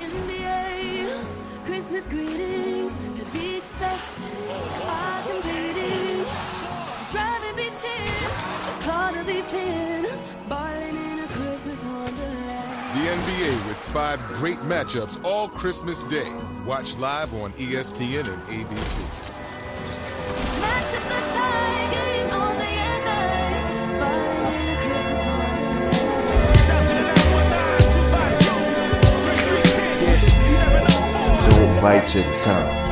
NBA, Christmas greetings could be expressed by competing. Driving beaches, the corner be thin, balling in a Christmas wonderland. The NBA with five great matchups all Christmas Day. Watch live on ESPN and ABC. Don't bite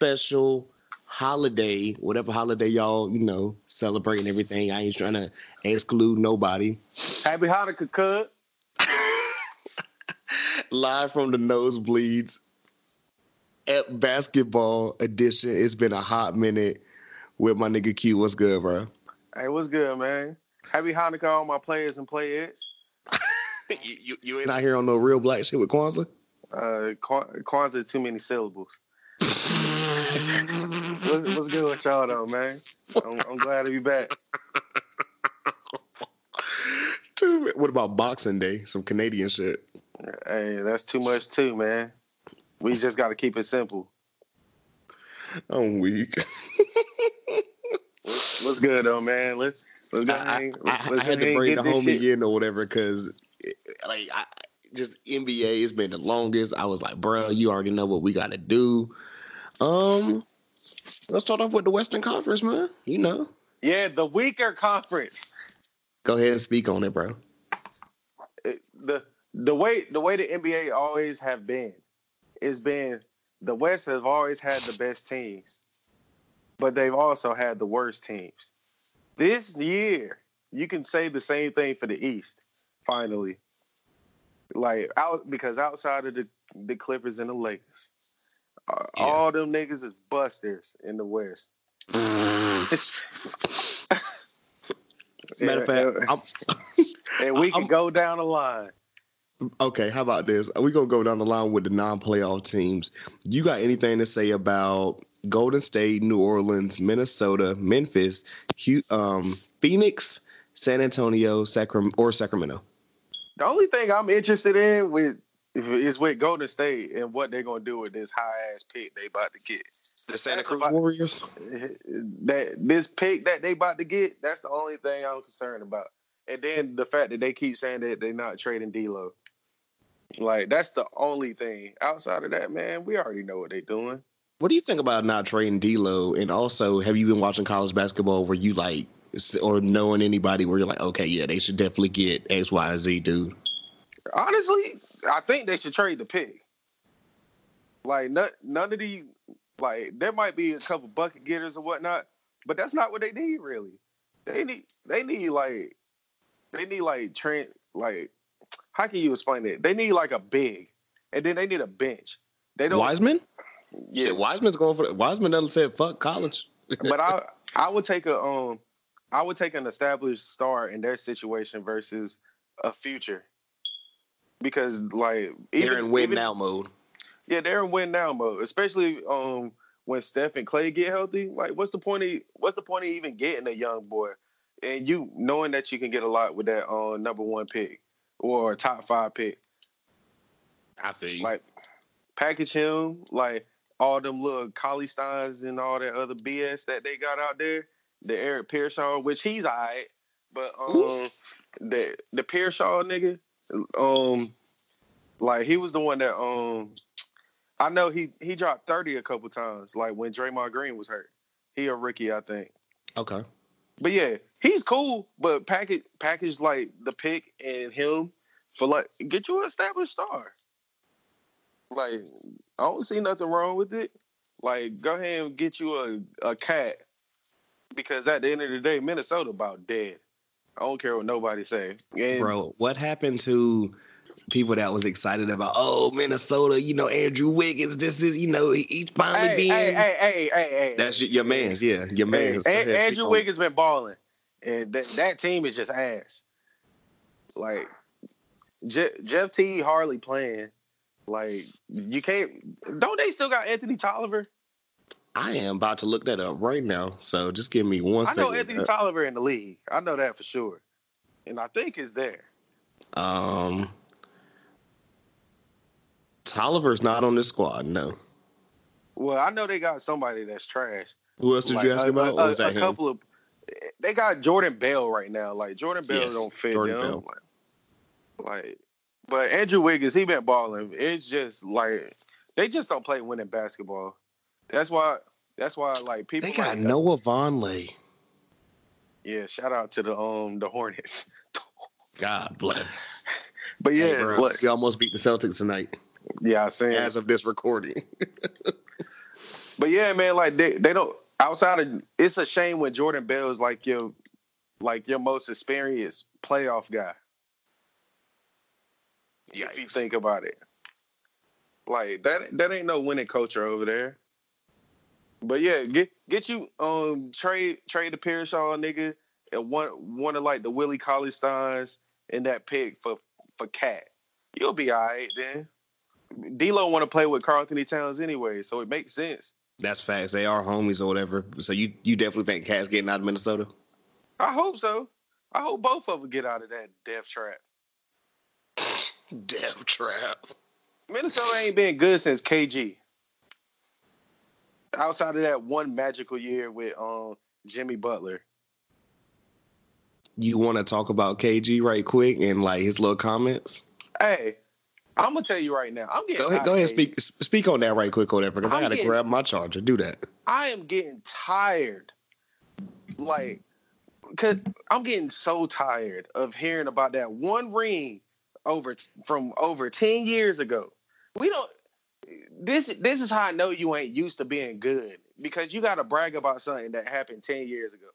special holiday, whatever holiday y'all, you know, celebrating everything. I ain't trying to exclude nobody. Happy Hanukkah, cut. Live from the nosebleeds at basketball edition. It's been a hot minute with my nigga Q. What's good, bro? Hey, what's good, man? Happy Hanukkah, all my players and players. you, you, you ain't out here on no real black shit with Kwanzaa? Uh, Kwan- Kwanzaa, too many syllables. What's, what's good with y'all, though, man? I'm, I'm glad to be back. Dude, what about Boxing Day? Some Canadian shit. Hey, that's too much, too, man. We just got to keep it simple. I'm weak. What's, what's good, though, man? Let's let's go. I, hang, I, let's I had to bring get the homie shit. in or whatever because, like, I, just NBA has been the longest. I was like, bro, you already know what we got to do. Um, let's start off with the Western Conference, man. You know, Yeah, the weaker conference. go ahead and speak on it, bro. it- the the way the way the NBA always have been is been the West have always had the best teams, but they've also had the worst teams. This year, you can say the same thing for the East. Finally, like out because outside of the the Clippers and the Lakers, Yeah. all them niggas is busters in the West. Matter of fact, I'm, and we can I'm- go down the line. okay. How about this? We gonna go down the line with the non-playoff teams. You got anything to say about Golden State, New Orleans, Minnesota, Memphis, um, Phoenix, San Antonio, Sacram- or Sacramento? The only thing I'm interested in with is with Golden State and what they're gonna do with this high ass pick they about to get. The Santa Cruz about- Warriors. That this pick that they about to get, that's the only thing I'm concerned about. And then the fact that they keep saying that they're not trading D'Lo. Like that's the only thing. Outside of that, man, we already know what they're doing. What do you think about not trading D'Lo? And also, have you been watching college basketball where you like, or knowing anybody where you're like, okay, yeah, they should definitely get X, Y, and Z, dude. Honestly, I think they should trade the pick. Like none, none of these, like there might be a couple bucket getters or whatnot, but that's not what they need really. They need, they need like, they need like Trent, like, how can you explain it? They need like a big, and then they need a bench. They don't. Wiseman? yeah, Shit, Wiseman's going for Wiseman doesn't say fuck college. but I, I would take a, um, I would take an established star in their situation versus a future, because like They're in win even- now mode. Yeah, they're in win now mode, especially um when Steph and Clay get healthy. Like, what's the point of what's the point of even getting a young boy, and you knowing that you can get a lot with that uh, number one pick or top five pick? I think. Like, package him like all them little Cauley Steins and all that other BS that they got out there. The Eric Paschall, which he's alright, but um the the Pearshaw nigga, um like he was the one that um I know he he dropped 30 a couple times, like when Draymond Green was hurt. He a rookie, I think. okay. but yeah, he's cool. But package package like the pick and him for like get you an established star. Like I don't see nothing wrong with it. Like go ahead and get you a a cat because at the end of the day, Minnesota about dead. I don't care what nobody say. And Bro, what happened to people that was excited about, oh, Minnesota, you know, Andrew Wiggins, this is, you know, he- he's finally Hey, being. hey, hey, hey, hey, hey. That's your, your man's, yeah, your Hey, man's. A- ahead, Andrew. Wiggins been balling, and that that team is just ass. Like Je- Jeff T. Harley playing. Like you can't. Don't they still got Anthony Tolliver? I am about to look that up right now. So just give me one I know second. Anthony Tolliver in the league. I know that for sure, and I think it's there. Um, Tolliver's not on this squad. No. Well, I know they got somebody that's trash. Who else did Like, you ask a, about? A, a couple of. They got Jordan Bell right now. Like Jordan Bell Yes, don't fit Jordan them. Bell. Like, like, but Andrew Wiggins, he been balling. It's just like they just don't play winning basketball. That's why. That's why like people. They got like, Noah Vonleh. Yeah, shout out to the um the Hornets. God bless. But yeah, Hey, bro, look, he almost beat the Celtics tonight, yeah, I seen. as of this recording. But yeah, man, like they, they don't outside of it's a shame when Jordan Bell is like your like your most experienced playoff guy. Yeah, If you think about it. Like that that ain't no winning culture over there. But yeah, get get you um trade trade the Paschall nigga and one one of like the Willie Cauley Steins and that pick for for Cat. You'll be all right then. D'Lo want to play with Karl Anthony Towns anyway, so it makes sense. That's facts. They are homies or whatever. So you you definitely think Cat's getting out of Minnesota? I hope so. I hope both of them get out of that death trap. Death trap. Minnesota ain't been good since KG. Outside of that one magical year with um Jimmy Butler. You want to talk about KG right quick and like his little comments? Hey, I'm gonna tell you right now. I'm getting Go ahead, go ahead, speak speak on that right quick, whatever, because I I'm gotta getting- grab my charger. Do that. I am getting tired. Like, cause I'm getting so tired of hearing about that one ring over from over 10 years ago. We don't this this is how I know you ain't used to being good because you gotta brag about something that happened 10 years ago.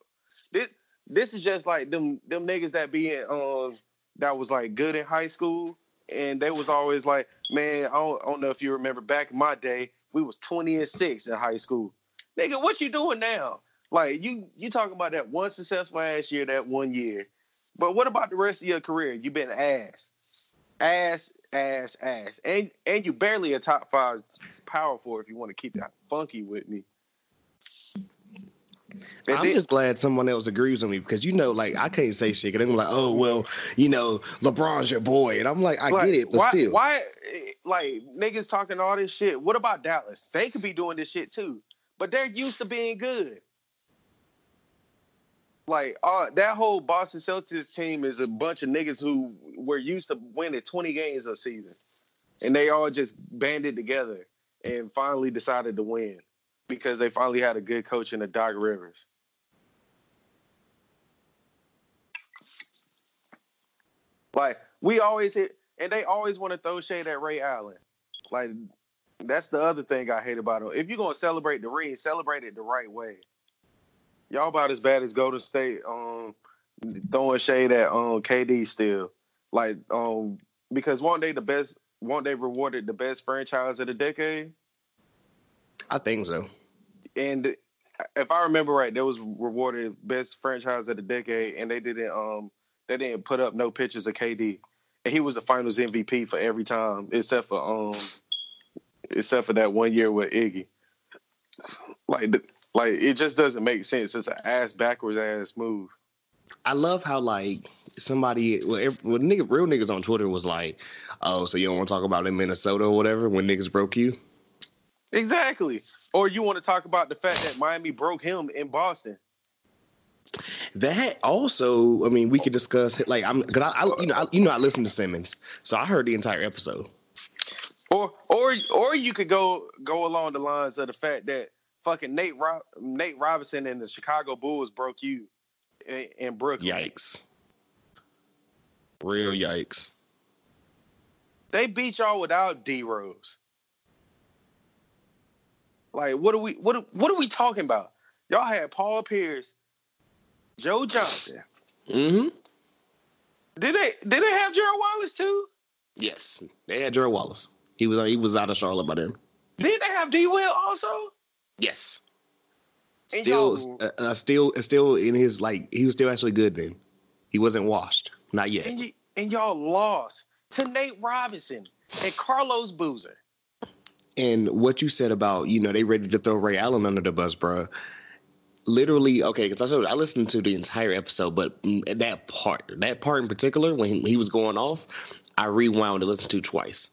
This this is just like them them niggas that be in um that was like good in high school and they was always like, man, I don't, I don't know if you remember back in my day, we was 20 and 6 in high school. Nigga, what you doing now? Like you you talking about that one successful ass year, that one year. But what about the rest of your career? you been ass. Ass, ass, ass. And and you barely a top five power forward if you want to keep that funky with me. And I'm then- just glad someone else agrees with me because you know, like I can't say shit. They're gonna like, oh well, you know, LeBron's your boy, and I'm like, I like, get it, but why, still, Why eh, like niggas talking all this shit? What about Dallas? They could be doing this shit too. But they're used to being good. Like uh, that whole Boston Celtics team is a bunch of niggas who were used to winning 20 games a season. And they all just banded together and finally decided to win because they finally had a good coach in the Doc Rivers. Like we always hit, and they always want to throw shade at Ray Allen. Like that's the other thing I hate about him. If you're gonna celebrate the ring, celebrate it the right way. Y'all about as bad as Golden State um throwing shade at um KD still. Like um because weren't they the best? Weren't they rewarded the best franchise of the decade? I think so. and if I remember right, they was rewarded best franchise of the decade, and they didn't um they didn't put up no pictures of KD, and he was the Finals MVP for every time except for um except for that one year with Iggy. Like the, like it just doesn't make sense. It's an ass backwards ass move. I love how like somebody, well, every, well nigga, real niggas on Twitter was like, oh, so you don't want to talk about in Minnesota or whatever when niggas broke you? Exactly. Or you want to talk about the fact that Miami broke him in Boston? That also, I mean, we could discuss like I'm because I, I, you know, I, you know, I listened to Simmons, so I heard the entire episode. Or or or you could go go along the lines of the fact that fucking Nate Rob- Nate Robinson and the Chicago Bulls broke you in, in Brooklyn. Yikes. Real yikes. They beat y'all without D Rose. Like, what are we what are, what are we talking about? Y'all had Paul Pierce, Joe Johnson. Mm-hmm. Did they did they have Gerald Wallace too? Yes. They had Gerald Wallace. He was he was out of Charlotte by then. Did they have D Will also? Yes. Still, uh, uh, still, still in his like, he was still actually good then. He wasn't washed, not yet. And, y- and y'all lost to Nate Robinson and Carlos Boozer. And what you said about, you know, they ready to throw Ray Allen under the bus, bro. Literally, okay, because I, I listened to the entire episode, but mm, that part, that part in particular, when he, he was going off, I rewound and listened to twice.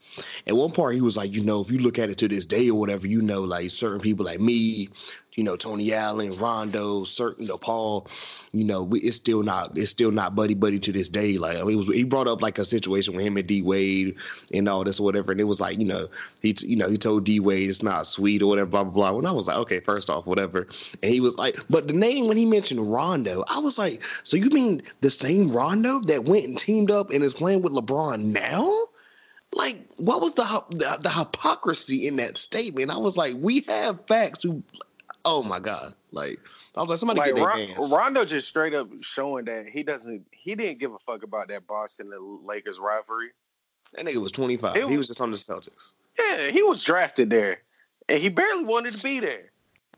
At one part, he was like, you know, if you look at it to this day or whatever, you know, like certain people like me, you know, Tony Allen, Rondo, certain, you know, Paul, you know, we, it's still not, it's still not buddy buddy to this day. Like, I mean, it was, he brought up like a situation with him and D Wade and all this or whatever, and it was like, you know, he, you know, he told D Wade it's not sweet or whatever, blah blah blah. And I was like, okay, first off, whatever. And he was like, but the name when he mentioned Rondo, I was like, so you mean the same Rondo that went and teamed up and is playing with LeBron now? Like, what was the the, the hypocrisy in that statement? I was like, we have facts who, oh my god, like I was like, somebody Like get Ron- hands. Rondo just straight up showing that he doesn't he didn't give a fuck about that Boston and Lakers rivalry. That nigga was twenty five. He was- just on the Celtics. Yeah, he was drafted there, and he barely wanted to be there.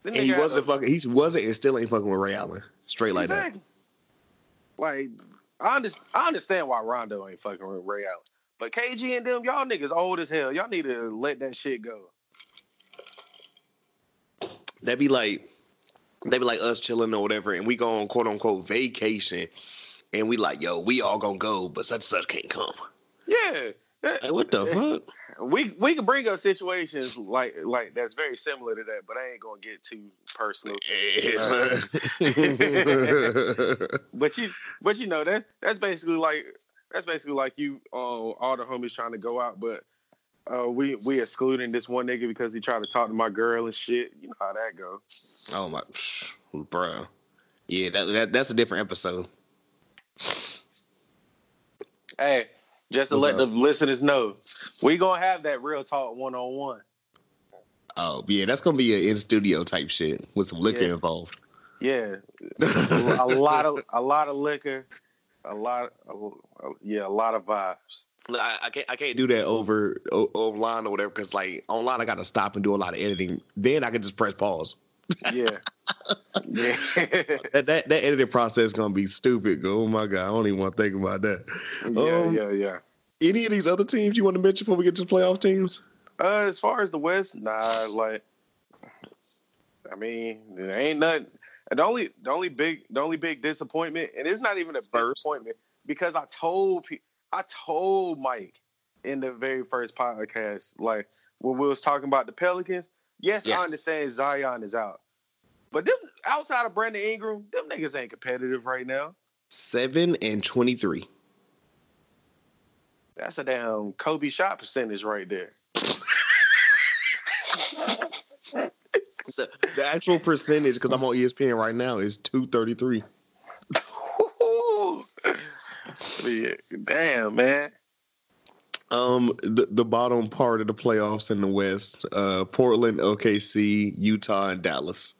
And he wasn't a- fucking. He wasn't and still ain't fucking with Ray Allen. Straight like that. Like I understand, I understand why Rondo ain't fucking with Ray Allen, but KG and them y'all niggas old as hell. Y'all need to let that shit go. That'd be like they'd be like us chilling or whatever, and we go on quote unquote vacation, and we like, yo, we all gonna go, but such and such can't come. Yeah, that- Like, what the fuck? we we can bring up situations like like that's very similar to that, but I ain't gonna get too personal. Yeah. But you but you know that that's basically like that's basically like you uh, all the homies trying to go out, but uh, we we excluding this one nigga because he tried to talk to my girl and shit. You know how that go. oh my, bro. Yeah, that, that that's a different episode. Hey, just to What's let up? the listeners know, we gonna have that real talk one on one. Oh yeah, that's gonna be an in studio type shit with some liquor Yeah. involved. Yeah, a lot of a lot of liquor, a lot, of, yeah, a lot of vibes. I, I can't I can't do that over o- online or whatever because like online I got to stop and do a lot of editing. Then I can just press pause. Yeah, yeah. That that, that editing process is gonna be stupid. Oh my god, I don't even want to think about that. yeah, Um, yeah, yeah. Any of these other teams you want to mention before we get to the playoff teams? Uh, as far as the West, nah, like, I mean, there ain't nothing. The only, the only big, the only big disappointment, and it's not even a Spurs. disappointment because I told, pe- I told Mike in the very first podcast, like when we was talking about the Pelicans. Yes, Yes. I understand Zion is out, but them outside of Brandon Ingram, them niggas ain't competitive right now. Seven and twenty three. That's a damn Kobe shot percentage right there. The, the actual percentage, because I'm on ESPN right now, is two thirty three. Damn man. Um, the the bottom part of the playoffs in the West: uh, Portland, OKC, Utah, and Dallas.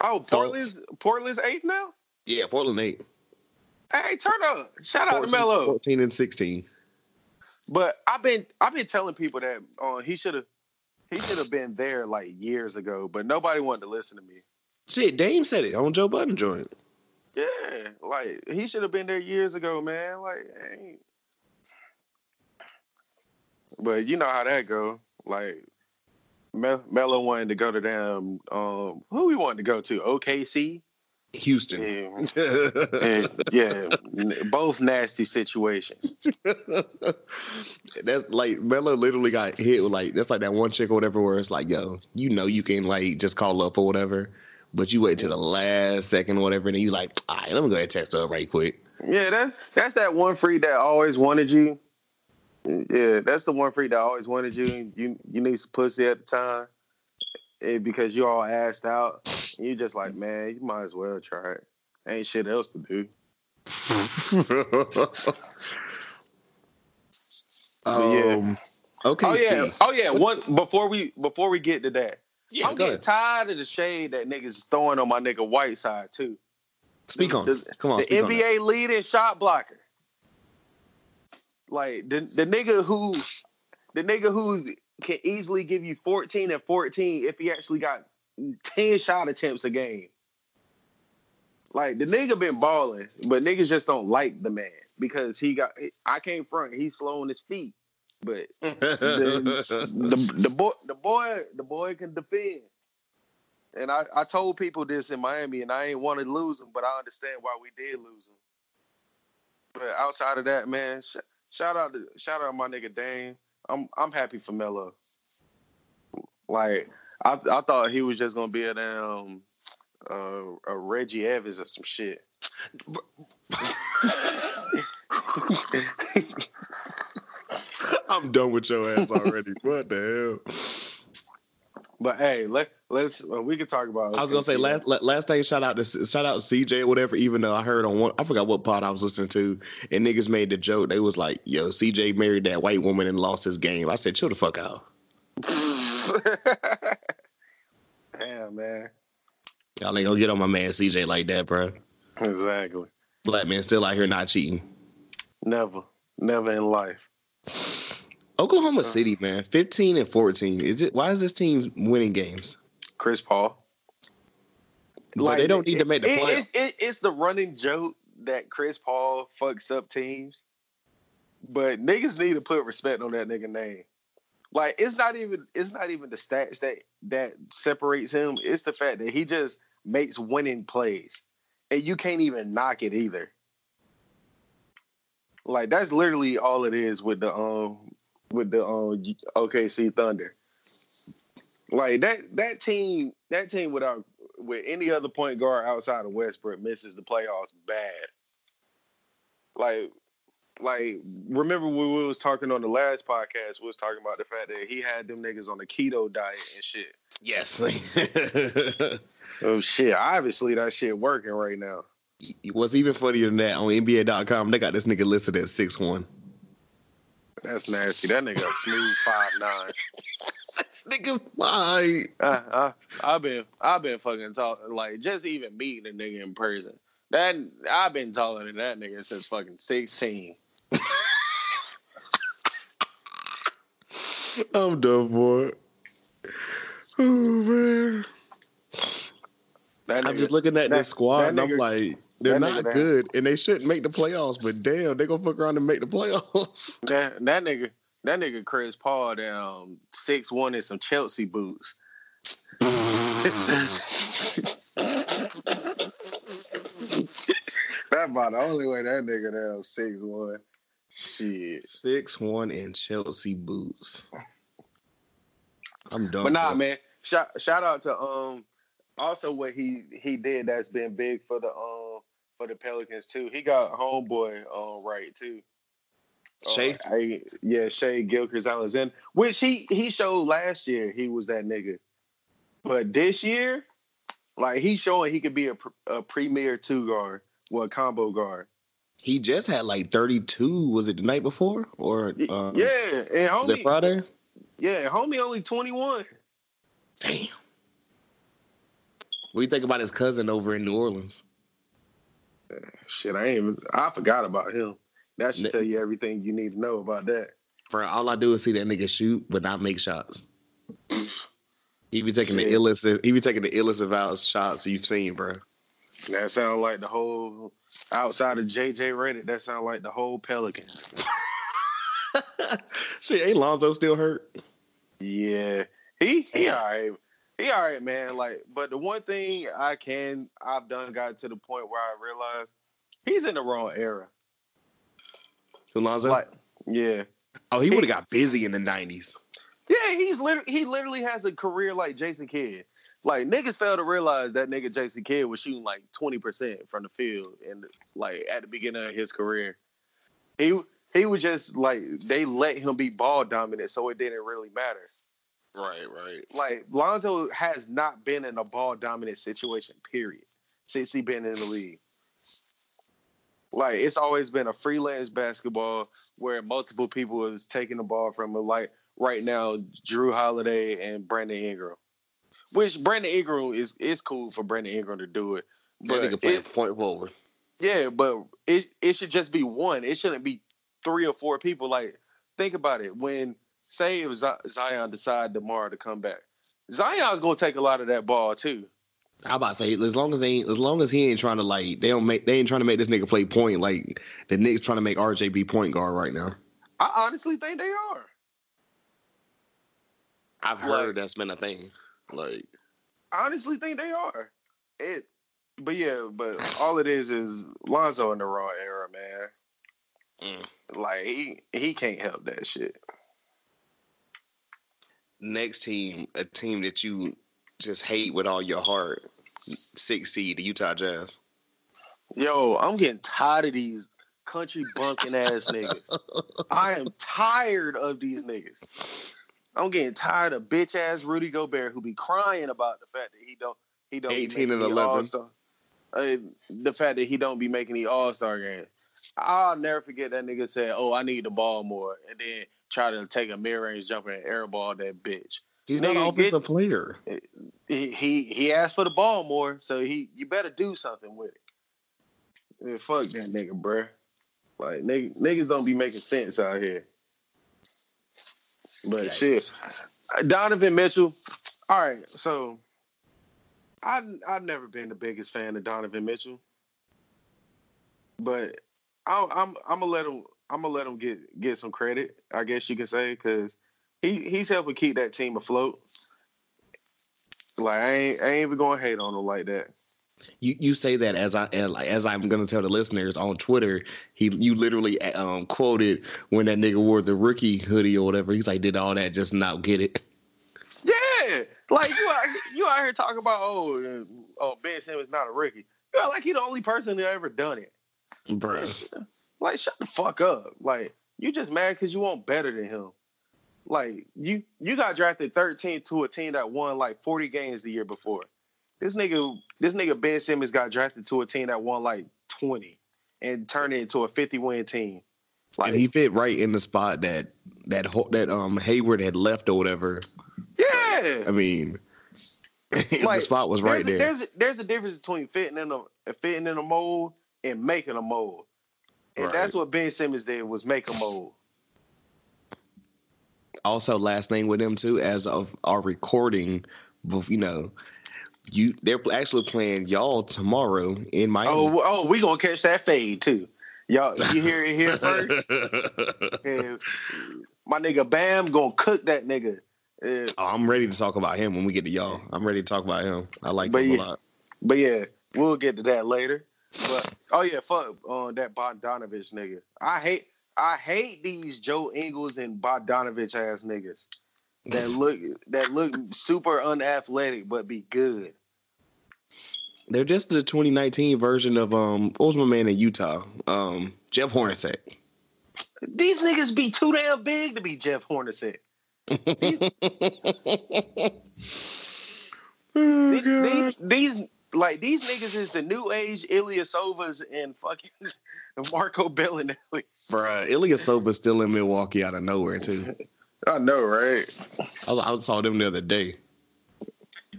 Oh, Portland's Portland's eighth now. Yeah, Portland eight. Hey, turn up! Shout out to 14, Melo. 14 and sixteen. But I've been I've been telling people that uh, he should have he should have been there like years ago, but nobody wanted to listen to me. Shit, Dame said it on Joe Budden joint. Yeah, like he should have been there years ago, man. Like, ain't... but you know how that go. Like, Me- Melo wanted to go to them. Um, who we wanted to go to? OKC. Houston. Yeah, and, yeah, both nasty situations. that's like Melo literally got hit with like that's like that one chick or whatever where it's like, yo, you know you can like just call up or whatever, but you wait till the last second or whatever, and then you like, all right, let me go ahead and text her right quick. Yeah, that's that's that one freak that always wanted you. Yeah, that's the one freak that always wanted you. You you need some pussy at the time, eh, because you all asked out. And you just like, man, you might as well try it. Ain't shit else to do. yeah. um, okay. Oh yeah. Oh yeah. One before we before we get to that. Yeah. I'm getting ahead. tired of the shade that niggas is throwing on my nigga Whiteside too. Speak on. the. Come on. the speak on. NBA leading shot blocker. Like the the nigga who the nigga who can easily give you 14 and 14 if he actually got 10 shot attempts a game. Like the nigga been balling, but niggas just don't like the man because he got I came front, he's slow on his feet. But the, the the boy the boy the boy can defend. And I, I told people this in Miami, and I ain't want to lose him, but I understand why we did lose him. But outside of that, man, sh- shout out to shout out my nigga Dame. I'm I'm happy for Melo. Like I I thought he was just gonna be a damn uh, a Reggie Evans or some shit. I'm done with your ass already. what the hell? But hey, let let's uh, we can talk about. I was gonna say last last thing. Shout out to shout out CJ or whatever. Even though I heard on one, I forgot what pod I was listening to, and niggas made the joke. They was like, "Yo, CJ married that white woman and lost his game." I said, "Chill the fuck out." Damn, man. Y'all ain't gonna get on my man CJ like that, bro. Exactly. Black man still out here not cheating. Never, never in life. Oklahoma City, man, fifteen and fourteen. Is it? Why is this team winning games? Chris Paul. Like they don't need to make the it- playoffs. It's, it- it's the running joke that Chris Paul fucks up teams, but niggas need to put respect on that nigga name. Like it's not even it's not even the stats that that separates him. It's the fact that he just makes winning plays, and you can't even knock it either. Like that's literally all it is with the um with the um OKC Thunder. Like that that team that team without with any other point guard outside of Westbrook misses the playoffs bad. Like like remember when we was talking on the last podcast, we was talking about the fact that he had them niggas on the keto diet and shit. Yes. Oh shit, obviously that shit working right now. What's even funnier than that on NBA.com, they got this nigga listed at six one. That's nasty. That nigga smooth five nine. This nigga fine. Uh, I've been I've been fucking talking like just even meeting a nigga in person. That I've been taller than that nigga since fucking sixteen. I'm done, boy. Oh man. I'm just looking at that- this squad and I'm nigga- like, they're that not nigga good and they shouldn't make the playoffs, but damn, they gonna fuck around and make the playoffs. That that nigga that nigga Chris Paul down six one in some Chelsea boots. That about the only way that nigga down six one. Shit. Six one in Chelsea boots. I'm done. But nah, bro. man. Shout shout out to um also what he he did that's been big for the um for the Pelicans too. He got homeboy um right too. Uh, Shea? I- yeah, Shai Gilgeous Alexander, which he he showed last year he was that nigga, but this year, like he's showing he could be a, a premier two guard, well combo guard. He just had like 32. Was it the night before or um, yeah, and Was it homie, Friday? yeah, homie only twenty one. Damn. What do you think about his cousin over in New Orleans? Shit, I ain't even. I forgot about him. That should tell you everything you need to know about that. Bro, all I do is see that nigga shoot, but not make shots. He be taking Shit. the illest. He be taking the illest of out shots you've seen, bro. That sound like the whole outside of JJ Redick. That sound like the whole Pelicans. Shit, ain't Lonzo still hurt? Yeah, he he all right. He all right, man. Like, but the one thing I can I've done got to the point where I realized he's in the wrong era. Who Lonzo? Like, yeah, oh, he would have got busy in the nineties. yeah. He's literally he literally has a career like Jason Kidd. Like niggas fail to realize that nigga Jason Kidd was shooting like twenty percent from the field, and like at the beginning of his career, he he was just like they let him be ball dominant, so it didn't really matter. Right, right. like Lonzo has not been in a ball dominant situation, period, since he been in the league. Like it's always been a freelance basketball where multiple people is taking the ball from it. Like right now, Jrue Holiday and Brandon Ingram. Which Brandon Ingram is is cool for Brandon Ingram to do it. But playing it- point forward. yeah, but it it should just be one. It shouldn't be three or four people. Like think about it. When say if Zion decide tomorrow to come back, Zion's gonna take a lot of that ball too. I about to say as long as they ain't, as long as he ain't trying to like they don't make they ain't trying to make this nigga play point like the Knicks trying to make RJ be point guard right now. I honestly think they are. I've Like- heard that's been a thing. Like I honestly think they are. It, but yeah, but all it is is Lonzo in the wrong era, man. Mm. Like he he can't help that shit. Next team, a team that you just hate with all your heart, six seed, the Utah Jazz. Yo, I'm getting tired of these country bunking ass niggas. I am tired of these niggas. I'm getting tired of bitch ass Rudy Gobert who be crying about the fact that he don't he don't be 18 and making the 11. All-Star. Uh, the fact that he don't be making the All Star game. I'll never forget that nigga said, "Oh, I need the ball more," and then try to take a mid range jumper and airball that bitch. He's not an offensive get- player. He, he he asked for the ball more, so he you better do something with it. Yeah, fuck that nigga, bruh. Like nigg- niggas don't be making sense out here. But shit, uh, Donovan Mitchell. All right, so I I've never been the biggest fan of Donovan Mitchell, but I, I'm I'm gonna let him I'm gonna let him get get some credit. I guess you can say because he he's helping keep that team afloat. Like I ain't I ain't even gonna hate on him like that. You you say that as I as, I'm gonna tell the listeners on Twitter. He you literally um quoted when that nigga wore the rookie hoodie or whatever. He's like did all that just not get it. Yeah, like you out, you out here talking about oh uh, oh Ben Simmons not a rookie. You act like he the only person that ever done it. Bruh. Like shut the fuck up. Like you just mad because you want better than him. Like you you got drafted 13 to a team that won like 40 games the year before. This nigga this nigga Ben Simmons got drafted to a team that won like 20 and turned it into a 50 win team. Like and he fit right in the spot that that ho- that um Hayward had left or whatever. yeah. I mean, the spot was right there's, there. A, there's there's a difference between fitting in a fitting in a mold and making a mold, and Right. that's what Ben Simmons did was make a mold. also last thing with them too as of our recording you know you they're actually playing y'all tomorrow in oh, Miami. Oh oh, we gonna catch that fade too, y'all. You hear it here first. And my nigga Bam gonna cook that nigga. Oh, I'm ready to talk about him when we get to y'all. I'm ready to talk about him. I like But him yeah. a lot. but yeah, we'll get to that later. But oh yeah, fuck on that Bogdanovich nigga. I hate I hate these Joe Ingles and Bogdanovich ass niggas that look that look super unathletic but be good. They're just the 2019 version of um what was my man in Utah? Um Jeff Hornacek. These niggas be too damn big to be Jeff Hornacek. Oh, These, God. these, these like these niggas is the new age Ilyasovas and fucking Marco Belinelli. Bruh, Ilyasova's still in Milwaukee out of nowhere too. I know, right? I, I saw them the other day.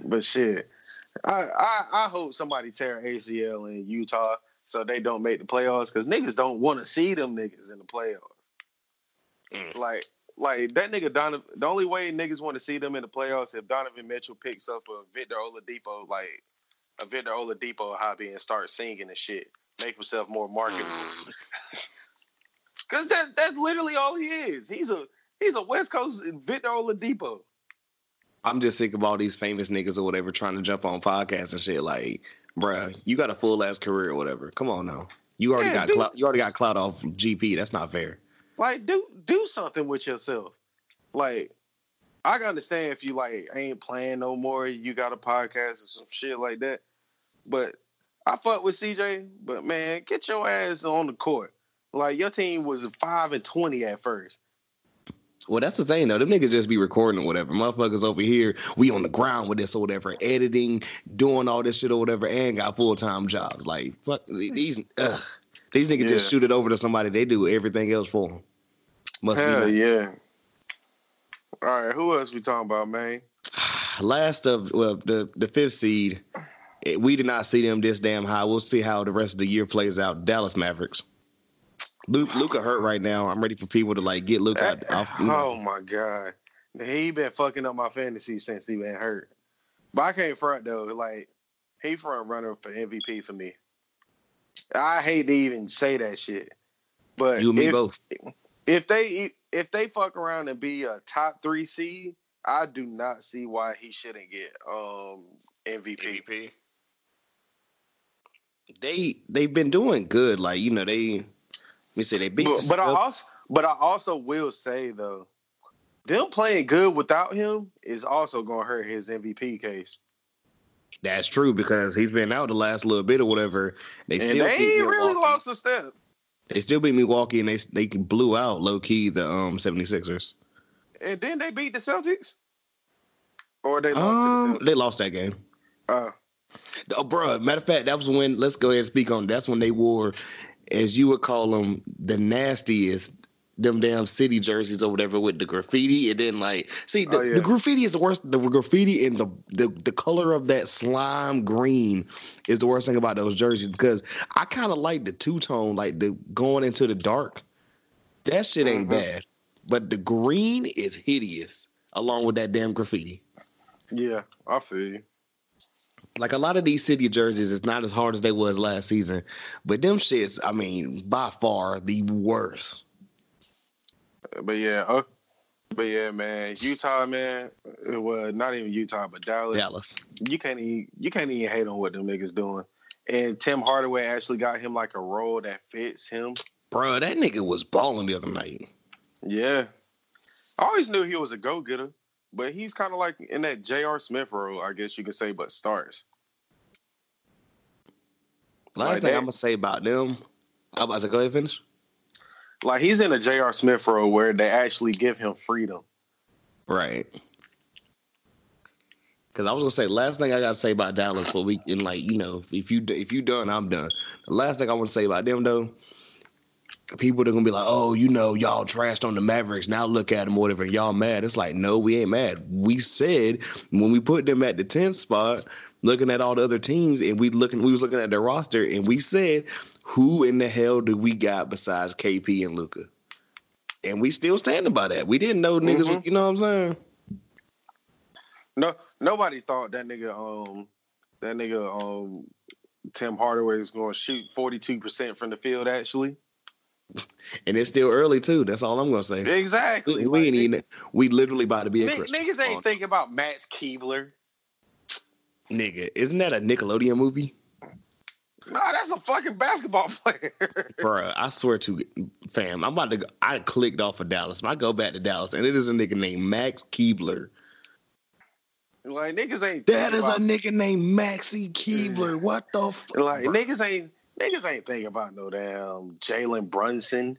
But shit, I, I I hope somebody tear ACL in Utah so they don't make the playoffs because niggas don't want to see them niggas in the playoffs. Mm. Like like that nigga Donovan. The only way niggas want to see them in the playoffs if Donovan Mitchell picks up a Victor Oladipo like a Victor Oladipo hobby and start singing and shit, make himself more marketable. Mm. Cause that that's literally all he is. He's a he's a West Coast Victor Oladipo. I'm just sick of all these famous niggas or whatever trying to jump on podcasts and shit. Like, bruh, you got a full ass career or whatever. Come on now. You already Yeah, got dude. clout, you already got clout off GP. That's not fair. Like do do something with yourself. Like I can understand if you like ain't playing no more, you got a podcast or some shit like that. But I fuck with CJ, but man, get your ass on the court. Like your team was five and twenty at first. Well, that's the thing though. Them niggas just be recording or whatever. Motherfuckers over here, we on the ground with this or whatever, editing, doing all this shit or whatever, and got full time jobs. Like, fuck these. Ugh. These niggas just shoot it over to somebody. They do everything else for them. Must Hell be nice. yeah. All right, who else we talking about, man? Last of well, the the fifth seed. eh, We did not see them this damn high. We'll see how the rest of the year plays out. Dallas Mavericks. Luke, Luka hurt right now. I'm ready for people to like get Luka out. off, you know. Oh my god, he been fucking up my fantasy since he been hurt. But I can't front though. Like he front runner for MVP for me. I hate to even say that shit, but you and me if, both. if they if they fuck around and be a top three seed, I do not see why he shouldn't get um MVP. They they've been doing good. Like you know they. Let me say they beat. But, but I also but I also will say though, them playing good without him is also gonna hurt his MVP case. That's true because he's been out the last little bit or whatever. They And still they ain't really lost a step. They still beat Milwaukee and they they blew out low key the um 76ers. And then they beat the Celtics. Or they lost Um, the they lost that game. Uh, Oh, bro. Matter of fact, that was when. Let's go ahead and speak on. That's when they wore, as you would call them, the nastiest. Them damn city jerseys or whatever with the graffiti, and then like, see, the, Oh, yeah. the graffiti is the worst. The graffiti and the, the the color of that slime green is the worst thing about those jerseys because I kind of like the two tone, like the going into the dark. That shit ain't Mhm. bad, but the green is hideous along with that damn graffiti. yeah, I feel you. Like a lot of these city jerseys, it's not as hard as they was last season, but them shits, I mean, by far the worst. But yeah, uh, but yeah, man, Utah, man, it was not even Utah, but Dallas. Dallas. You can't even you can't even hate on what them niggas doing. And Tim Hardaway actually got him like a role that fits him. Bro, that nigga was balling the other night. Yeah, I always knew he was a go getter, but he's kind of like in that J.R. Smith role, I guess you could say, but starts. Last Like thing that- I'm gonna say about them, I'm about to go ahead and finish. Like he's in a J.R. Smith role where they actually give him freedom. Right. Cause I was gonna say last thing I gotta say about Dallas for we and like you know if you if you done I'm done. The last thing I want to say about them though, people are gonna be like, oh you know y'all trashed on the Mavericks now look at them whatever y'all mad. It's like no we ain't mad. We said when we put them at the 10th spot, looking at all the other teams and we looking we was looking at their roster and we said who in the hell do we got besides KP and Luka? And we still standing by that. We didn't know niggas. Mhm. You know what I'm saying? No, nobody thought that nigga, um, that nigga, um, Tim Hardaway is going to shoot forty two percent from the field. Actually, And it's still early too. That's all I'm gonna say. exactly. We, we ain't even. We literally about to be a Ni- Christmas. niggas ain't thinking about Max Keebler. Nigga, isn't that a Nickelodeon movie? Nah, that's a fucking basketball player. Bruh, I swear to fam, I'm about to. Go, I clicked off of Dallas. I go back to Dallas, and it is a nigga named Max Keebler. like niggas ain't. That is about, a nigga named Maxie Keebler. Mm. What the fuck? like niggas ain't niggas ain't thinking about no damn Jalen Brunson.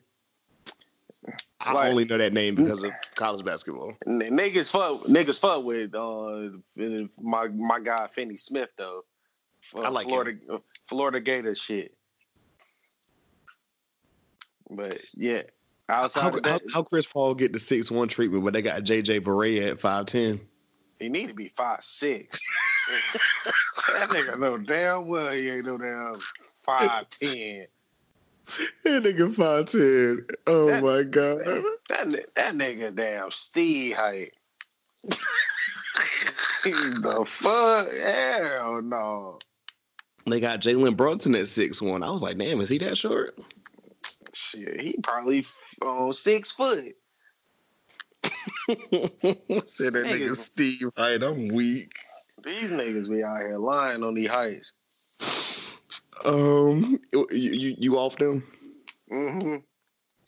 I like- only know that name because of college basketball. N- niggas fuck niggas fuck with uh my my guy Finney Smith though. Uh, I like Florida uh, Florida Gator shit. But yeah, outside How, how, how Chris Paul get the six one treatment, but they got JJ Barea at five ten? he need to be five six. that nigga know damn well he ain't no damn five ten. That nigga five ten. Oh That- my god. That ni- that nigga damn Steve height. the fuck? Hell no. They got Jalen Brunson at six one. I was like, damn, is he that short? Shit, he probably uh, six foot. Said that nigga Steve Height. I'm weak. These niggas be out here lying on these heights. Um, you you, you off them? Mm-hmm.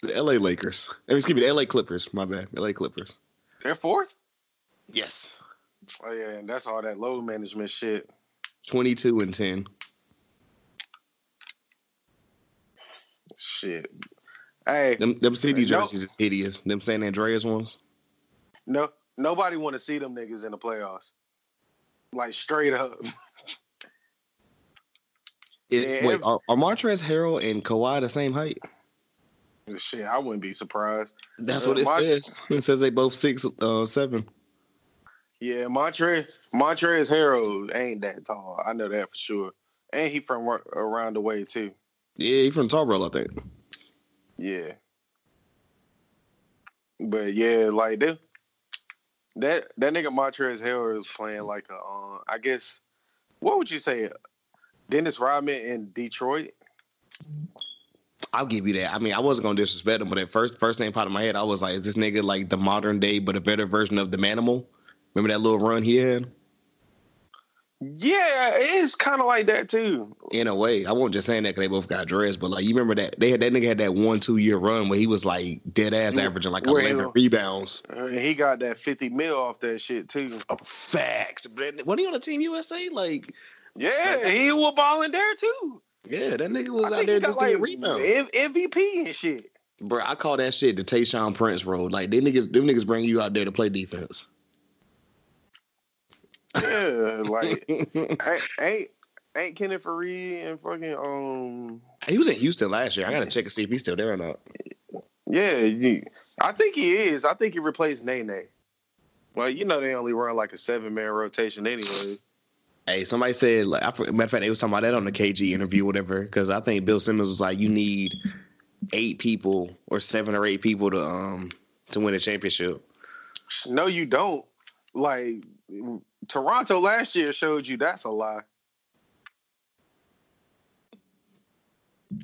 The L.A. Lakers. I mean, excuse me, the L.A. Clippers. My bad. L.A. Clippers. They're fourth. Yes. Oh yeah, and that's all that load management shit. Twenty two and ten. Shit. Hey, Them them city jerseys is hideous. Them San Andreas ones. no, nobody want to see them niggas in the playoffs. Like straight up. It- Yeah, wait, are, are Montrezl Harrell and Kawhi the same height? Shit, I wouldn't be surprised. That's Uh, what it Mon- says. It says they both six uh seven. Yeah, Montrez Montrezl Harrell ain't that tall. I know that for sure. And he from around the way too. Yeah, he from Tarboro, I think. Yeah. But yeah, like that that that nigga Montrezl Harrell is playing like a uh, I guess what would you say? Dennis Rodman in Detroit? I'll give you that. I mean, I wasn't gonna disrespect him, but at first first thing popped in my head, I was like, is this nigga like the modern day but a better version of the Manimal? Remember that little run he had? Yeah, it's kind of like that too. In a way, I won't just saying that because they both got dressed, but like you remember that they had that nigga had that one two year run where he was like dead ass Mm, averaging like well- eleven rebounds. Uh, he got that 50 mil off that shit too. Oh, facts. But Wasn't he on the team USA? Like, Yeah, he was balling there too. yeah, that nigga was I out there just to get like, rebounds. M- MVP and shit. Bro, I call that shit the Tayshaun Prince role. Like, them niggas, them niggas bring you out there to play defense. Yeah, like ain't ain't, Kenneth Faried and fucking um he was in Houston last year. I gotta check and see if he's still there or not. yeah, I think he is. I think he replaced Nene. Well, you know they only run like a seven man rotation anyway. Hey, somebody said like I, matter of fact, they was talking about that on the KG interview, whatever. Because I think Bill Simmons was like, you need eight people or seven or eight people to um to win a championship. No, you don't. Like Toronto last year showed you that's a lie.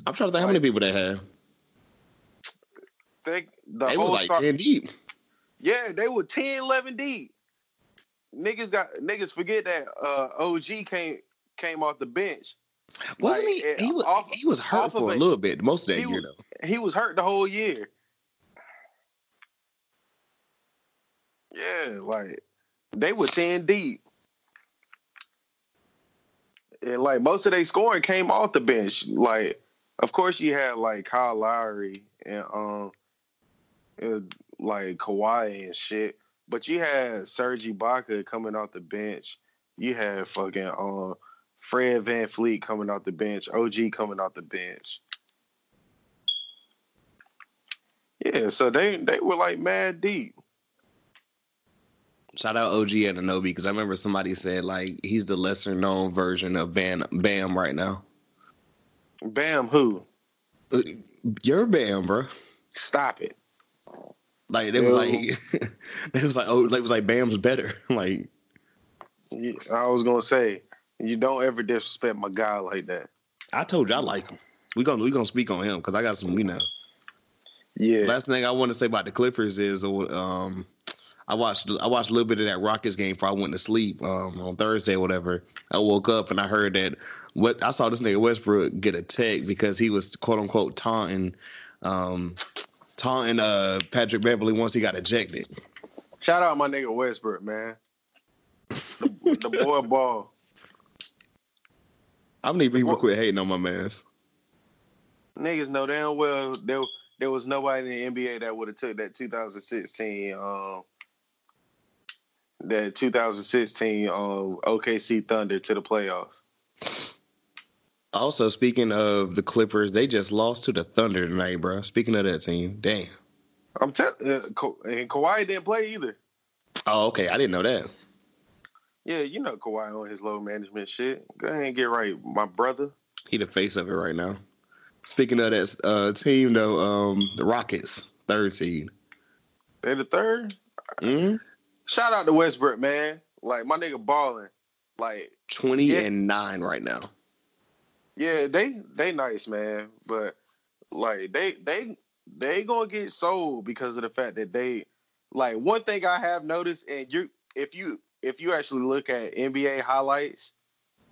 I'm trying to think how many people they had. They the They whole was like start, ten deep. Yeah, they were 10, 11 deep. Niggas got niggas forget that uh, OG came came off the bench. Wasn't Like, he? He was off- he was hurt for a it- little bit, most of that he year was- though. He was hurt the whole year. Yeah, like they were 10 deep. And like most of their scoring came off the bench. Like, of course you had like Kyle Lowry and um and, like Kawhi and shit. But you had Serge Ibaka coming off the bench. You had fucking um Fred VanVleet coming off the bench, OG coming off the bench. Yeah, so they they were like mad deep. Shout out OG Anunoby because I remember somebody said like he's the lesser known version of Bam Bam right now. Bam, who? You're Bam, bro. Stop it. Like it was like it was like oh it was like Bam's better. like I was gonna say you don't ever disrespect my guy like that. I told you I like him. We gonna we gonna speak on him because I got some you know. Yeah, Last thing I want to say about the Clippers is um I watched I watched a little bit of that Rockets game before I went to sleep um on Thursday or whatever. I woke up and I heard that what I saw this nigga Westbrook get a tech because he was quote unquote taunting um taunting uh Patrick Beverley once he got ejected. shout out my nigga Westbrook, man. The, the boy ball. I need people to quit hating on my mans. Niggas know damn well there there was nobody in the NBA that would have took that 2016 um that 2016 um OKC Thunder to the playoffs. Also, speaking of the Clippers, they just lost to the Thunder tonight, bro. Speaking of that team, damn. I'm telling uh, Ka- and Kawhi didn't play either. Oh, okay. I didn't know that. Yeah, you know Kawhi on his low management shit. Go ahead and get right, my brother. He the face of it right now. Speaking of that uh, team, though, um, the Rockets, third seed. They the third. Mm-hmm. Shout out to Westbrook, man. Like my nigga balling. Like Twenty Yeah. and nine right now. Yeah, they they nice, man. But like they they they gonna get sold because of the fact that they like one thing I have noticed, and you if you if you actually look at NBA highlights,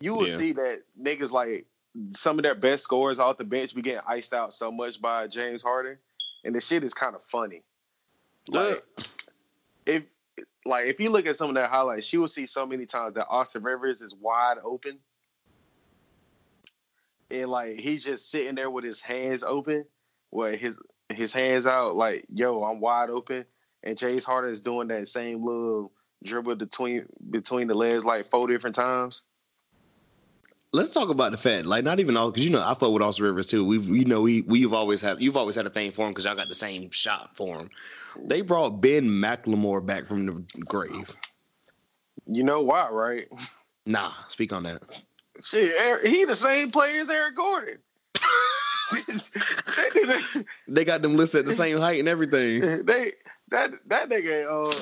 you will Yeah. see that niggas like some of their best scorers off the bench be getting iced out so much by James Harden, and the shit is kind of funny. Like if like if you look at some of their highlights, you will see so many times that Austin Rivers is wide open. And like he's just sitting there with his hands open, where his his hands out, like, yo, I'm wide open. And James Harden is doing that same little dribble between between the legs like four different times. let's talk about the fact, like not even all because you know I fuck with Austin Rivers too. We've you know we we've always had you've always had a thing for him because y'all got the same shot for him. They brought Ben McLemore back from the grave. You know why, right? Nah, speak on that. Shit, he the same player as Eric Gordon. they, got them listed at the same height and everything. they that that nigga uh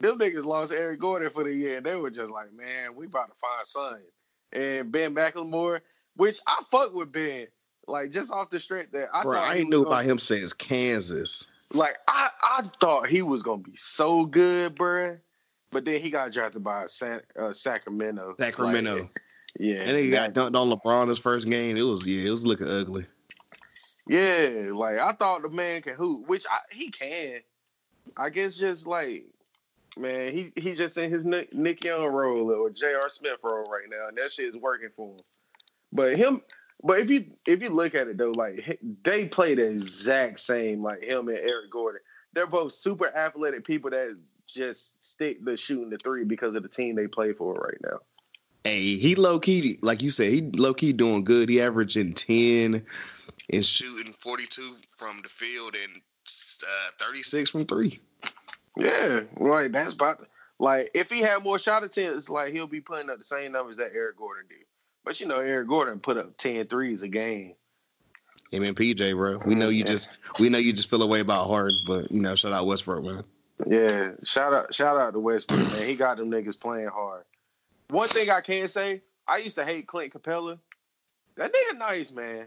them niggas lost Eric Gordon for the year and they were just like, man, we about to find something. And Ben McLemore, which I fuck with Ben, like just off the strength that I Bro, thought I ain't knew gonna- about him since Kansas. Like I I thought he was gonna be so good, bruh. But then he got drafted by San, uh, Sacramento. Sacramento. Like, yeah, and he got dunked on LeBron his first game. It was yeah, it was looking ugly. Yeah, like I thought the man can hoop, which I, he can. I guess just like man, he he just in his Nick, Nick Young role or J.R. Smith role right now, and that shit is working for him. But him, but if you if you look at it though, like they play the exact same, like him and Eric Gordon. They're both super athletic people that just stick the shooting the three because of the team they play for right now. Hey, he low key, like you said, he low key doing good. He averaging ten and shooting forty two from the field and uh, thirty six from three. Yeah, right. that's about like if he had more shot attempts, like he'll be putting up the same numbers that Eric Gordon did. But you know, Eric Gordon put up 10 threes a game. Him and PJ, bro. We know you Yeah. just we know you just feel away about Harden, but you know, shout out Westbrook, man. Yeah, shout out, shout out to Westbrook, man. He got them niggas playing hard. One thing I can say, I used to hate Clint Capela. That nigga nice, man.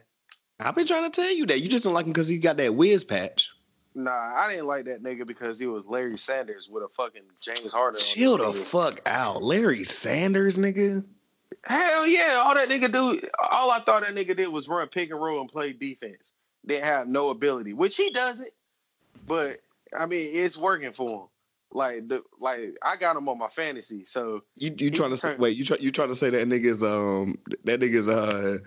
I've been trying to tell you that. You just don't like him because he got that whiz patch. Nah, I didn't like that nigga because he was Larry Sanders with a fucking James Harden. Chill the fuck out. Larry Sanders, nigga. Hell yeah, all that nigga do, all I thought that nigga did was run pick and roll and play defense. Didn't have no ability, which he doesn't. But I mean, it's working for him. Like the like, I got him on my fantasy, so You you trying to say wait, you try you trying to say that nigga's um that nigga's uh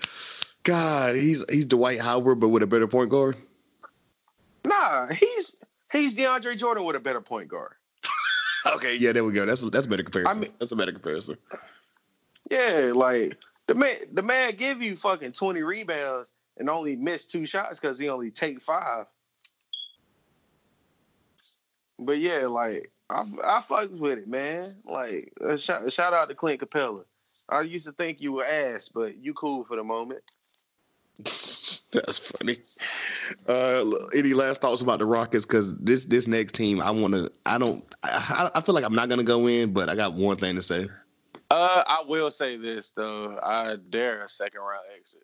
God, he's he's Dwight Howard but with a better point guard. nah, he's he's DeAndre Jordan with a better point guard. Okay, yeah, there we go. That's a, that's a better comparison. I mean- that's a better comparison. Yeah, like the man, the man give you fucking twenty rebounds and only miss two shots because he only take five. But yeah, like I, I fuck with it, man. Like uh, shout, shout out to Clint Capela. I used to think you were ass, but you cool for the moment. That's funny. Uh, any last thoughts about the Rockets? Because this this next team, I want to. I don't. I, I feel like I'm not gonna go in, but I got one thing to say. Uh, I will say this though, I dare a second round exit.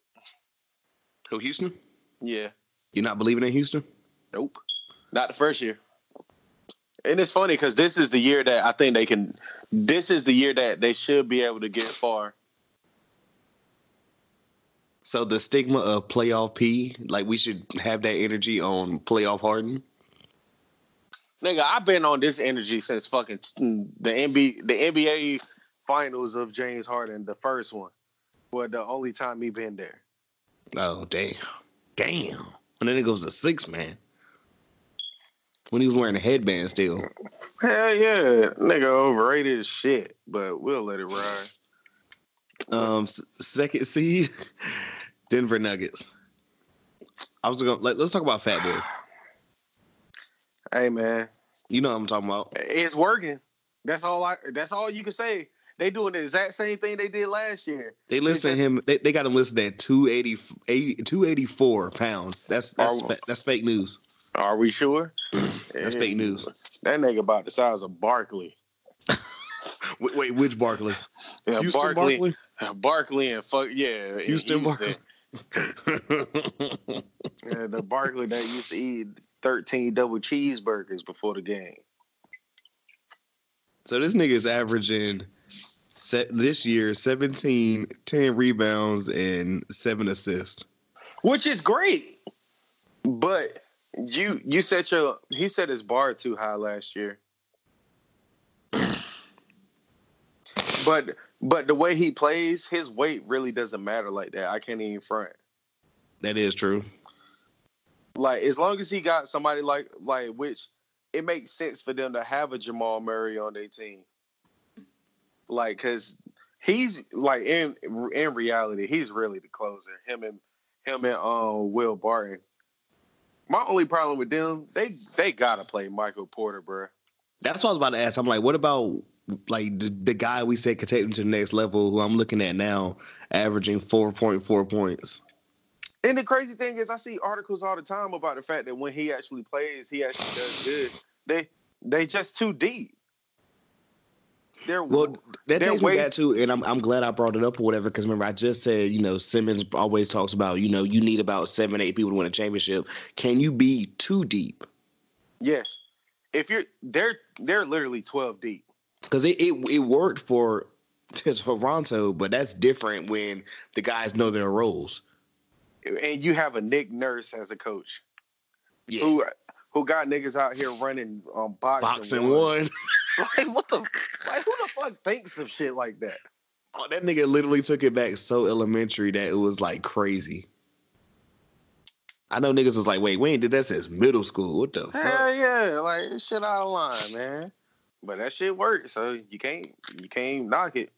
Who Houston? Yeah, You're not believing in Houston? nope, not the first year. And it's funny because this is the year that I think they can. This is the year that they should be able to get far. So the stigma of playoff P, like we should have that energy on playoff Harden. Nigga, I've been on this energy since fucking mm, the NBA, the NBA finals of James Harden, the first one. Well, the only time he been there. Oh damn, damn. And then it goes to six man. When he was wearing a headband still. Hell yeah, nigga overrated as shit, but we'll let it ride. Um, second seed, Denver Nuggets. I was gonna let, let's talk about Fat Boy. Hey man, You know what I'm talking about. it's working. That's all I. That's all you can say. They doing the exact same thing they did last year. They listed him. They, they got him listed at 280, 80 284 pounds. That's that's fa- that's fake news. Are we sure? That's fake eh, news. That nigga about the size of Barkley. Wait, wait which Barkley? Yeah, Houston Barkley, Barkley. Barkley and fuck yeah, in Houston Barkley. Yeah, the Barkley that used to eat thirteen double cheeseburgers before the game. so this nigga is averaging set this year 17, 10 rebounds and seven assists. which is great. But you you set your he set his bar too high last year. but but the way he plays, his weight really doesn't matter like that. I can't even front. That is true. Like as long as he got somebody like like which it makes sense for them to have a Jamal Murray on their team. Like cause he's like in in reality, he's really the closer. Him and him and um Will Barton. My only problem with them, they they gotta play Michael Porter, bro. That's what I was about to ask. I'm like, what about like the, the guy we said could take him to the next level, who I'm looking at now, averaging 4.4 points. And the crazy thing is, I see articles all the time about the fact that when he actually plays, he actually does good. They they just too deep. They're Well, that takes way- me back to, and I'm I'm glad I brought it up or whatever, because remember I just said, you know, Simmons always talks about, you know, you need about seven, eight people to win a championship. Can you be too deep? yes. If you're they're they're literally twelve deep. Because it, it it worked for Toronto, but that's different when the guys know their roles. and you have a Nick Nurse as a coach Yeah, who who got niggas out here running um boxing, boxing one. Like what the like who the fuck thinks of shit like that? Oh, that nigga literally took it back so elementary that it was like crazy. I know niggas was like, wait, we ain't did that since middle school. What the fuck? Hell yeah, like this shit out of line, man. But that shit worked, so you can't you can't knock it.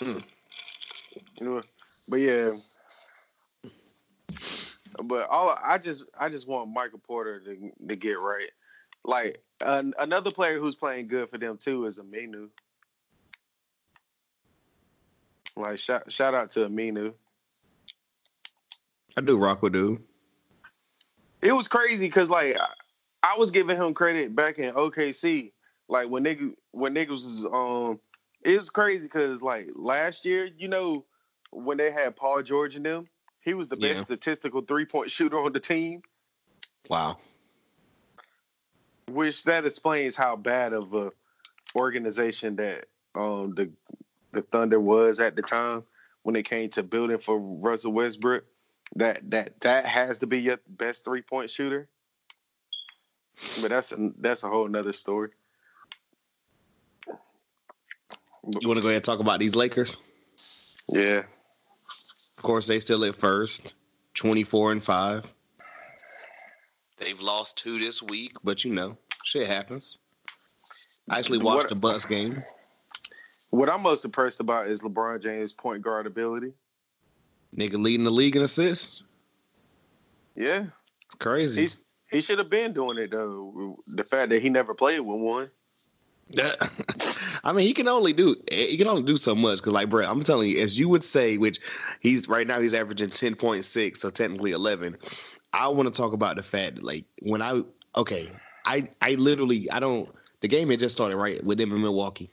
Hmm. You know, but yeah. But all I just I just want Michael Porter to to get right. Like an another player who's playing good for them too is Aminu. Like shout shout out to Aminu. I do rock with dude. It was crazy because like I- was giving him credit back in OKC. Like when nigga when niggas was um it was crazy because like last year, you know, when they had Paul George in them, he was the best Yeah. statistical three point shooter on the team, Wow. which that explains how bad of a organization that um the the Thunder was at the time when it came to building for Russell Westbrook. That that that has to be your best three point shooter. But that's a, that's a whole nother story. You want to go ahead and talk about these Lakers? Yeah, Of course, they still at first, 24 and 5. They've lost two this week, but you know, shit happens. I actually watched What- the Bucks game. what I'm most impressed about is LeBron James' point guard ability. Nigga leading the league in assists. Yeah, It's crazy. He's- he should have been doing it though. The fact that he never played with one. I mean, he can only do he can only do so much because, like, bro, I'm telling you, as you would say, which he's right now he's averaging ten point six, so technically eleven. I want to talk about the fact that, like, when I okay, I I literally I don't. The game had just started right with them in Milwaukee,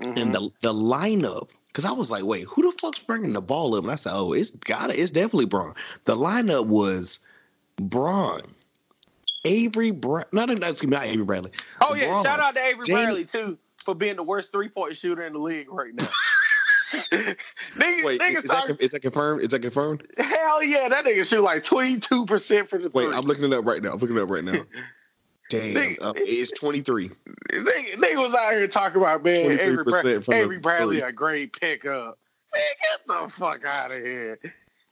Mhm. and the the lineup. Because I was like, wait, who the fuck's bringing the ball up? And I said, oh, it's gotta, It's definitely Braun. The lineup was Braun, Avery, Bra- no, no, no, excuse me, not Avery Bradley. oh yeah, Braun, shout out to Avery Jamie- Bradley too for being the worst three point shooter in the league right now. niggas, Wait, niggas is that, is that confirmed? Is that confirmed? hell yeah, that nigga shoot like twenty two percent for the Wait, three. I'm looking it up right now. I'm looking it up right now. Damn, Nigga- uh, it's 23. Nigga, nigga was out here talking about man, Avery, Bra- 23% from the Avery Bradley three. a great pickup. Man, get the fuck out of here.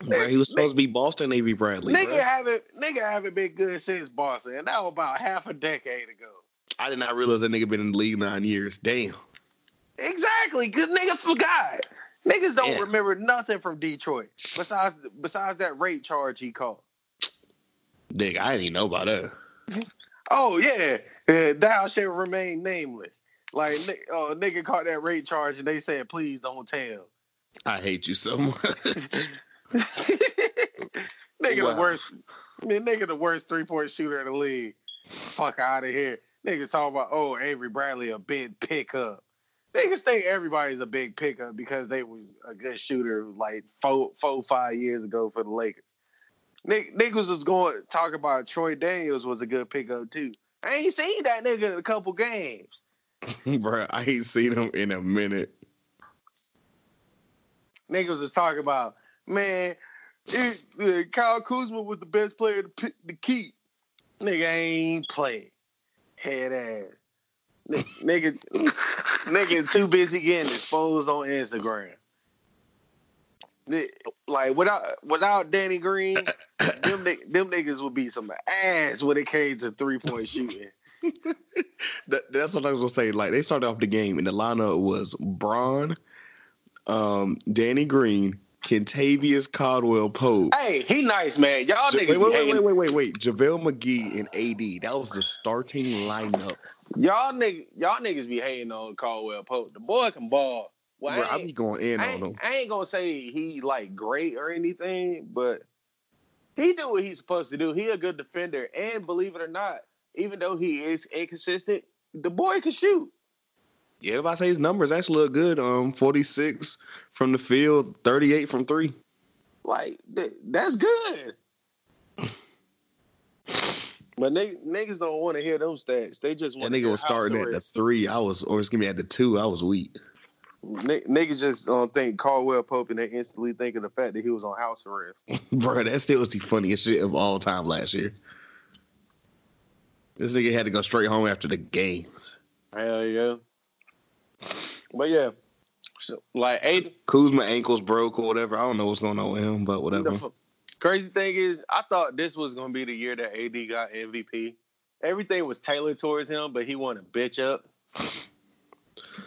Bro, he was supposed to be Boston Avery Bradley. nigga bro. haven't nigga haven't been good since Boston, and that was about half a decade ago. I did not realize that nigga been in the league nine years. Damn. Exactly, cause nigga forgot. Niggas don't remember nothing from Detroit besides besides that rape charge he caught. Nigga, I didn't even know about that. Oh yeah, yeah thou shall remain nameless. Like uh, nigga caught that rape charge, and they said, "Please don't tell." I hate you so much. nigga Wow. the worst. Man, nigga the worst three point shooter in the league. Fuck out of here. Niggas talking about oh Avery Bradley a big pickup. Niggas think everybody's a big pickup because they was a good shooter like four, four, five years ago for the Lakers. Nick, niggas was going talk about Troy Daniels was a good pickup too. I ain't seen that nigga in a couple games. bro, I ain't seen him in a minute. Niggas was talking about man, it, uh, Kyle Kuzma was the best player to, pick, to keep. Nigga ain't playing. Head ass. Ni- Nigga, nigga too busy getting exposed on Instagram. Like without without Danny Green, them them niggas would be some ass when it came to three point shooting. That, that's what I was gonna say. Like they started off the game, and the lineup was Braun, um, Danny Green, Kentavious Caldwell Pope. Hey, he nice, man. Y'all Ja- niggas wait, wait, wait, wait, wait, wait, wait. JaVale McGee and AD. That was the starting lineup. Y'all nigg y'all niggas be hating on Caldwell Pope. The boy can ball. Well, Bro, I, I be ain't, going in on ain't, I ain't gonna say he like great or anything, but he do what he's supposed to do. He a good defender, and believe it or not, even though he is inconsistent, the boy can shoot. Yeah, if I say his numbers actually look good, um, forty six from the field, thirty eight from three. Like th- that's good. But nigg- niggas don't want to hear those stats. They just That want to nigga was starting at the three. I was, or excuse me, at the two. I was weak. N- niggas just don't think Caldwell Pope and they instantly think of the fact that he was on house arrest. Bro, that still was the funniest shit of all time last year. This nigga had to go straight home after the games. Hell yeah. But yeah, so, like Aiden, Kuzma ankles broke or whatever. I don't know what's going on with him, but whatever. the f- crazy thing is, I thought this was gonna be the year that AD got MVP. Everything was tailored towards him, but he wanted to bitch up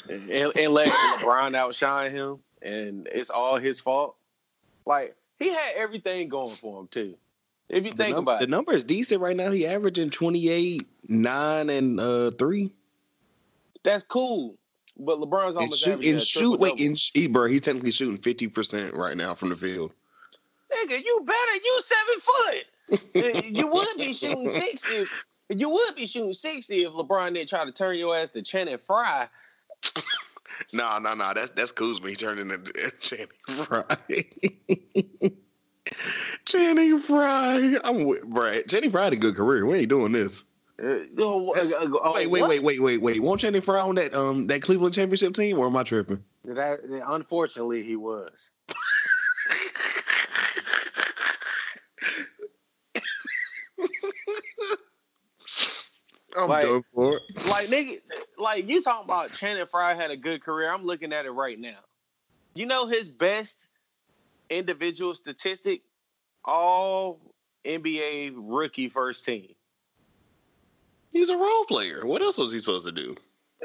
and, and let LeBron outshine him, and it's all his fault. Like he had everything going for him too. If you The, think num- about it, the number is decent right now. He averaging 28, 9, and uh, 3. that's cool. But LeBron's And almost shoot, and shoot, wait, and he, bro, he's technically shooting 50% right now from the field. Nigga, you better. You seven foot. Uh, you would be shooting sixty. If, you would be shooting sixty if LeBron didn't try to turn your ass to Channing Frye. No, no, no. That's that's Kuzma. He turned into Channing Frye. Channing Frye. I'm with Brad. Channing Frye had a good career. We ain't doing this. Uh, oh, uh, uh, oh, Wait, wait, wait, wait, wait, wait. Won't Channing Frye on that um that Cleveland championship team, or am I tripping? That, unfortunately, he was. I'm Like- done for it. Like nigga, like you talking about Channing Frye had a good career. I'm looking at it right now. You know his best individual statistic, all NBA rookie first team. He's a role player. What else was he supposed to do?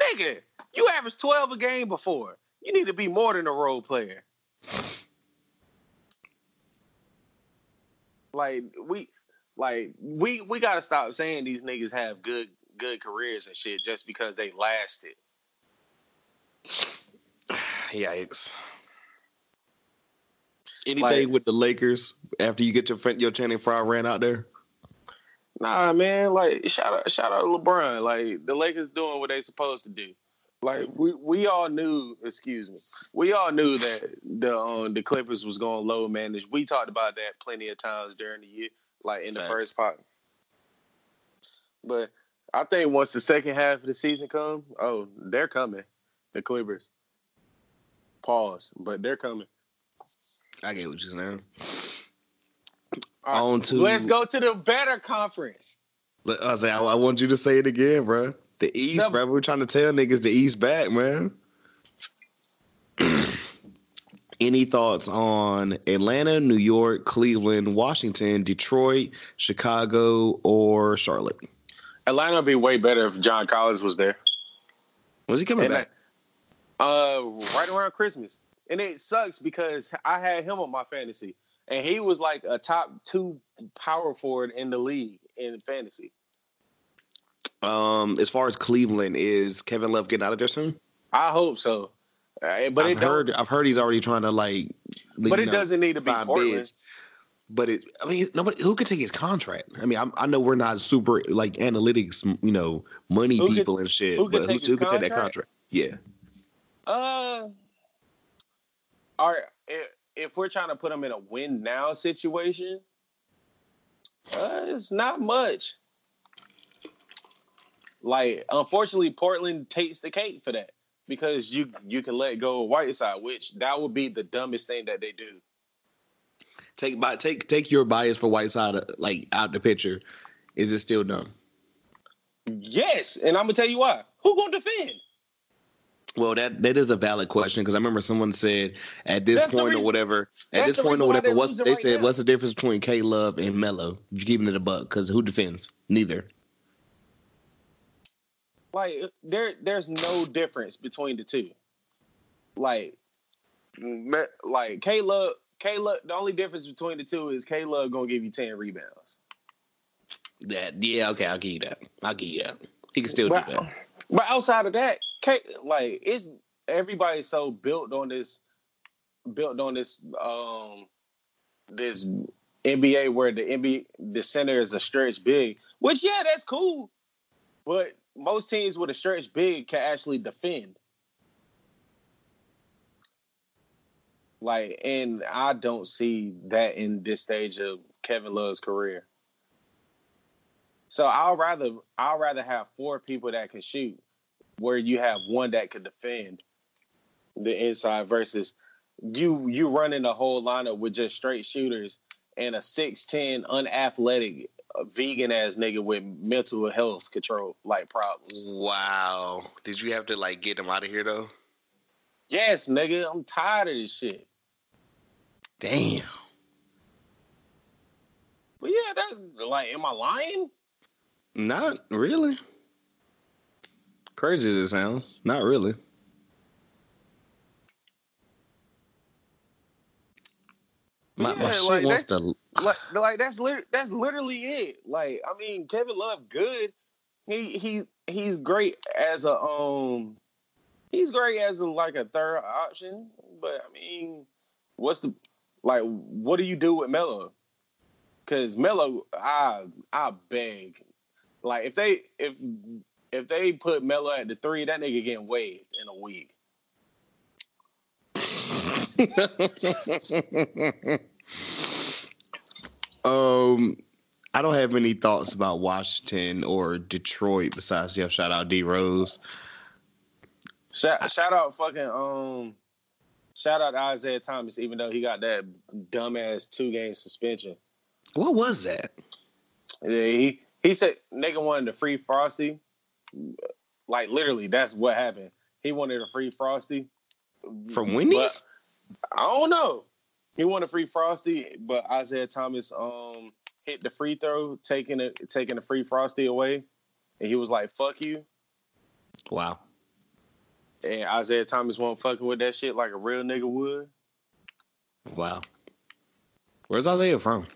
Nigga, you averaged 12 a game before. You need to be more than a role player. Like we like we we gotta stop saying these niggas have good good careers and shit just because they lasted. Yikes. Anything Like- with the Lakers after you get your friend, your Channing Frye ran out there? Nah, man, like shout out shout out LeBron. Like the Lakers doing what they supposed to do. Like we we all knew, excuse me, we all knew that the um, the Clippers was going low manage. We talked about that plenty of times during the year, like in the first part. But I think once the second half of the season come, oh, they're coming, the Clippers. Pause, but they're coming. I get what you're saying. Right, On to let's go to the better conference. I say I, I want you to say it again, bro. The East, The- bro. We're trying to tell niggas the East back, man. Any thoughts on Atlanta, New York, Cleveland, Washington, Detroit, Chicago, or Charlotte? Atlanta would be way better if John Collins was there. Was he coming And back? Uh, right around Christmas, and it sucks because I had him on my fantasy, and he was like a top two power forward in the league in fantasy. Um, as far as Cleveland, is Kevin Love getting out of there soon? I hope so, Uh, but I've heard. I've heard he's already trying to like. but it doesn't need to be Portland. bids. But it, I mean, nobody who could take his contract. I mean, I'm, I know we're not super like analytics, you know, money Who could- people and shit. who could but take who, who could take that contract? contract? Yeah, Uh, all right. If, we're trying to put them in a win now situation, uh, it's not much. Like, unfortunately, Portland takes the cake for that because you you can let go of Whiteside, which that would be the dumbest thing that they do. take by take take your bias for Whiteside uh, like out the picture. Is it still dumb? Yes, and I'm gonna tell you why. Who gonna defend? Well, that that is a valid question because I remember someone said at this That's point or whatever, at this point or whatever, what's they right said? now. What's the difference between K Love and Melo? You keeping it a buck because who defends? Neither. Like uh, there, there's no difference between the two. Like, like Caleb, Caleb. The only difference between the two is Caleb gonna give you ten rebounds. That yeah, okay, I'll give you that. I'll give you that. He can still But, do that. But outside of that, like it's everybody's so built on this, built on this, um, this NBA where the NBA the center is a stretch big. Which yeah, that's cool, but most teams with a stretch big can actually defend. Like, and I don't see that in this stage of Kevin Love's career. So I'll rather I'll rather have four people that can shoot, where you have one that could defend the inside versus you you running the whole lineup with just straight shooters and a six ten unathletic uh, vegan ass nigga with mental health control like problems. Wow. Did you have to like get him out of here though? Yes, nigga, I'm tired of this shit. Damn. But yeah, that's like, am I lying? Not really. Crazy as it sounds, not really. My, my Yeah, shit like, wants to. like, like that's lit- that's literally it. Like, I mean, Kevin Love, good. He he he's great as a um, he's great as a like a third option. But I mean, what's the like? What do you do with Melo? Because Melo, I I beg, like if they if if they put Melo at the three, that nigga getting waived in a week. um, I don't have any thoughts about Washington or Detroit besides yeah, shout out D Rose. Shout, shout out fucking um shout out Isaiah Thomas, even though he got that dumbass two game suspension. What was that? Yeah, he he said nigga wanted to free Frosty. Like literally, that's what happened. He wanted a free Frosty. From Wendy's? I don't know. He wanted a free Frosty, but Isaiah Thomas um hit the free throw, taking it taking the free Frosty away. And he was like, fuck you. Wow. And Isaiah Thomas won't fucking with that shit like a real nigga would. Wow. Where's Isaiah from?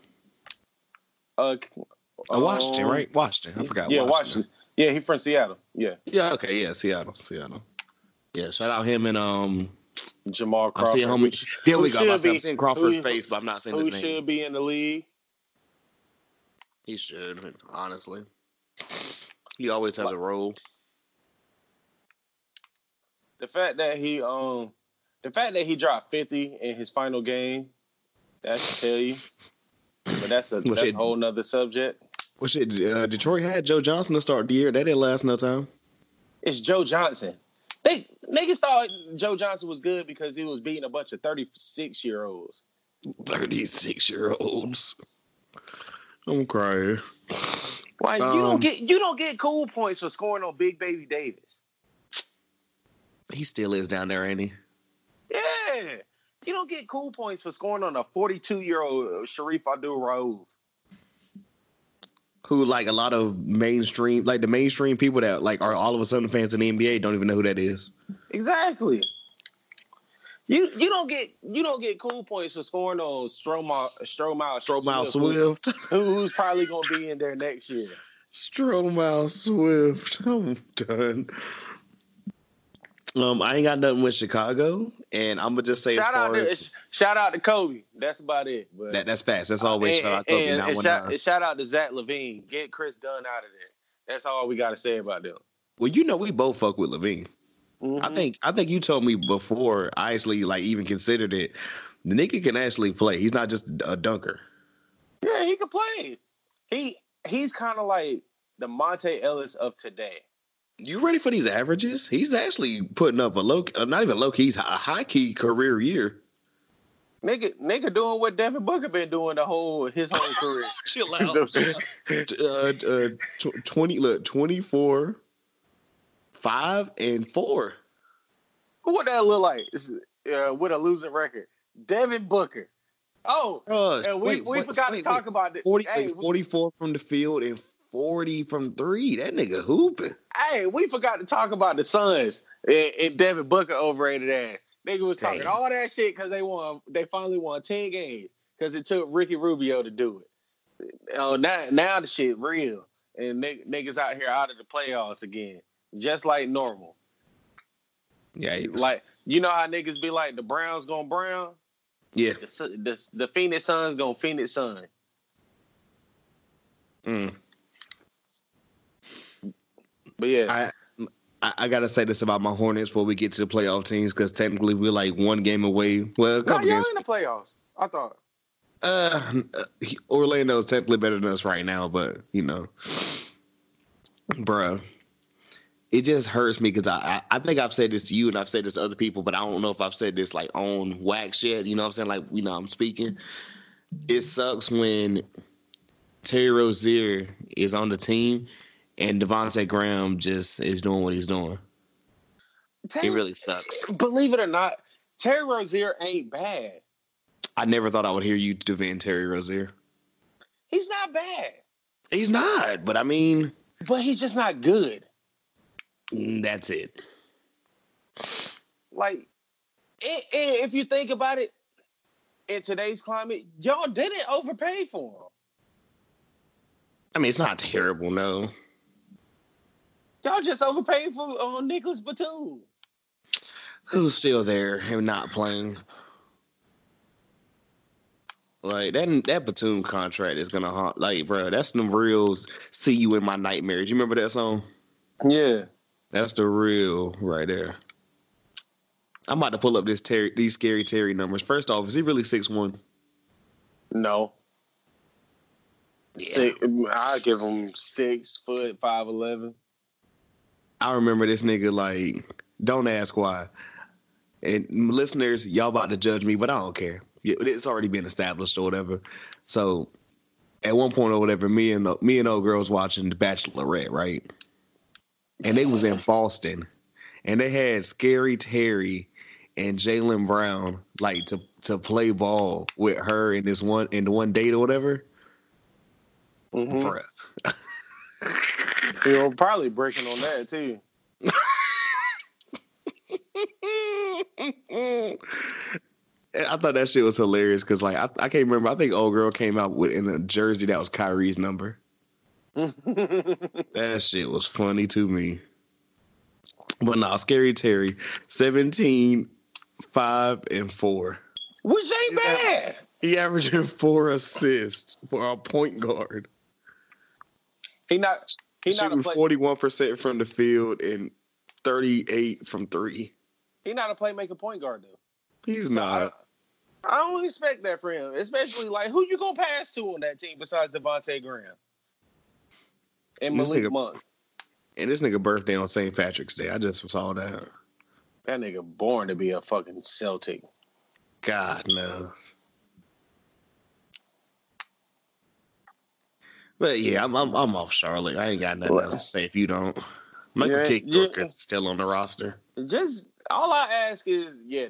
Uh, Oh, Washington, um, right? Washington. I forgot. Yeah, Washington. Yeah, he from Seattle. Yeah, Yeah, okay, yeah, Seattle, Seattle. Yeah, shout out him and um. Jamal I'm Crawford. seeing homie. There we go. I'm, should about to say, I'm seeing Crawford's who- face, but I'm not saying his name. should be in the league? He should, honestly. He always has a role. The fact that he um, the fact that he dropped 50 in his final game, that should tell you. But that's a that's a whole nother subject. Well, shit, uh, Detroit had Joe Johnson to start the year. That didn't last no time. It's Joe Johnson. They niggas thought Joe Johnson was good because he was beating a bunch of 36 year olds. 36 year olds. I'm crying. Like you Um, don't get you don't get cool points for scoring on Big Baby Davis. He still is down there, ain't he? Yeah. You don't get cool points for scoring on a 42 year old Sharif Abdul Rauf. Who, like a lot of mainstream, like the mainstream people that like are all of a sudden fans of the NBA don't even know who that is. Exactly. You you don't get you don't get cool points for scoring on Stromile Stromile Stromile who- Swift. who's probably gonna be in there next year. Stromile Swift. I'm done. Um, I ain't got nothing with Chicago, and I'm gonna just say Shout as far to as shout out to Kobe. That's about it. But that, that's fast. That's always and, shout out Kobe. and- and shout, and shout out to Zach LaVine. Get Kris Dunn out of there. That's all we got to say about them. Well, you know we both fuck with LaVine. I Mhm. think I think you told me before I actually like even considered it. The nigga can actually play. He's not just a dunker. Yeah, he can play. He he's kind of like the Monta Ellis of today. You ready for these averages? He's actually putting up a low, uh, not even low key, he's a high key career year. Nigga, nigga doing what Devin Booker been doing the whole his whole career. Chill out. uh, uh, tw- 20, look, 24, 5, and 4. what that look like? It's, uh, with a losing record, Devin Booker. Oh, Uh, and we, wait, we wait, forgot wait, to talk wait. about this. 40, Hey, wait, 44 from the field and 40 from three. That nigga hooping. Hey, we forgot to talk about the Suns and, and Devin Booker overrated ass. Nigga was talking all that shit because they won. They finally won ten games because it took Ricky Rubio to do it. Oh, now now the shit real and nig- niggas out here out of the playoffs again, just like normal. Yeah, Like you know how niggas be like the Browns gonna Brown, yeah. the the, the Phoenix Suns gonna Phoenix Sun. Mm. But yeah, I, I I gotta say this about my Hornets before we get to the playoff teams because technically we're like one game away. Well, a couple y'all games. in the playoffs. I thought. Uh, Orlando is technically better than us right now, but you know, bruh, it just hurts me because I, I I think I've said this to you and I've said this to other people, but I don't know if I've said this like on wax yet. You know what I'm saying? Like you know, I'm speaking. It sucks when Terry Rozier is on the team and Devonte' Graham just is doing what he's doing. Terry, It really sucks. believe it or not, Terry Rozier ain't bad. I never thought I would hear you defend Terry Rozier. He's not bad, He's not, but I mean, but he's just not good. mm, that's it. Like, i- i- if you think about it, in today's climate, y'all didn't overpay for him. I mean, it's not terrible, no. Y'all just overpaid for uh, Nicolas Batum. Who's still there and not playing? Like that that Batum contract is gonna haunt. Like, bro, that's the reals. See you in my nightmares. Do you remember that song? Yeah. That's the real right there. I'm about to pull up this Terry, these scary Terry numbers. First off, is he really six one? No. Yeah. Six, I give him six foot five eleven. I remember this nigga like, don't ask why. And listeners, y'all about to judge me, but I don't care. It's already been established or whatever. So at one point or whatever, me and me and old girls watching The Bachelorette, right? And they was in Boston, and they had Scary Terry and Jaylen Brown like to to play ball with her in this one in the one date or whatever. Mm-hmm. Bruh. You're probably breaking on that too. I thought that shit was hilarious because, like, I, I can't remember. I think old girl came out with in a jersey that was Kyrie's number. That shit was funny to me. But nah, Scary Terry, 17, 5, and 4. Which ain't bad. He averaging four assists for a point guard. He not he Shooting play, 41% from the field and 38 from three. he not a playmaker point guard though. He's So not. I don't expect that for him, especially like who you gonna pass to on that team besides Devonte Graham and This Malik nigga- Monk. And this nigga birthday on St. Patrick's Day. I just saw that. That nigga born to be a fucking Celtic. God knows. But yeah, I'm I'm, I'm off Charlotte. I ain't got nothing else to say if you don't. Michael Yeah, Kidd yeah. is still on the roster. Just all I ask is, yeah,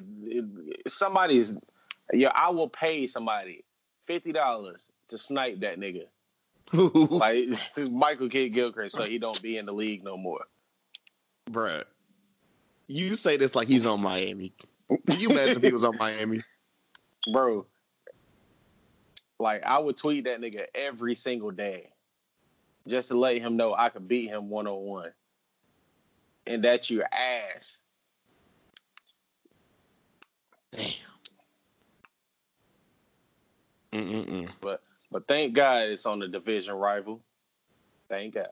somebody's, yeah, I will pay somebody fifty dollars to snipe that nigga, like Michael Kidd Gilchrist, so he don't be in the league no more. Bruh. You say this like he's on Miami. Can you imagine if he was on Miami? bro. Like I would tweet that nigga every single day, just to let him know I could beat him one on one, and that you ass. Damn. Mm-mm-mm. But but thank God it's on the division rival. Thank God.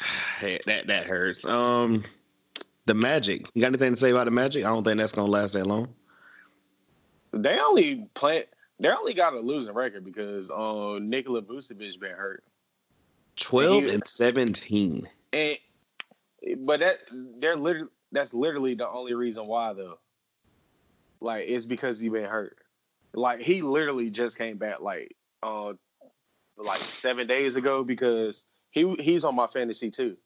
Hey, that that hurts. Um, the Magic. You got anything to say about the Magic? I don't think that's gonna last that long. They only play. They only got a losing record because uh, Nikola Vucevic been hurt, Twelve He- and seventeen. and but that they're literally that's literally the only reason why though. Like it's because he been hurt. Like he literally just came back like uh like seven days ago because he he's on my fantasy too.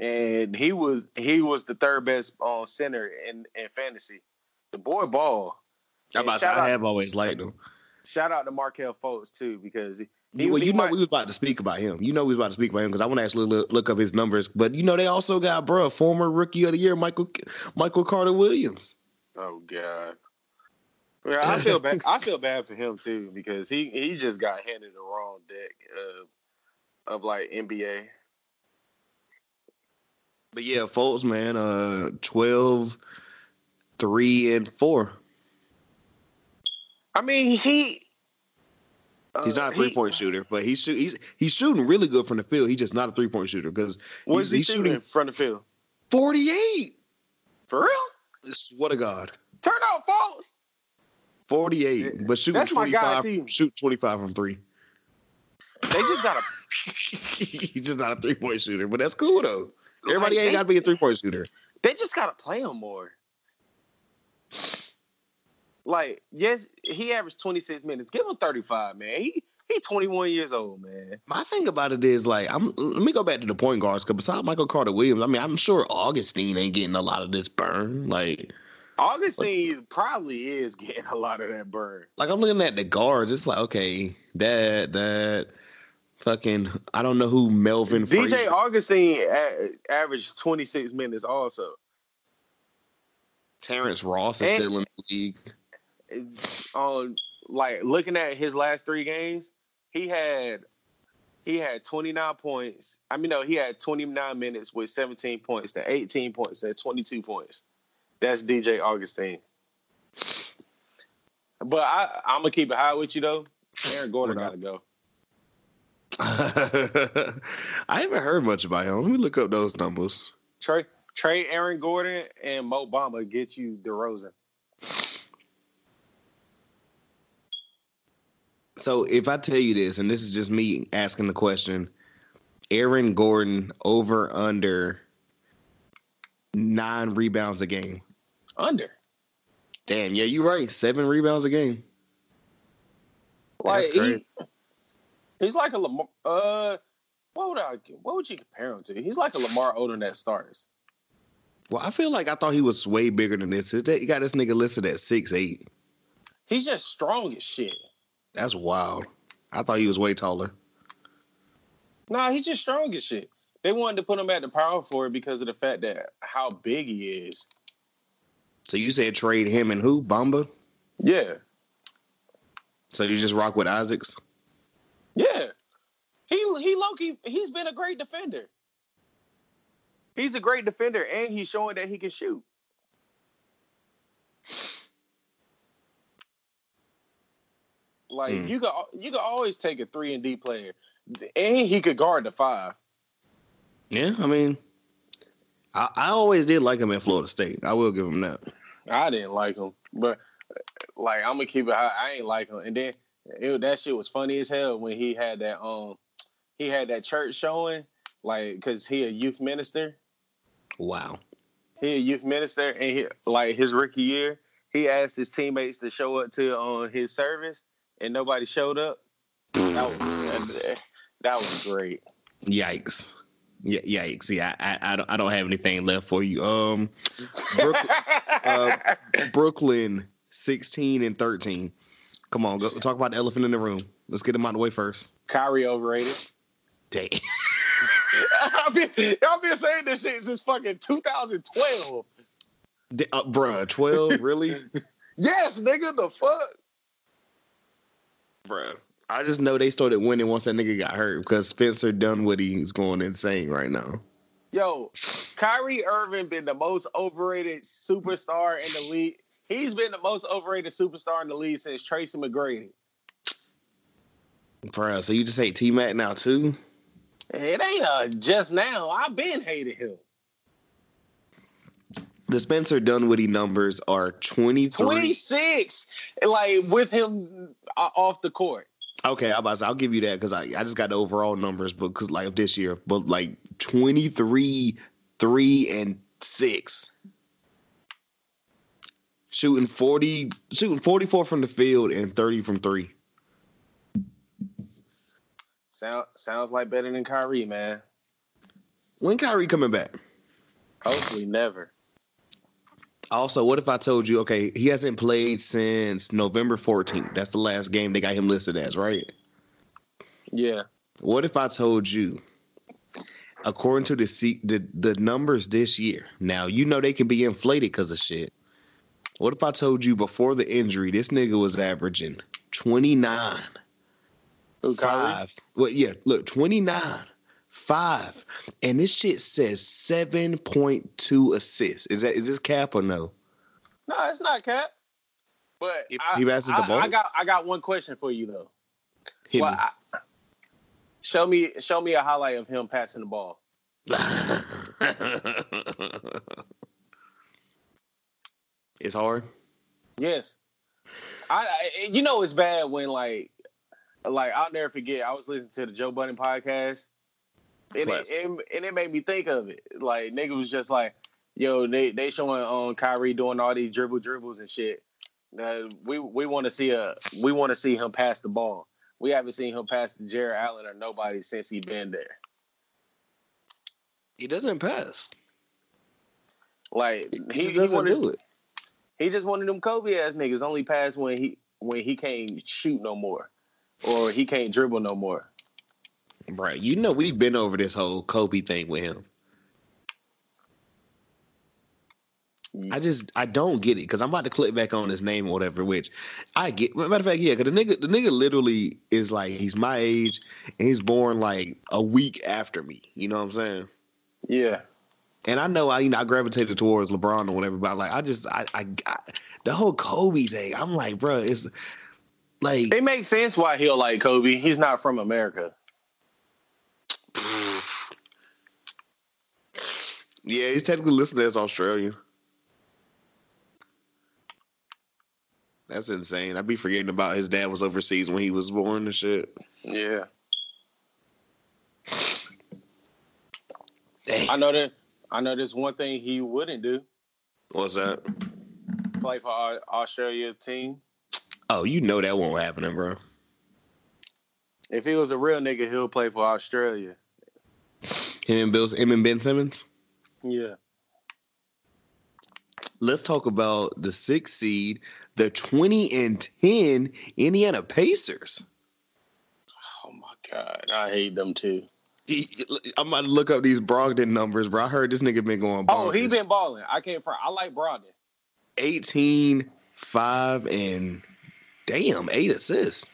And he was he was the third best uh, center in, in fantasy. The boy ball. I'm about to say, I have always liked him. shout out to Markelle Fultz too because he, He- well, you know we was about to speak about him. You know we was about to speak about him because I want to actually look, look up his numbers. But you know they also got bro former rookie of the year Michael Michael Carter Williams. Oh god. Yeah, I feel bad. I feel bad for him too because he he just got handed the wrong deck of of like NBA. But yeah, Fultz man, uh, 12, 3, and four. I mean, he He's uh, not a three point shooter, but he's shoot, he's he's shooting really good from the field. He's just not a three point shooter because What he's, is he he's shooting from the field? forty eight. For real? Swear to God. Turn out false. 48, but shooting That's my guy, 25, shoot 25 from three. They just got a. he's just not a three point shooter, but that's cool though. Everybody Like, ain't got to be a three point shooter. they just gotta play him more. Like, yes, he averaged 26 minutes. Give him 35, man. He he 21 years old, man. My thing about it is like I'm. Let me go back to the point guards because besides Michael Carter Williams, I mean I'm sure Augustin ain't getting a lot of this burn. Like, Augustin probably is getting a lot of that burn. like I'm looking at the guards. It's like okay, that that fucking I don't know who Melvin DJ Frazier- Augustin a- averaged 26 minutes also. Terrence Ross is And- still in the league. On like looking at his last three games, he had he had 29 points. I mean, no, he had 29 minutes with 17 points, to 18 points, to 22 points. That's DJ Augustin. But I, I'm gonna keep it high with you though. Aaron Gordon gotta go. I haven't heard much about him. Let me look up those numbers. Trey, Trey, Aaron Gordon, and Mo Bamba get you DeRozan. So if I tell you this, and this is just me asking the question, Aaron Gordon over under nine rebounds a game. Under. Damn, yeah, you're right. Seven rebounds a game. Like he, he's like a Lamar. Uh, what would I? What would you compare him to? He's like a Lamar Odom that starts. Well, I feel like I thought he was way bigger than this. You got this nigga listed at six eight. He's just strong as shit. That's wild. I thought he was way taller. Nah, he's just strong as shit. They wanted to put him at the power forward because of the fact that how big he is. So you said trade him and who? Bamba? Yeah, So you just rock with Isaacs? yeah. He he Loki. He's been a great defender. He's a great defender, and he's showing that he can shoot. Like Hmm. you could you could always take a three and D player, and he could guard the five. Yeah, I mean, I, I always did like him at Florida State. I will give him that. I didn't like him, but like I'm gonna keep it high. I ain't like him. And then it, that shit was funny as hell when he had that um he had that church showing like because he a youth minister. Wow. He a youth minister, and he like his rookie year, he asked his teammates to show up to on his service, and nobody showed up. That was that was great. Yikes. Yeah, yikes. Yeah, I, I, I don't I don't have anything left for you. Um Brooklyn, uh, Brooklyn 16 and 13. Come on, go talk about the elephant in the room. Let's get him out of the way first. Kyrie overrated. Dang. I've been, I've been saying this shit since fucking 2012. D- uh, bruh, 12, really? Yes, nigga, the fuck. Bruh. I just know they started winning once that nigga got hurt because Spencer Dinwiddie is going insane right now. Yo, Kyrie Irving been the most overrated superstar in the league. He's been the most overrated superstar in the league since Tracy McGrady. Bruh, so you just hate T Mac now too? It ain't uh, just now. I've been hating him. The Spencer Dinwiddie numbers are 23. 26, like with him uh, off the court. Okay, to say, I'll give you that because I, I just got the overall numbers, but because like of this year, but like 23, 3, and 6. Shooting 40, shooting 44 from the field and 30 from three. Sound sounds like better than Kyrie, man. When Kyrie coming back? Hopefully, never. Also, what if I told you, okay, he hasn't played since November 14th. That's the last game they got him listed as, right? Yeah. What if I told you, according to the the the numbers this year? Now you know they can be inflated because of shit. What if I told you before the injury, this nigga was averaging twenty nine, Who, Kyrie? five? Well, yeah, look, twenty nine, five, and this shit says seven point two assists. Is that is this cap or no? No, it's not Cap. But He- I, passes the ball? I got I got one question for you though. Hit Well, me. I, show me show me a highlight of him passing the ball. it's hard. Yes. I, I you know it's bad when like like I'll never forget. I was listening to the Joe Budden podcast, and it, and, it made me think of it. Like nigga was just like, yo, they they showing um Kyrie doing all these dribble dribbles and shit. Uh, we we want to see a we want to see him pass the ball. We haven't seen him pass to Jarrett Allen or nobody since he been there. He doesn't pass. Like He, he, just he doesn't wanted, do it. he just of them Kobe ass niggas. Only pass when he when he can't shoot no more, or he can't dribble no more. Right. You know we've been over this whole Kobe thing with him. I mm. just I don't get it because I'm about to click back on his name or whatever. Which I get. Matter of fact, yeah, because the nigga the nigga literally is like he's my age and he's born like a week after me. You know what I'm saying? Yeah, And I know I you know I gravitated towards LeBron or whatever, but like I just I I, I the whole Kobe thing. I'm like, bro, it's like it makes sense why he'll like Kobe. He's not from America. Yeah, he's technically listed as Australian. That's insane. I'd be forgetting about his dad was overseas when he was born and shit. Yeah, Dang. I know that. I know there's one thing he wouldn't do: What's that? play for our Australia team. Oh, you know that won't happen, bro. If he was a real nigga, he'll play for Australia. Him and Bill, him and Ben Simmons. Yeah, Let's talk about the sixth seed, the twenty and ten Indiana Pacers. Oh my god, I hate them too. I'm about to look up these Brogdon numbers, bro. I heard this nigga been going. Oh, he been balling. I can't front. I like Brogdon. 18, 5, and damn, eight assists.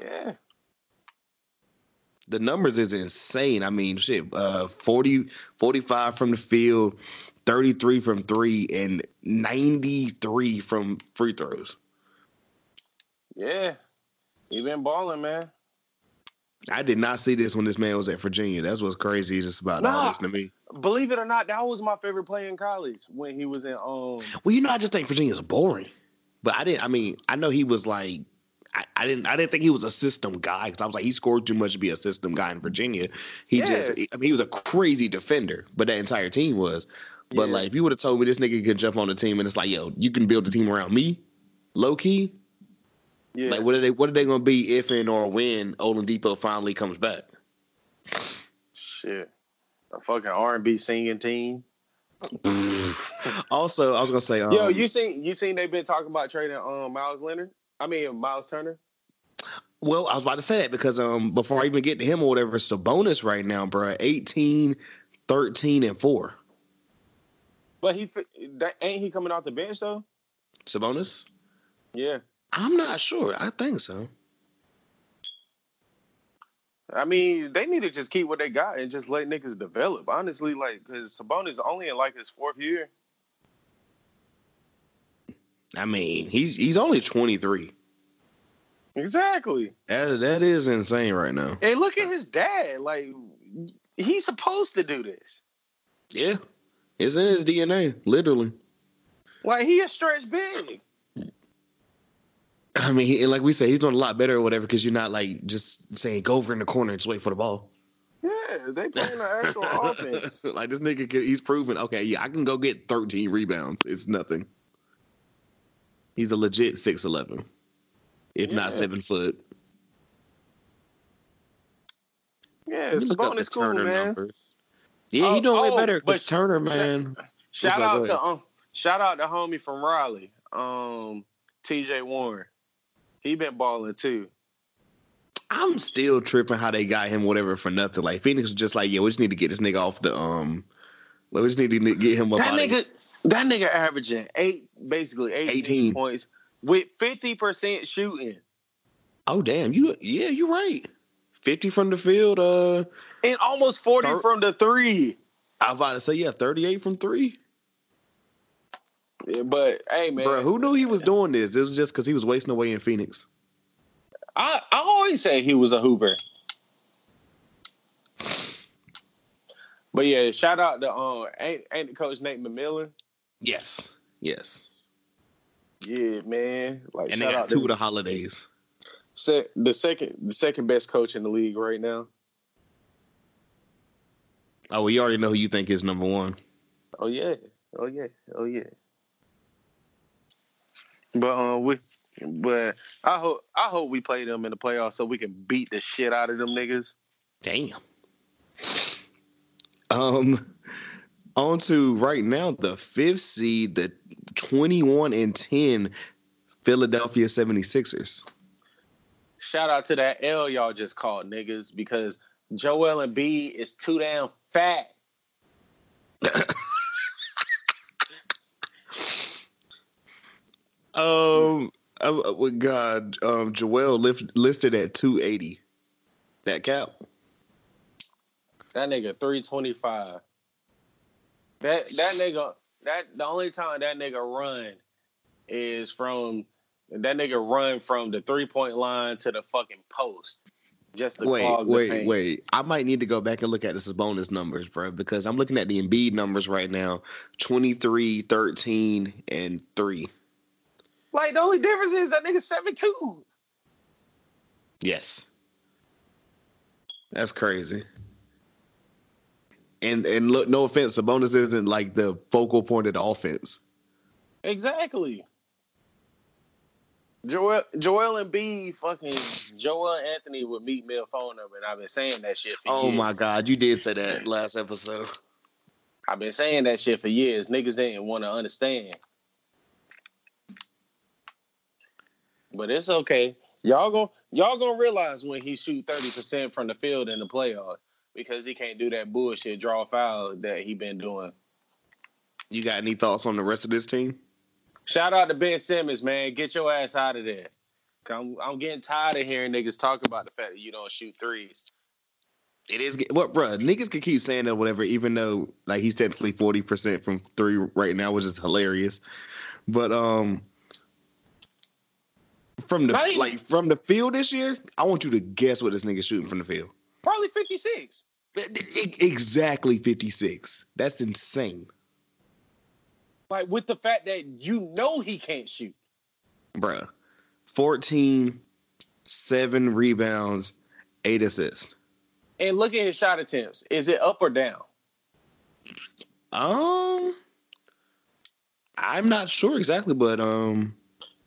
Yeah, The numbers is insane. I mean, shit, uh, 40, 45 from the field, 33 from three, and 93 from free throws. yeah, he been balling, man. I did not see this when this man was at Virginia. That's what's crazy just about all Nah. this to me. Believe it or not, that was my favorite play in college when he was in um. Well, you know, I just think Virginia's boring. But I didn't. I mean, I know he was like, I, I didn't. I didn't think he was a system guy because I was like, he scored too much to be a system guy in Virginia. He Yeah. just. I mean, he was a crazy defender, but that entire team was. But Yeah. like, if you would have told me this nigga could jump on the team and it's like, yo, you can build a team around me, low key. Yeah, Like, what are they? What are they going to be if and or when Oladipo finally comes back? shit, a fucking R and B singing team. also, I was gonna say, um, Yo, you seen you seen they've been talking about trading um Miles Leonard? I mean Myles Turner. Well, I was about to say that because um before I even get to him or whatever, it's the bonus right now, bro. 18, 13, and 4. But he that, ain't he coming off the bench though? Sabonis? Yeah, I'm not sure. I think so. I mean they need to just keep what they got and just let niggas develop. Honestly, like because Sabonis only in like his fourth year. I mean, he's he's only 23. Exactly. That that is insane right now. And look at his dad. Like he's supposed to do this. Yeah. It's in his DNA, literally. Like he a stretch big. I mean, he, like we say, he's doing a lot better or whatever because you're not like just saying go over in the corner and just wait for the ball. Yeah, they playing the actual offense. like this nigga, can, he's proven okay. Yeah, I can go get 13 rebounds. It's nothing. He's a legit 6'11", if not seven foot. Yeah, me look up the cool, Turner man. numbers. Yeah, he Oh, doing way oh, better because but Turner, man. Shout out to um, shout out to homie from Raleigh, um, T.J. Warren. He been balling too. I'm still tripping how they got him whatever for nothing. Like Phoenix was just like, yeah, we just need to get this nigga off the um. We just need to get him up That nigga, that nigga averaging eight, basically 18, 18. points with fifty percent shooting Oh damn, you yeah, you're right. Fifty from the field. Uh, and almost forty Thir- from the three. I was about to say yeah, thirty-eight from three. Yeah, but hey, man, Bro, who knew he was doing this? It was just because he was wasting away in Phoenix. I I always say he was a hooper. But yeah, shout out to um ain't ain't the coach Nate McMillan. Yes, yes. Yeah, man. Like And they shout got out two to of the holidays. se- the second the second best coach in the league right now. Oh, well, you already know who you think is number one. Oh yeah. Oh yeah. Oh yeah. But um we but I hope I hope we play them in the playoffs so we can beat the shit out of them niggas. Damn. Um, on to right now the fifth seed, the 21 and 10 Philadelphia 76ers. Shout out to that L y'all just called niggas because Joel Embiid is too damn fat. Um, uh, God, um, Joel lift, listed at 280. That cap. That nigga three twenty five. That that nigga that the only time that nigga run is from that nigga run from the three point line to the fucking post. Just Wait, wait, wait. I might need to go back and look at this bonus numbers, bro, because I'm looking at the Embiid numbers right now 23, 13, and 3. Like the only difference is that nigga seven two. Yes. That's crazy. And and look, no offense, Sabonis isn't like the focal point of the offense. Exactly. Joel Joel Embiid fucking Joel Anthony would meet me a phone number, and I've been saying that shit for Oh years. my God, you did say that last episode. I've been saying that shit for years. Niggas didn't want to understand. But it's okay. Y'all gonna y'all gonna realize when he shoot 30% from the field in the playoffs because he can't do that bullshit draw foul that he been doing. You got any thoughts on the rest of this team? Shout out to Ben Simmons, man. Get your ass out of there. I'm, I'm getting tired of hearing niggas talk about the fact that you don't shoot threes. It is what, bro. Niggas can keep saying that whatever, even though like he's technically forty percent from three right now, which is hilarious. But um, from the even- like from the field this year, I want you to guess what this nigga's shooting from the field. Probably 56. E- Exactly fifty six. That's insane, Like with the fact that you know he can't shoot. bruh. 14, seven rebounds, eight assists. And look at his shot attempts. Is it up or down? Um, I'm not sure exactly, but um,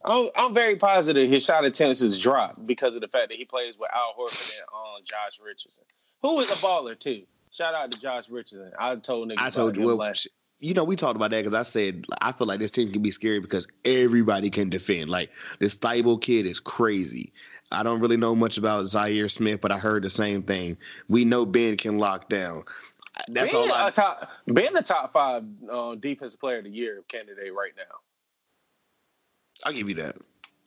I'm, I'm very positive his shot attempts is dropped because of the fact that he plays with Al Horford and um, Josh Richardson, who is a baller too. Shout out to Josh Richardson. I told niggas I told you. Well, last- you know, we talked about that because I said I feel like this team can be scary because everybody can defend. Like this Thybulle kid is crazy. I don't really know much about Zhaire Smith, but I heard the same thing. We know Ben can lock down. That's being all I. a top, being the top five uh, defensive player of the year candidate right now. I'll give you that.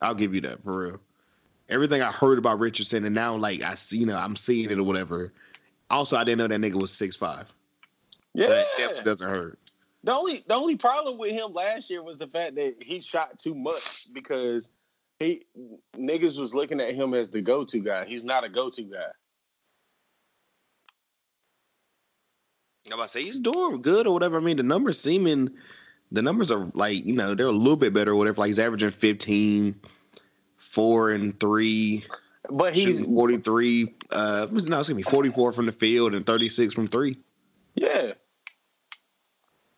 I'll give you that for real. Everything I heard about Richardson, and now like I see, you know, I'm seeing it or whatever. Also, I didn't know that nigga was six five. Yeah. That definitely doesn't hurt. The only the only problem with him last year was the fact that he shot too much because he niggas was looking at him as the go to guy. He's not a go to guy. I'm about to say he's doing good or whatever. I mean, the numbers seeming, the numbers are like you know they're a little bit better or whatever. Like he's averaging 15, four and three, But he's 43. Uh, no, it's gonna be 44 from the field and 36 from three. yeah.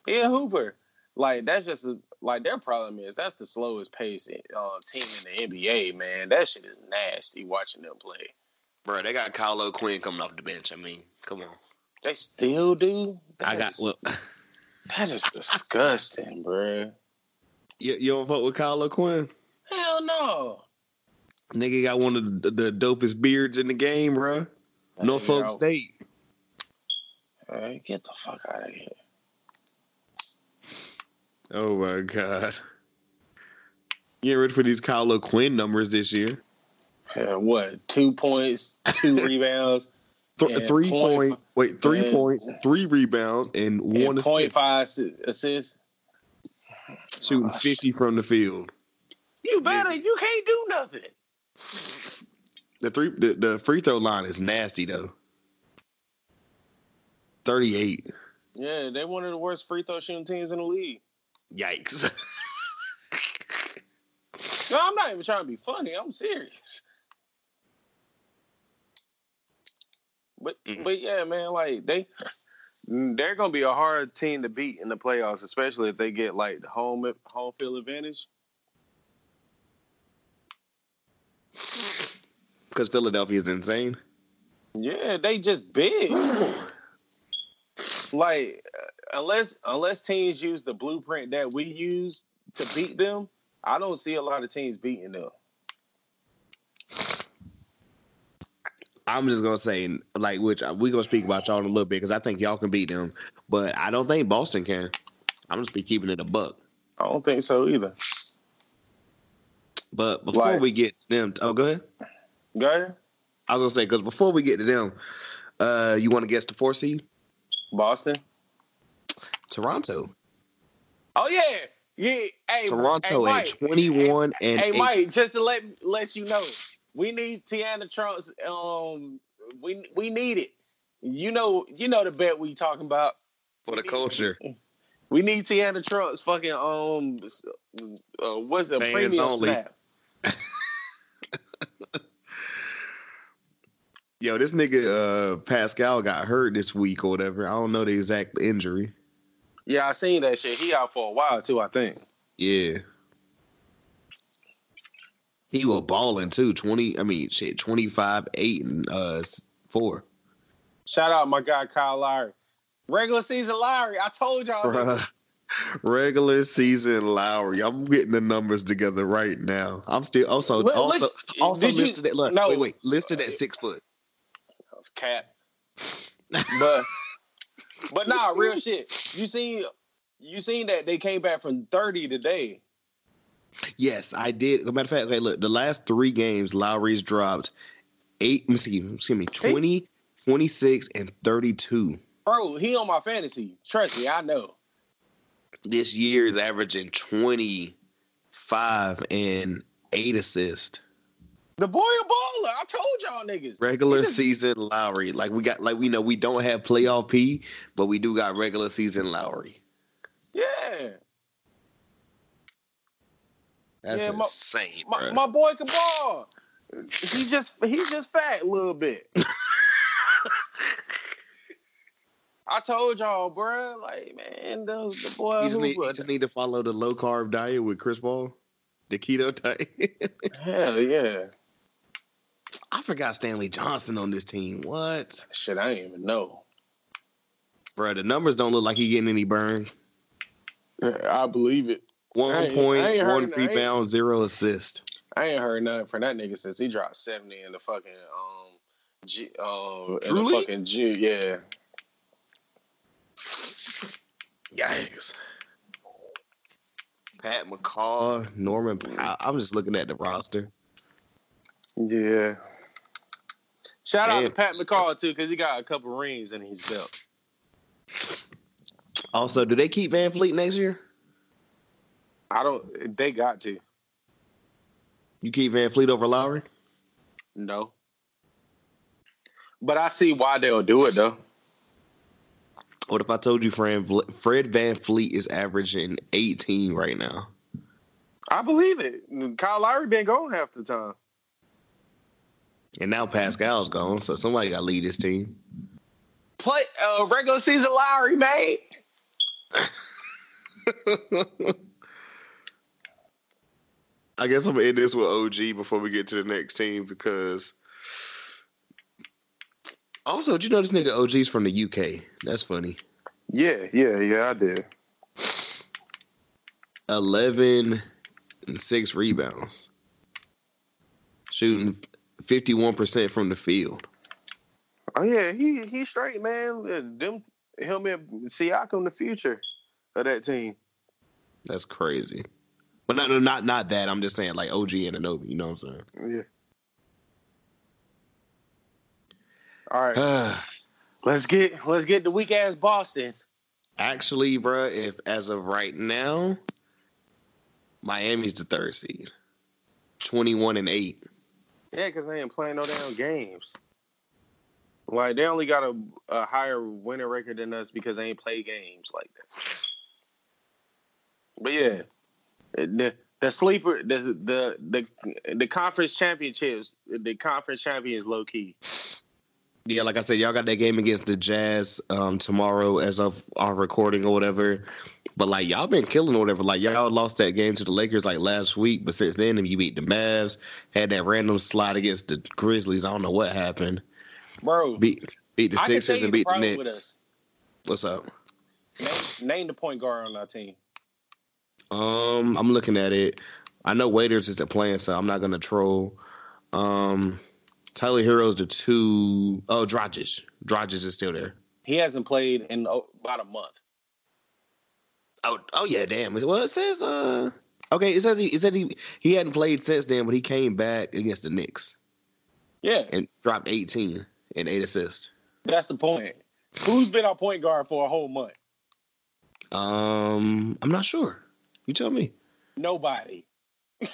Yeah, Hooper. Like that's just a, like their problem is that's the slowest pace uh, team in the NBA, man. That shit is nasty watching them play. Bro, they got Kyle Quinn coming off the bench. I mean, come on. They still do. I got That is- well. that is disgusting, bro. you, you don't vote with Kyle O'Quinn? Hell no. Nigga got one of the, the dopest beards in the game, bro. Norfolk Hey, State. Hey, get the fuck out of here. Oh my god. You ain't ready for these Kyle Quinn numbers this year. Yeah, what? Two points, two rebounds, Th- Yeah, three point- point, wait, three and- points, three rebounds, and one and point assist. five assists. shooting Gosh. fifty from the field. You better. You can't do nothing. The three, the, the free throw line is nasty though. Thirty-eight. Yeah, they're one of the worst free throw shooting teams in the league. Yikes. No, I'm not even trying to be funny. I'm serious. But Mm. but yeah, man, like they they're gonna be a hard team to beat in the playoffs, especially if they get like the home home field advantage. Because Philadelphia is insane. Yeah, they just big. like unless unless teams use the blueprint that we use to beat them, I don't see a lot of teams beating them. I'm just gonna say, like, which we gonna speak about y'all in a little bit because I think y'all can beat them, but I don't think Boston can. I'm just be keeping it a buck. I don't think so either. But before Like- we get to them, oh, go ahead. Go ahead. I was gonna say because before we get to them, uh, you want to guess the four seed? Boston. Toronto. Oh yeah, yeah. Hey, Toronto hey, at Mike. 21 and Hey, eight. Mike, just to let let you know, we need Tiana Trumps. Um, we we need it. You know, you know the bet we talking about. for the culture. We need Tiana Trumps. Fucking um, uh, what's the Fans premium only. snap? Yo, this nigga uh, Pascal got hurt this week or whatever. I don't know the exact injury. Yeah, I seen that shit. He out for a while too. I think. Yeah. He was balling too. 20, I mean, shit, 25, 8, and uh, 4. Shout out my guy Kyle Lowry. Regular season Lowry. I told y'all. Bruh. Regular season Lowry. I'm getting the numbers together right now. I'm still also Look- also look, also did you- listed at look, no. wait, wait, listed at six foot. cat. But but nah, real shit. You seen you seen that they came back from 30 today. Yes, I did. As a matter of fact, okay, look, the last three games, Lowry's dropped eight, let me excuse me, 20, 26, and 32. Bro, he on my fantasy. Trust me, I know. This year is averaging 25 and eight assists. The boy a baller. I told y'all niggas. Regular season Lowry. Like we got like we know we don't have playoff P, but we do got regular season Lowry. Yeah. That's Yeah, my- insane, My, my boy can ball. He just he's just fat a little bit. I told y'all, bro. Like, man, the, the boy you just, need, you just need to follow the low carb diet with Chris Paul, the keto diet. hell yeah. I forgot Stanley Johnson on this team. What, Shit, I didn't even know. bro? The numbers don't look like he getting any burn. I believe it. One I ain't one heard- I ain't- rebound, zero assist. I ain't heard nothing from that nigga since he dropped seventy in the fucking um, G, um, in the fucking G, yeah. Yikes. Pat McCaw, Norman Powell. I'm just looking at the roster. Yeah. Shout out to Pat McCaw too, because he got a couple rings in his belt. Also, do they keep VanVleet next year? I don't. They got to. You keep VanVleet over Lowry? No. But I see why they'll do it though. What if I told you Fred, Fred VanVleet is averaging 18 right now? I believe it. Kyle Lowry been gone half the time. And now Pascal's gone, so somebody got to lead this team. Play uh, regular season Lowry, man. I guess I'm gonna end this with OG before we get to the next team because. Also, did you know this nigga OG's from the UK? That's funny. Yeah, yeah, yeah. I did. 11 and six rebounds. shooting fifty one percent from the field. Oh yeah, he he's straight, man. Them him and Siakam the future of that team. That's crazy. But not not not that. I'm just saying like OG Anunoby. You know what I'm saying? Yeah. All right, let's get let's get the weak ass Boston. Actually, bruh, if as of right now, Miami's the third seed, twenty one and eight. Yeah, because they ain't playing no damn games. Like they only got a, a higher winning record than us because they ain't play games like that. But yeah, the the sleeper the the the the conference championships the conference champions low key. Yeah, like I said, y'all got that game against the Jazz um, tomorrow as of our recording or whatever. But like y'all been killing or whatever. Like y'all lost that game to the Lakers like last week, but since then you beat the Mavs, had that random slide against the Grizzlies. I don't know what happened. Bro, Beat beat the Sixers and beat the Knicks. us. What's up? Name, name the point guard on our team. Um, I'm looking at it. I know Waiters isn't playing, so I'm not gonna troll. Um, Tyler Herro's the two oh Dragic. Dragic is still there. He hasn't played in oh, about a month. Oh, oh yeah, damn. Well, it says uh, okay. It says he it said he he hadn't played since then, but he came back against the Knicks Yeah, and dropped 18 and eight assists. that's the point. Who's been our point guard for a whole month? Um, I'm not sure. You tell me. Nobody.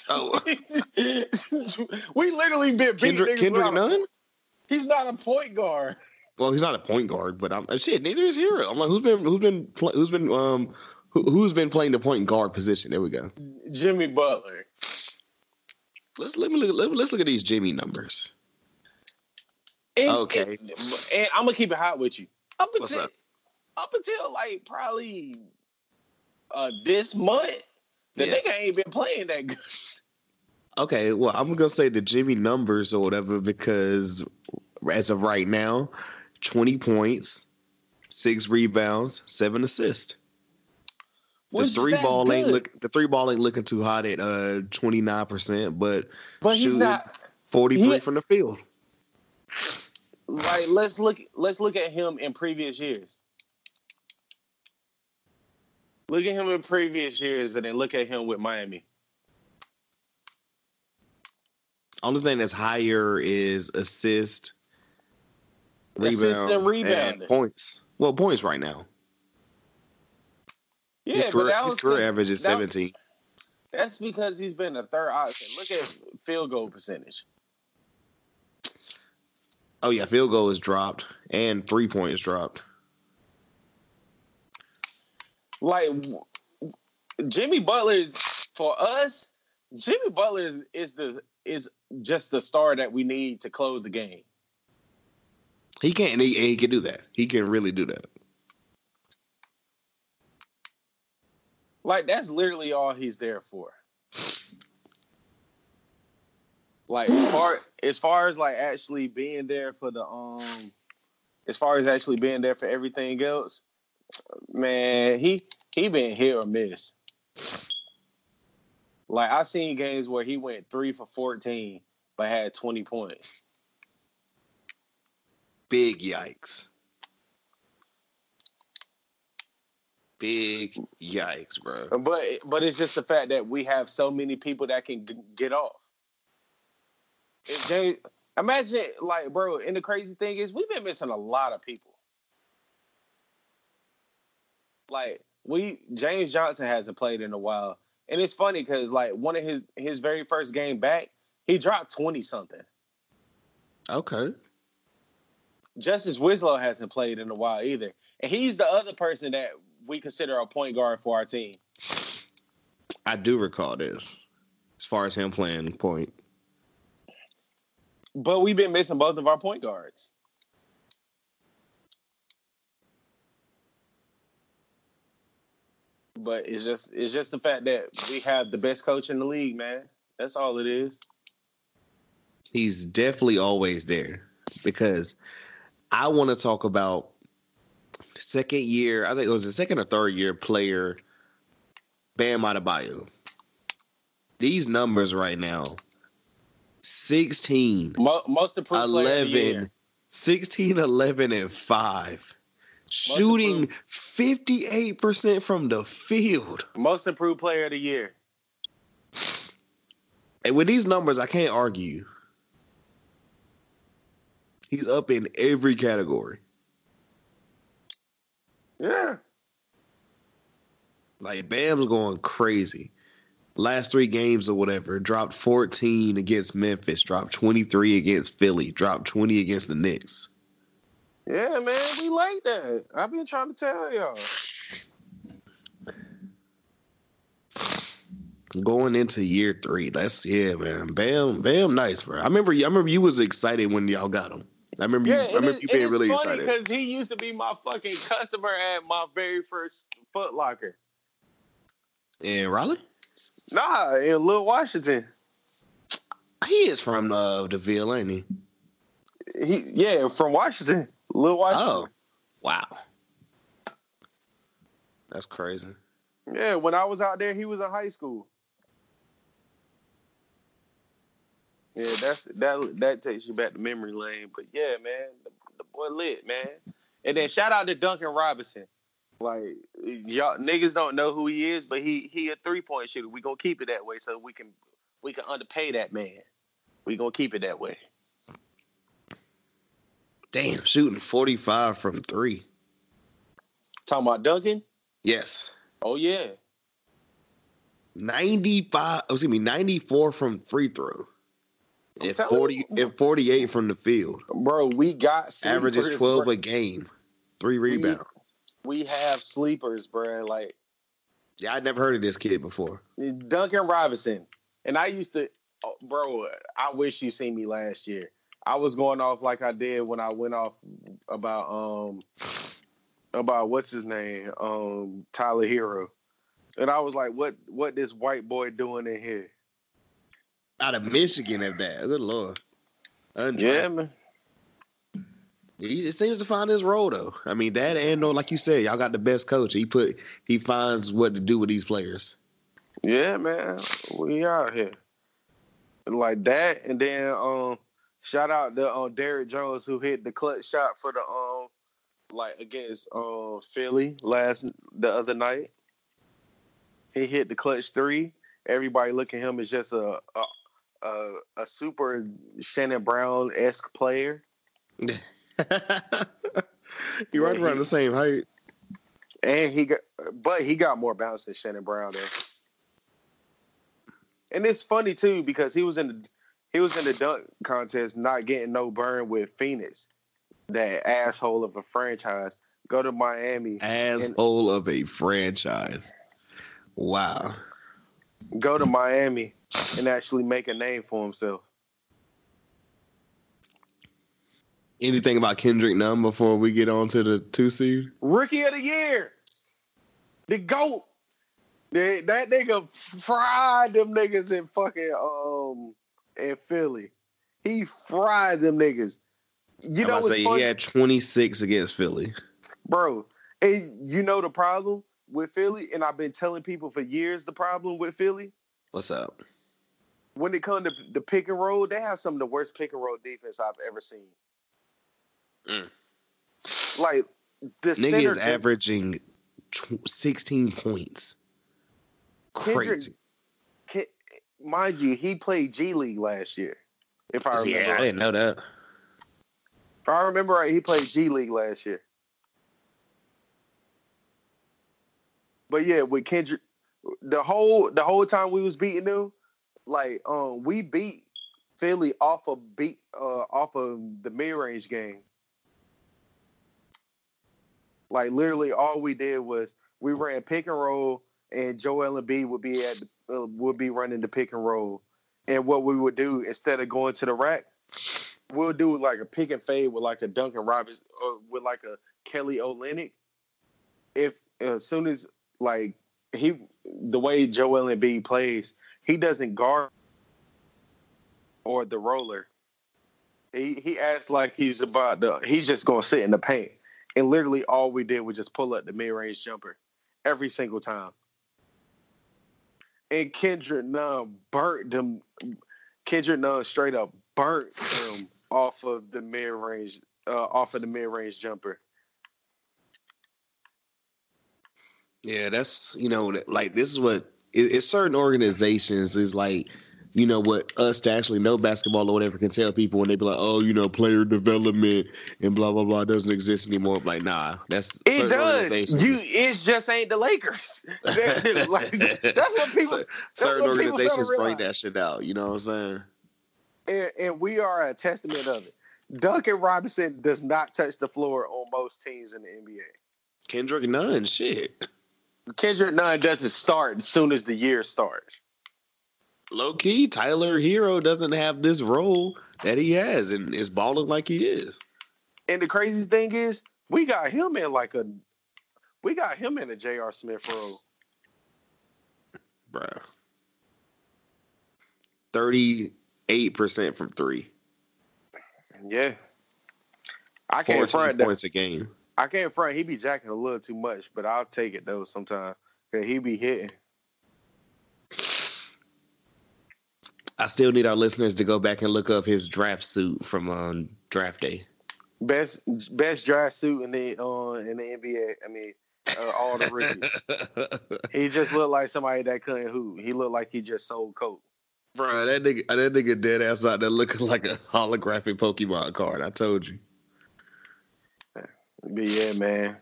Oh, we literally been Kendrick Kendrick Nunn. He's not a point guard. Well, he's not a point guard, but I'm shit. Neither is Herro. I'm like, who's been who's been who's been um who, who's been playing the point guard position? There we go. Jimmy Butler. Let's let me look, let, let's look at these Jimmy numbers. And, Okay. And, and I'm gonna keep it hot with you. Up What's until up? up until like probably uh this month, the Yeah. nigga ain't been playing that good. Okay, well, I'm gonna say the Jimmy numbers or whatever because as of right now, 20 points, six rebounds, seven assists. The three ball ain't good. look the three ball ain't looking too hot at uh 29 percent, but but he's not 43 He- from the field. like let's look let's look at him in previous years. Look at him in previous years and then look at him with Miami. Only thing that's higher is assist, Assist and rebound, rebounding. points. Well, points right now. Yeah, his but career, his career average is that- 17. That's because he's been a third option. Look at field goal percentage. Oh yeah, field goal is dropped and three points dropped. Like Jimmy Butler is for us. Jimmy Butler is, is the is just the star that we need to close the game. He can't. He, he can do that. He can really do that. Like that's literally all he's there for. Like far as far as like actually being there for the um, as far as actually being there for everything else, man, he he been hit or miss. Like I seen games where he went three for fourteen but had twenty points. Big yikes. Big yikes, bro. But but it's just the fact that we have so many people that can g- get off. If they imagine, like, bro, and the crazy thing is, we've been missing a lot of people. Like, we James Johnson hasn't played in a while, and it's funny because like one of his his very first game back, he dropped twenty something. Okay. Justice Winslow hasn't played in a while either, and he's the other person that we consider a point guard for our team. I do recall this. As far as him playing point. But we've been missing both of our point guards. But it's just it's just the fact that we have the best coach in the league, man. That's all it is. He's definitely always there because I want to talk about second year. I think it was the second or third year player, Bam Adebayo. These numbers right now 16, Mo- most improved player of the 11, year. 16, 11, and 5. Shooting 58% from the field. Most improved player of the year. And with these numbers, I can't argue. He's up in every category. Yeah. Like Bam's going crazy. Last three games or whatever, dropped 14 against Memphis, dropped 23 against Philly, dropped 20 against the Knicks. Yeah, man, we like that. I've been trying to tell y'all. Going into year three, that's yeah, man. Bam, Bam, nice, bro. I remember, I remember you was excited when y'all got him. I remember, you, Yeah, I remember is, you being really funny excited. because he used to be my fucking customer at my very first Foot Locker. And Raleigh, Nah, in Little Washington. he is from uh, the Ville, ain't he? He yeah, from Washington. Little Washington. Oh, wow, that's crazy. Yeah, when I was out there, he was in high school. Yeah, that's that. That takes you back to memory lane. But yeah, man, the, the boy lit, man. And then shout out to Duncan Robinson. Like y'all niggas don't know who he is, but he he a three point shooter. We gonna keep it that way so we can we can underpay that man. We gonna keep it that way. Damn, shooting 45 from three. Talking about Duncan? Yes. Oh yeah, 95, oh, excuse me, 94 from free throw. I'm And 40 you. and 48 from the field. bro. We got Averages sleepers, 12 bro. a game. Three rebounds. We have sleepers, bro. Like Yeah, I'd never heard of this kid before. Duncan Robinson. And I used to, oh, bro, I wish you seen me last year. I was going off like I did when I went off about um about what's his name, um Tyler Herro, and I was like, what what this white boy doing in here? Out of Michigan at that. Good lord. Undrafted. Yeah, man. He it seems to find his role though. I mean, that and no, like you said, y'all got the best coach. He put he finds what to do with these players. Yeah, man. We out here. Like that, and then um shout out to um Derrick Jones who hit the clutch shot for the um like against um Philly last the other night. He hit the clutch three. Everybody look at him as just a a a, a super Shannon Brown esque player. you right around the same height. And he got, but he got more bounce than Shannon Brown. Though. And it's funny too because he was in the he was in the dunk contest, not getting no burn with Phoenix, that asshole of a franchise. Go to Miami, Asshole of a franchise. Wow. go to Miami, and actually make a name for himself. Anything about Kendrick Nunn before we get on to the two seed? Rookie of the year, the goat. That, that nigga fried them niggas in fucking um in Philly. He fried them niggas. You I'm know about to what's say funny? he had 26 against Philly. bro. And you know the problem with Philly, and I've been telling people for years the problem with Philly. What's up? When it comes to the pick and roll, they have some of the worst pick and roll defense I've ever seen. Mm. Like the Nigga is averaging tw- 16 points. Crazy. Mind you, he played G League last year. If I remember, Yeah, I didn't know that. if I remember right, he played G League last year. But yeah, with Kendrick, the whole the whole time we was beating them, like um, we beat Philly off of beat uh off of the mid range game. Like literally, all we did was we ran pick and roll, and Joel Embiid would be at uh, would be running the pick and roll, and what we would do instead of going to the rack, we'll do like a pick and fade with like a Duncan Robinson or with like a Kelly Olynyk. If as soon as like he the way Joel B plays, he doesn't guard or the roller. He he acts like he's about to he's just gonna sit in the paint. And literally all we did was just pull up the mid range jumper every single time. And Kendrick Nunn burnt them. Kendrick Nunn straight up burnt him off of the mid range, uh, off of the mid range jumper. Yeah, that's you know, like this is what it, it's certain organizations is like, you know, what us to actually know basketball or whatever can tell people when they be like, oh, you know, player development and blah blah blah doesn't exist anymore. Like, nah, that's It does. You, it just ain't the Lakers. like, that's what people. Cer- certain what people organizations bring that shit out. You know what I'm saying? and, and we are a testament of it. Duncan Robinson does not touch the floor on most teams in the NBA. Kendrick Nunn, shit. Kendrick Nunn doesn't start as soon as the year starts. Low key, Tyler Herro doesn't have this role that he has and is balling like he is. And the crazy thing is, we got him in like a, we got him in a J.R. Smith role. Bruh. 38% from three. Yeah, I can't front that. points a game. I can't front. He be jacking a little too much, but I'll take it though sometimes. Cause he be hitting. I still need our listeners to go back and look up his draft suit from um, draft day. Best best draft suit in the uh, in the NBA. I mean, uh, all the rookies. he just looked like somebody that couldn't hoop. He looked like he just sold coke. Bro, that nigga, that nigga dead ass out there looking like a holographic Pokemon card. I told you. But yeah, man.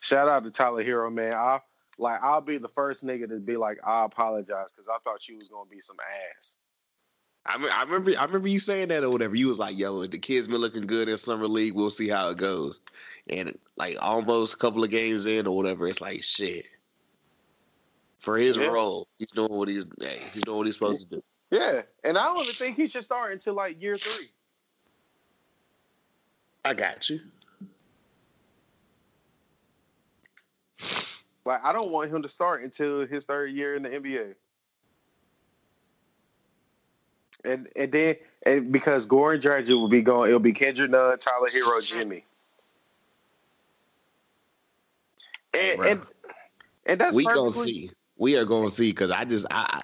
Shout out to Tyler Herro, man. I like I'll be the first nigga to be like, I apologize because I thought you was gonna be some ass. I, I remember I remember you saying that or whatever. You was like, "Yo, the kids been looking good in summer league. We'll see how it goes." And like almost a couple of games in or whatever, it's like shit. For his Yeah. role, he's doing what he's hey, he's doing what he's supposed to do. Yeah, and I don't even think he should start until like year three. I got you. Like I don't want him to start until his third year in the NBA. And and then and because Goran Dragic will be going, it'll be Kendrick Nunn, Tyler Herro, Jimmy. And and and that's we gonna see. We are gonna see because I just I,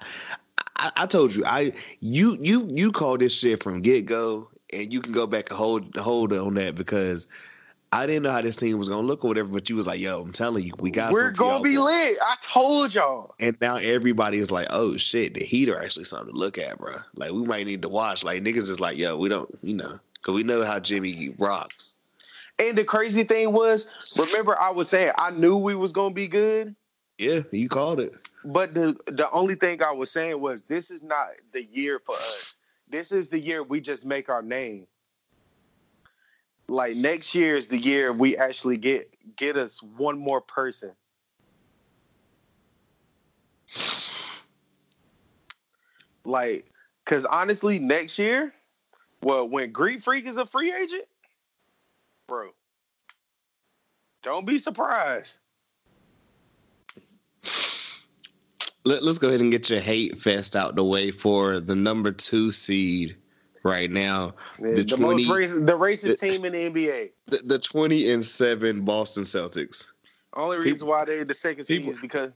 I I told you I you you you call this shit from get go and you can go back and hold hold on that because I didn't know how this team was gonna look or whatever, but you was like, yo, I'm telling you, we got We're gonna be lit. I told y'all. And now everybody is like, oh shit, the Heat are actually something to look at, bro. Like we might need to watch. Like niggas is like, yo, we don't, you know, because we know how Jimmy rocks. And the crazy thing was, remember I was saying I knew we was gonna be good, Yeah, you called it. but the the only thing I was saying was this is not the year for us. This is the year we just make our name. Like next year is the year we actually get get us one more person. Like, cause honestly, next year, well, when Greek Freak is a free agent, bro, don't be surprised. Let, let's go ahead and get your hate fest out the way for the number two seed right now. The, The most racist, the racist team in the NBA. The, the 20 and 7 Boston Celtics. Only reason People- why they the second seed people- is because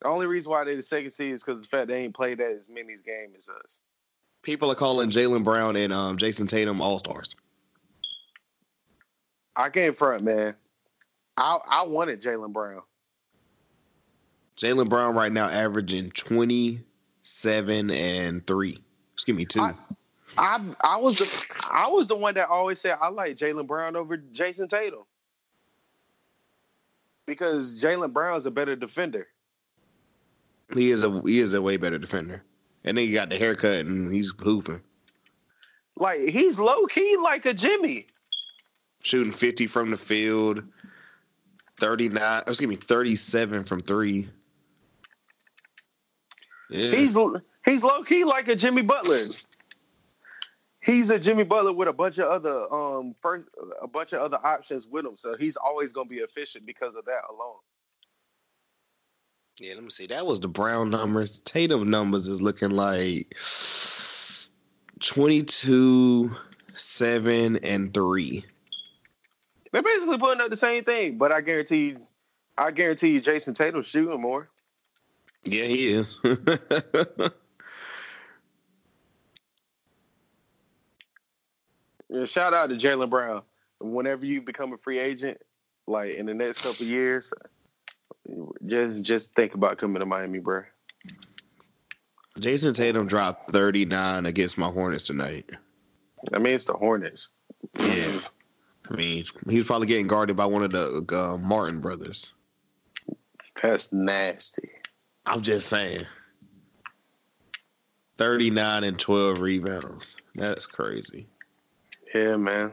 the only reason why they the second seed is because the fact they ain't played that as many games as us. People are calling Jaylen Brown and um, Jayson Tatum all stars. I can't front, man. I I wanted Jaylen Brown. Jaylen Brown right now averaging 27 and 3. Excuse me, 2. I- I I was the I was the one that always said I like Jaylen Brown over Jayson Tatum because Jaylen Brown is a better defender. he is a he is a way better defender. And then he got the haircut and he's hooping. Like he's low key like a Jimmy. Shooting 50 from the field. 39, excuse me, 37 from 3. Yeah. He's he's low key like a Jimmy Butler. He's a Jimmy Butler with a bunch of other um first a bunch of other options with him, so he's always gonna be efficient because of that alone. Yeah, let me see. That was the Brown numbers. Tatum numbers is looking like 22, 7, and 3. They're basically putting up the same thing, but I guarantee you, I guarantee you, Jayson Tatum's shooting more. Yeah, he is. Yeah, shout out to Jaylen Brown. Whenever you become a free agent, like in the next couple years, just just think about coming to Miami, bro. Jayson Tatum dropped 39 against my Hornets tonight. I mean, it's the Hornets. Yeah. I mean, he was probably getting guarded by one of the uh, Martin brothers. That's nasty. I'm just saying. 39 and 12 rebounds. That's crazy. Yeah, man.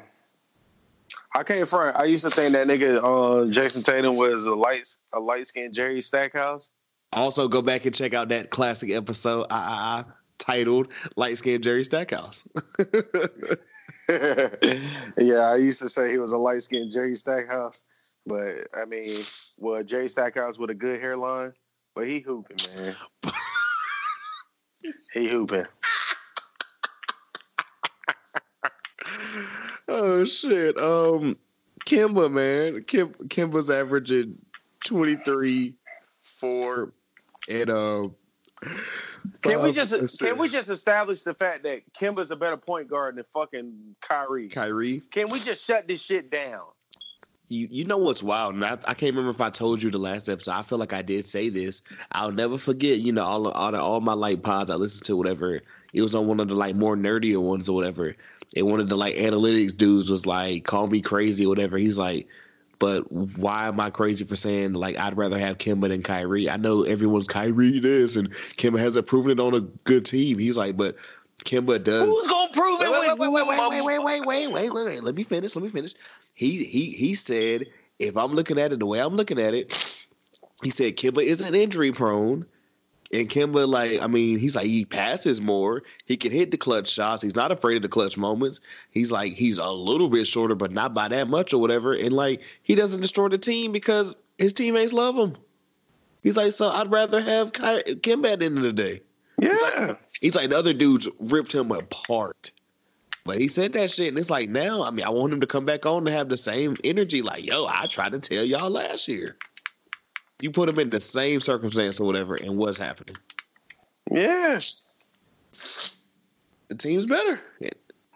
I can't front. I used to think that nigga uh, Jayson Tatum was a light a light skinned Jerry Stackhouse. Also, go back and check out that classic episode I, I, I, titled Light Skinned Jerry Stackhouse. yeah, I used to say he was a light skinned Jerry Stackhouse, but I mean, well, Jerry Stackhouse with a good hairline, but he hooping, man. he hooping. Oh shit. Um Kemba, man. Kim Kemba's averaging 23, 4, and uh Can we just assists. can we just establish the fact that Kemba's a better point guard than fucking Kyrie? Kyrie? Can we just shut this shit down? You you know what's wild, and I, I can't remember if I told you the last episode. I feel like I did say this. I'll never forget. You know, all all, the, all my like pods I listened to, whatever. It was on one of the like more nerdier ones or whatever. And one of the like analytics dudes was like, "Call me crazy" or whatever. He's like, "But why am I crazy for saying like I'd rather have Kemba than Kyrie? I know everyone's Kyrie this, and Kemba hasn't proven it on a good team." He's like, "But Kemba does." Who's gonna prove it? Wait, wait, wait, wait, wait, wait, wait, wait, wait, wait, wait, wait. Let me finish. Let me finish. He he he said, if I'm looking at it the way I'm looking at it, he said Kemba isn't injury prone. And Kemba, like, I mean, he's like he passes more. He can hit the clutch shots. He's not afraid of the clutch moments. He's like he's a little bit shorter, but not by that much or whatever. And like he doesn't destroy the team because his teammates love him. He's like, so I'd rather have Ky- Kemba at the end of the day. Yeah. He's like the other dudes ripped him apart. But he said that shit, and it's like now, I mean, I want him to come back on to have the same energy. Like, yo, I tried to tell y'all last year. You put him in the same circumstance or whatever, and what's happening? Yeah. The team's better.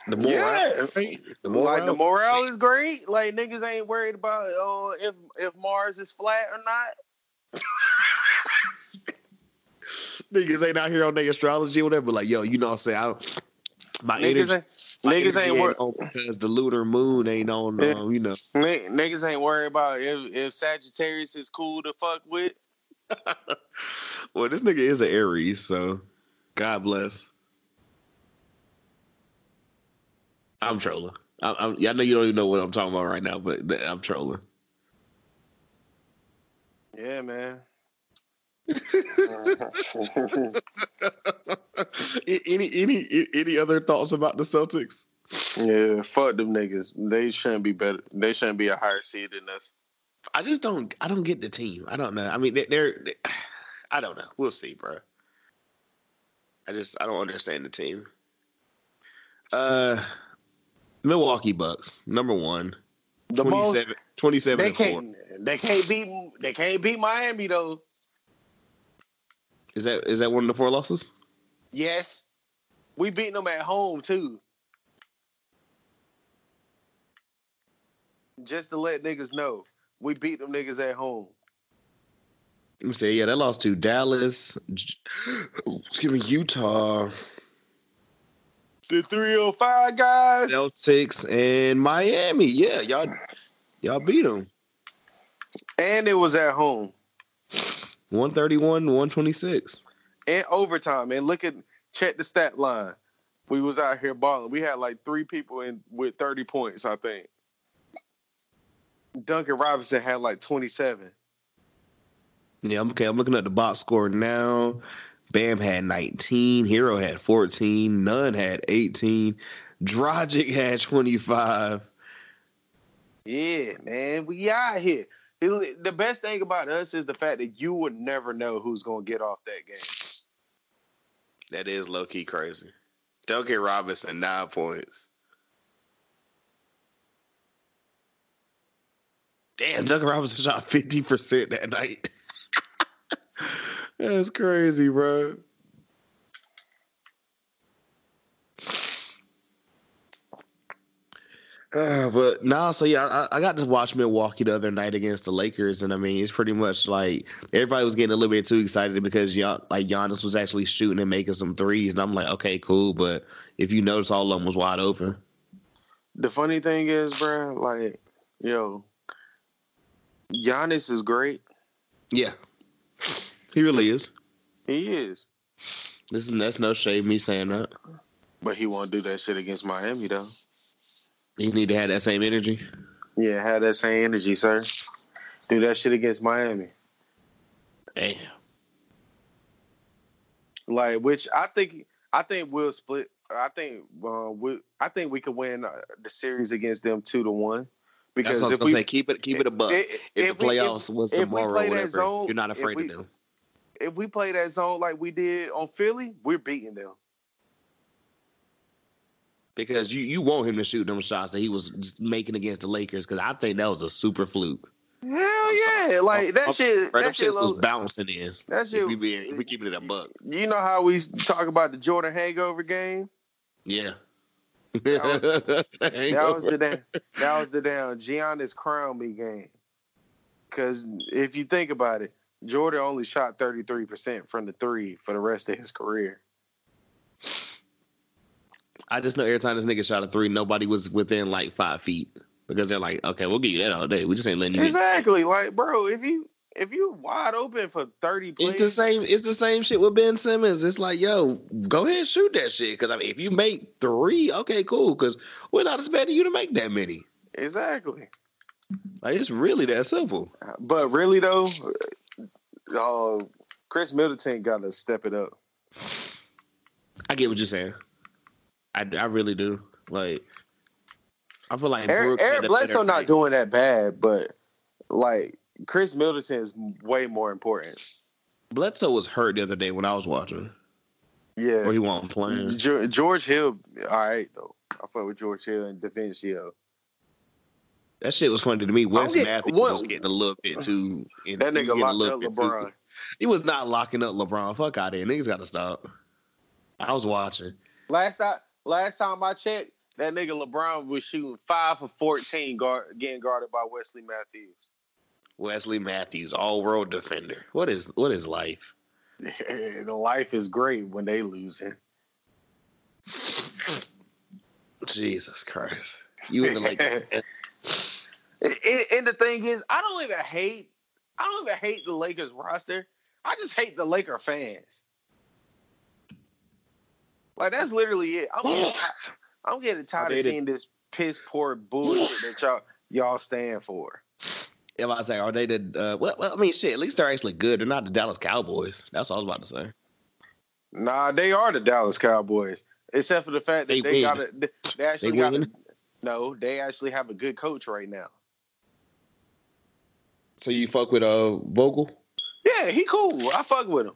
The more Yeah. the like the morale- morale is great. Like niggas ain't worried about uh, if if Mars is flat or not. niggas ain't out here on their astrology or whatever. But like, yo, you know what I'm saying? I don't, my Niggas energy, ain't niggas ain't wor- on because the lunar moon ain't on. Um, you know, ni- niggas ain't worried about if if Sagittarius is cool to fuck with. well, this nigga is an Aries, so God bless. I'm trolling. I'm, I'm, I know you don't even know what I'm talking about right now, but I'm trolling. Yeah, man. any any any other thoughts about the Celtics? yeah, fuck them niggas. They shouldn't be better. They shouldn't be a higher seed than us. I just don't. I don't get the team. I don't know. I mean, they, they're. I don't know. We'll see, bro. I just I don't understand the team. Uh, Milwaukee Bucks number one. The most 27, 27 they and can't they can't beat they can't beat Miami though. Is that is that one of the four losses? Yes, we beat them at home too. Just to let niggas know, we beat them niggas at home. Let me say, yeah, they lost to Dallas. Excuse me, Utah, The 305 guys. Celtics, and Miami. Yeah, y'all, y'all beat them. And it was at home. One thirty one, one twenty six. And overtime. And look at check the stat line. We was out here balling. We had like three people in with 30 points, I think. Duncan Robinson had like 27. Yeah, I'm okay. I'm looking at the box score now. Bam had 19. Herro had 14. Nunn had 18. Dragic had 25. Yeah, man, we out here. The best thing about us is the fact that you would never know who's gonna get off that game. That is low key crazy. Duncan Robinson, nine points. Damn, Duncan Robinson shot 50% that night. That's crazy, bro. Uh, but no, so yeah, I, I got to watch Milwaukee the other night against the Lakers, and I mean, it's pretty much like everybody was getting a little bit too excited because Gian, like Giannis was actually shooting and making some threes, and I'm like, okay, cool, but if you notice, all of them was wide open. The funny thing is, bro, like, yo, Giannis is great. Yeah, he really is. He is, This is that's no shade me saying that. but he won't do that shit against Miami though. You need to have that same energy. Yeah, have that same energy, sir. Do that shit against Miami. Damn. Like, which I think, I think we'll split. I think, uh, we, I think we could win uh, the series against them two to one. That's Because was if we, say. Keep it, keep it a buck. if, if the we- if- playoffs was tomorrow play or that whatever, zone- you're not afraid we- to do. if we play that zone like we did on Philly, we're beating them. Because you you want him to shoot them shots that he was making against the Lakers because I think that was a super fluke. Hell I'm yeah! Like that I'm- shit. Right, that shit. was bouncing in. that shit. we being, we keeping it a buck, You know how we talk about the Jordan Hangover game? yeah. That was the Hangover. damn. That was the damn Giannis crown me game. Because if you think about it, Jordan only shot thirty three percent from the three for the rest of his career. I just know every time this nigga shot a three, nobody was within like five feet because they're like, okay, we'll give you that all day. We just ain't letting you. Exactly. Like, bro, if you if you wide open for thirty It's the same. It's the same shit with Ben Simmons. It's like, yo, go ahead, shoot that shit. Because I mean, if you make three, okay, cool. Because we're not expecting you to make that many. exactly. Like it's really that simple. But really though, uh, Khris Middleton got to step it up. I get what you're saying. I, I really do. Like, I feel like Eric, Eric Bledsoe not doing that bad, but like Khris Middleton is way more important. Bledsoe was hurt the other day when I was watching, Yeah, or he wasn't playing. George Hill, all right though. I fuck with George Hill and DaVinci. That shit was funny to me. Wes get- Matthews what- was getting a little bit too. and That nigga getting locked up LeBron. Too, he was not locking up LeBron. Fuck out of here. Niggas got to stop. I was watching. Last time, last time I checked, that nigga LeBron was shooting five for fourteen, guard, getting guarded by Wesley Matthews. Wesley Matthews, all world defender. What is what is life? the life is great when they losing. Jesus Christ. You in the like and, and the thing is, I don't even hate. I don't even hate the Lakers roster. I just hate the Laker fans. Like that's literally it. I'm getting, I'm getting tired of seeing this piss poor bullshit that y'all y'all stand for. if I say are they the uh, well, well I mean shit, at least they're actually good. They're not the Dallas Cowboys. That's what I was about to say. Nah, they are the Dallas Cowboys, except for the fact that They they, got a, they, they actually They got a, no, they actually have a good coach right now. So you fuck with uh Vogel? Yeah, he cool. I fuck with him.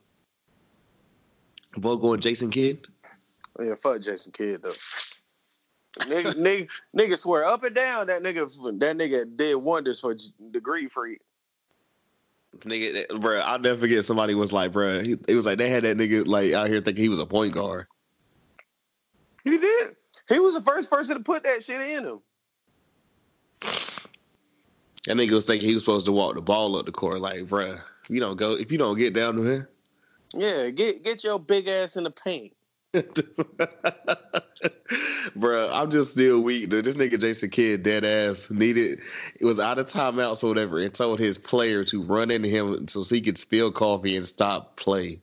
Vogel and Jason Kidd? Yeah, fuck Jason Kidd though. nigga, nigga, nigga swear up and down that nigga that nigga did wonders for the Greek Freak. Nigga, bro, I'll never forget somebody was like, bro, he, it was like they had that nigga like out here thinking he was a point guard. He did. He was the first person to put that shit in him. That nigga was thinking he was supposed to walk the ball up the court. Like, bro, you don't go if you don't get down to him. Yeah, get get your big ass in the paint. Bruh, I'm just still weak. Dude. This nigga Jason Kidd, dead ass, needed it was out of timeouts or whatever, and told his player to run into him so he could spill coffee and stop play.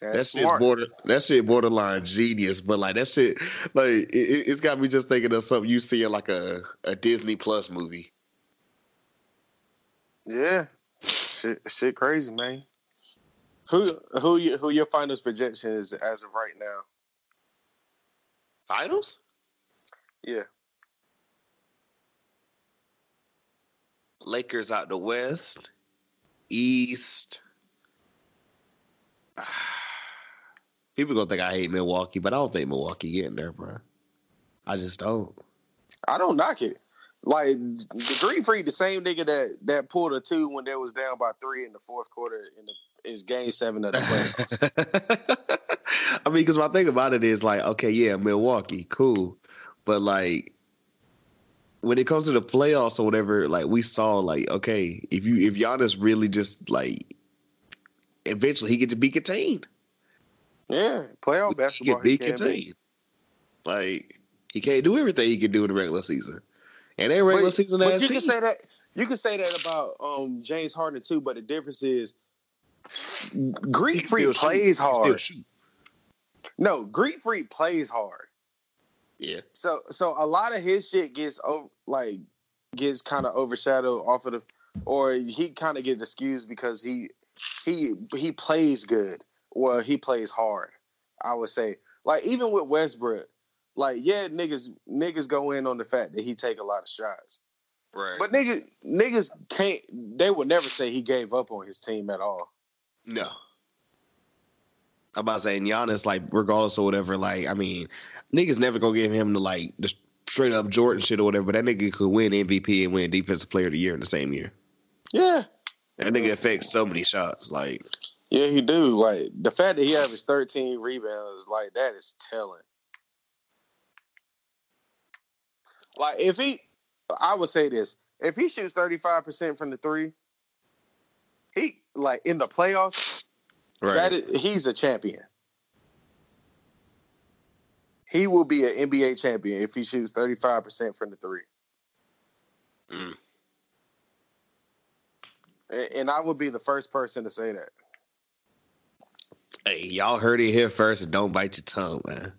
That's That shit's border that shit borderline genius, but like that shit, like it, it's got me just thinking of something you see in like a, a Disney Plus movie. Yeah, shit, shit, crazy, man. Who who you, who your finals projection is as of right now? Finals? Yeah, Lakers out the West, East. People gonna think I hate Milwaukee, but I don't think Milwaukee getting there, bro. I just don't. I don't knock it. Like degree free, the same nigga that that pulled a two when they was down by three in the fourth quarter in the is game seven of the playoffs. I mean, because my thing about it is like, okay, yeah, Milwaukee, cool, but like, when it comes to the playoffs or whatever, like we saw, like okay, if you if Giannis really just like eventually he get to be contained. Yeah, playoff He basketball. can be He can be. contained. Like he can't do everything he can do in the regular season, and they regular But- season But ass you team. can say that. You can say that about um, James Harden too. But the difference is, Greek can Freak still shoot. plays still hard. shoot. No, Greek Freak plays hard. Yeah, So so a lot of his shit gets over like gets kind of overshadowed off of the or he kind of gets excused because he he he plays good or he plays hard. I would say like even with Westbrook, like yeah niggas niggas go in on the fact that he take a lot of shots, right. but niggas niggas can't they would never say he gave up on his team at all. No. I'm about saying Giannis, like, regardless or whatever, like, I mean, niggas never gonna give him the like the straight up Jordan shit or whatever. That nigga could win MVP and win Defensive Player of the Year in the same year. Yeah, That nigga affects so many shots. Like, yeah he do. Like the fact that he averaged thirteen rebounds, like that is telling. Like if he, I would say this: if he shoots thirty five percent from the three, he like in the playoffs. Right. That is, he's a champion. He will be an NBA champion if he shoots thirty five percent from the three. Mm. And I would be the first person to say that. Hey, y'all heard it here first, don't bite your tongue, man.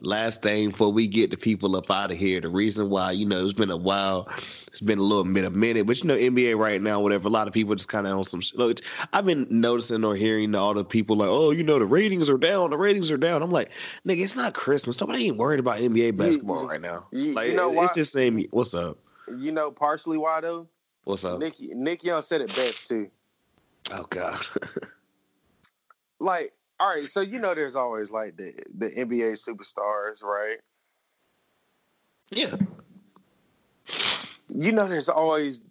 Last thing before we get the people up out of here, the reason why, you know, it's been a while, it's been a little bit a minute, but you know, NBA right now, whatever, a lot of people just kind of on some shit. I've been noticing or hearing all the people like, oh, you know, the ratings are down, the ratings are down. I'm like, nigga, it's not Christmas. Nobody ain't worried about NBA basketball right now. you- Like, you know it's why? just same. What's up? You know, partially why though. What's up? Nick Nick Young said it best too. Oh God. Like, all right, so you know, there's always like the the NBA superstars, right? yeah. You know, there's always,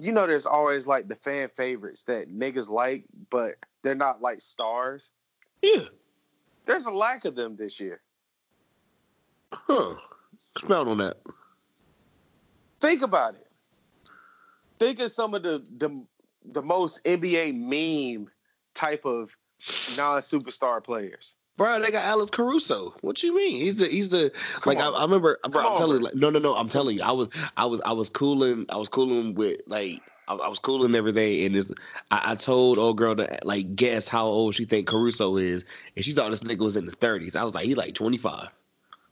you know, there's always like the fan favorites that niggas like, but they're not like stars. Yeah. There's a lack of them this year. Huh. Expound on that. Think about it. Think of some of the the the most NBA meme type of non superstar players. Bro, they got Alex Caruso. What you mean? He's the he's the Come like I, I remember bro, Come I'm telling on, you, like, no no no, I'm telling you, I was I was I was cooling I was cooling with like I, I was cooling every day and this I, I told old girl to like guess how old she think Caruso is and she thought this nigga was in the 30s. I was like, he like 25.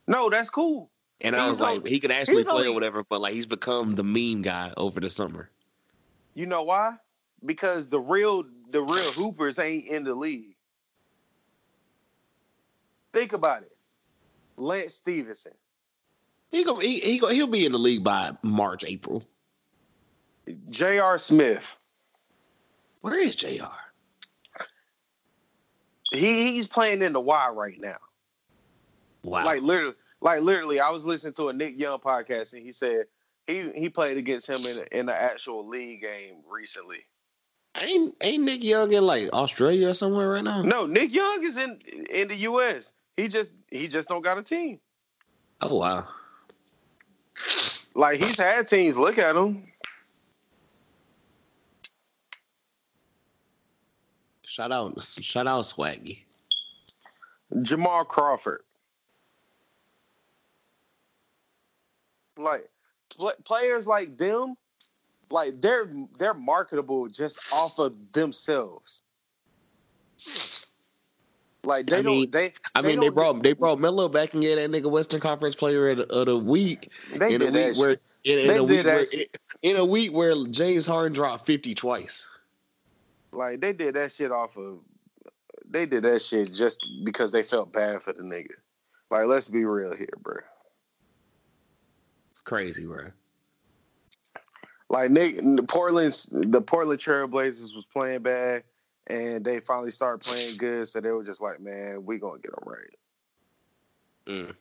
No, that's cool. And I He's was like, he could actually play only- or whatever, but like he's become the meme guy over the summer. You know why? Because the real the real hoopers ain't in the league. Think about it. Lance Stephenson, He go he, he go, he'll be in the league by March, April. J.R. Smith. Where is JR? He he's playing in the Y right now. Wow. Like literally, like literally, I was listening to a Nick Young podcast and he said he he played against him in in the actual league game recently. Ain't ain't Nick Young in like Australia or somewhere right now? No, Nick Young is in in the U.S. He just he just don't got a team. Oh wow. Like he's had teams look at him. Shout out shout out Swaggy. Jamal Crawford. Like pl- players like them, like they're they're marketable just off of themselves. Like they I don't mean- they I mean, they brought get- they brought Melo back and gave that nigga Western Conference Player of the, of the week they in a did that week shit. where in, in They a did week that where shit. in a week where James Harden dropped fifty twice. Like they did that shit off of they did that shit just because they felt bad for the nigga. Like let's be real here, bro. It's crazy, bro. Like Nick, Portland's the Portland Trailblazers was playing bad, and they finally started playing good. So they were just like, "Man, we gonna get them right." Mm.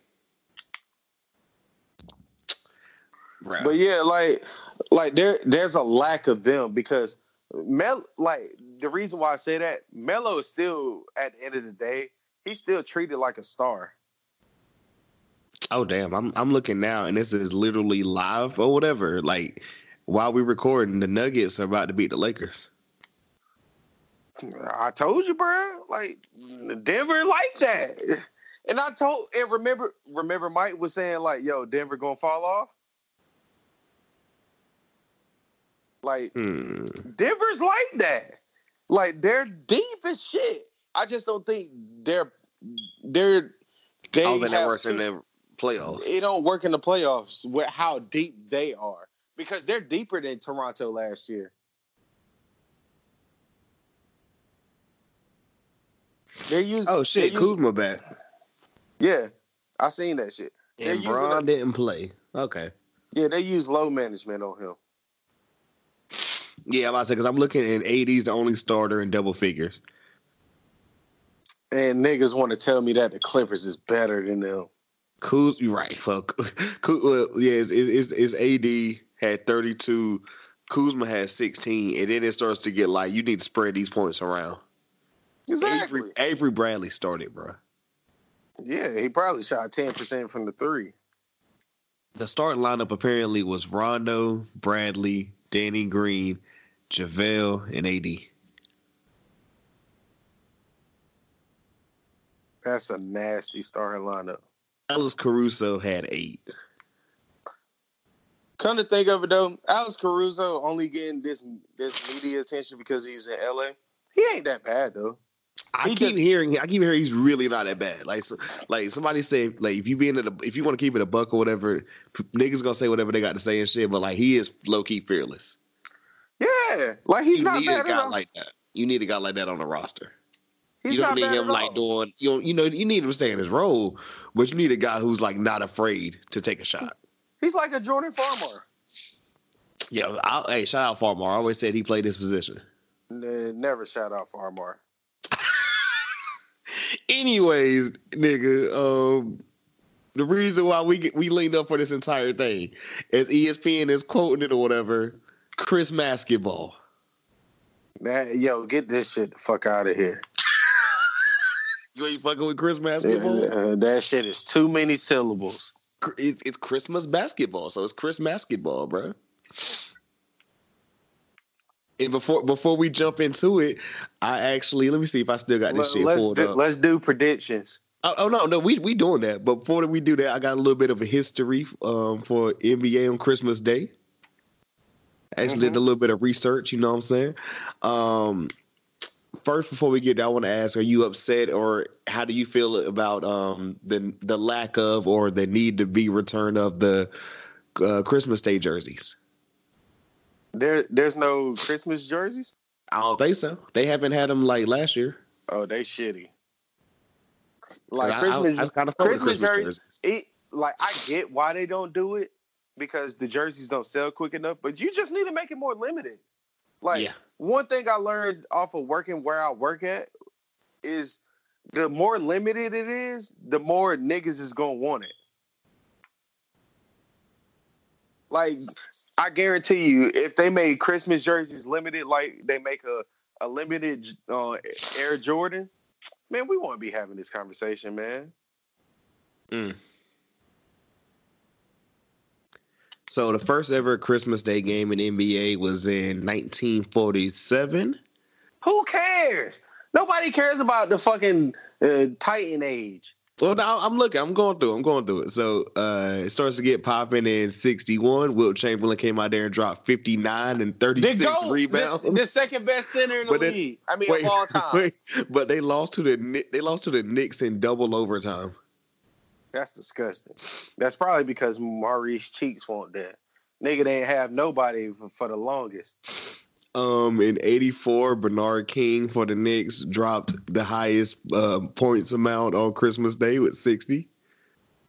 Bruh. But yeah, like, like there, there's a lack of them because Mel, like the reason why I say that Melo is still at the end of the day, he's still treated like a star. Oh damn, I'm I'm looking now, and this is literally live or whatever. Like while we're recording, the Nuggets are about to beat the Lakers. I told you, bro. Like Denver like that. And I told and remember remember Mike was saying like, yo, Denver gonna fall off. Like Hmm. Denver's like that. Like they're deep as shit. I just don't think they're they're they All the have networks in the playoffs. it don't work in the playoffs with how deep they are because they're deeper than Toronto last year. They use Oh shit, Kuzma back. Yeah, I seen that shit. They're And using Braun didn't play. Okay. Yeah, they use low management on him. Yeah, to say because I'm looking and AD's the only starter in double figures. And niggas want to tell me that the Clippers is better than them. Kuz, you're right. Well, Kuz, well, yeah, it's, it's, it's AD had 32, Kuzma had 16, and then it starts to get like you need to spread these points around. Exactly. Avery, Avery Bradley started, bro. Yeah, he probably shot ten percent from the three. The starting lineup apparently was Rondo, Bradley, Danny Green, JaVale, and AD. That's a nasty starting lineup. Alex Caruso had eight. Come to think of it though, Alex Caruso only getting this this media attention because he's in LA. He ain't that bad though. I He keep just- hearing, I keep hearing he's really not that bad. Like, so, like somebody say, like if you being in a, if you want to keep it a buck or whatever, niggas gonna say whatever they got to say and shit. But like, he is low key fearless. Yeah, like he's you not need a bad at guy all. like that. You need a guy like that on the roster. he's you don't need him like doing, you know, you know, you need him to stay in his role, but you need a guy who's like not afraid to take a shot. He's like a Jordan Farmar. Yeah, I, hey, shout out Farmar. I always said he played this position. Never shout out Farmer. Anyways, nigga, um, the reason why we get, we leaned up for this entire thing is ESPN is quoting it or whatever. Chris basketball. That yo, get this shit the fuck out of here. You ain't fucking with Chris basketball. Uh, that shit is too many syllables. It's, it's Christmas basketball, so it's Chris basketball, bro. And before before we jump into it, I actually let me see if I still got this shit Let's pulled do, up. let's do predictions. Oh, oh no, no, we we doing that. But before we do that, I got a little bit of a history um, for NBA on Christmas Day. Actually, did a little bit of research. You know what I'm saying? Um, first, before we get there, I want to ask: Are you upset, or how do you feel about um, the the lack of or the need to be return of the uh, Christmas Day jerseys? There, there's no Christmas jerseys. I don't think so. They haven't had them like last year. Oh, they shitty. Like I- Christmas, I Christmas, Christmas jerseys. jerseys. It, like I get why they don't do it because the jerseys don't sell quick enough. But you just need to make it more limited. Like Yeah. one thing I learned off of working where I work at is the more limited it is, the more niggas is gonna want it. Like I guarantee you, if they made Christmas jerseys limited, like they make a a limited uh, Air Jordan, man, we won't be having this conversation, man. So the first ever Christmas Day game in NBA was in 1947. Who cares? Nobody cares about the fucking uh, Titan age. Well, now I'm looking. I'm going through. I'm going through it. So uh, it starts to get popping in '61. Wilt Chamberlain came out there and dropped 59 and 36 The GOAT, rebounds. the, second best center in the then- league. I mean, Wait, of all time. wait, but they lost to the they lost to the Knicks in double overtime. That's disgusting. That's probably because Maurice Cheeks won't there. Nigga didn't have nobody for, for the longest. Um, in '84, Bernard King for the Knicks dropped the highest uh, points amount on Christmas Day with 60,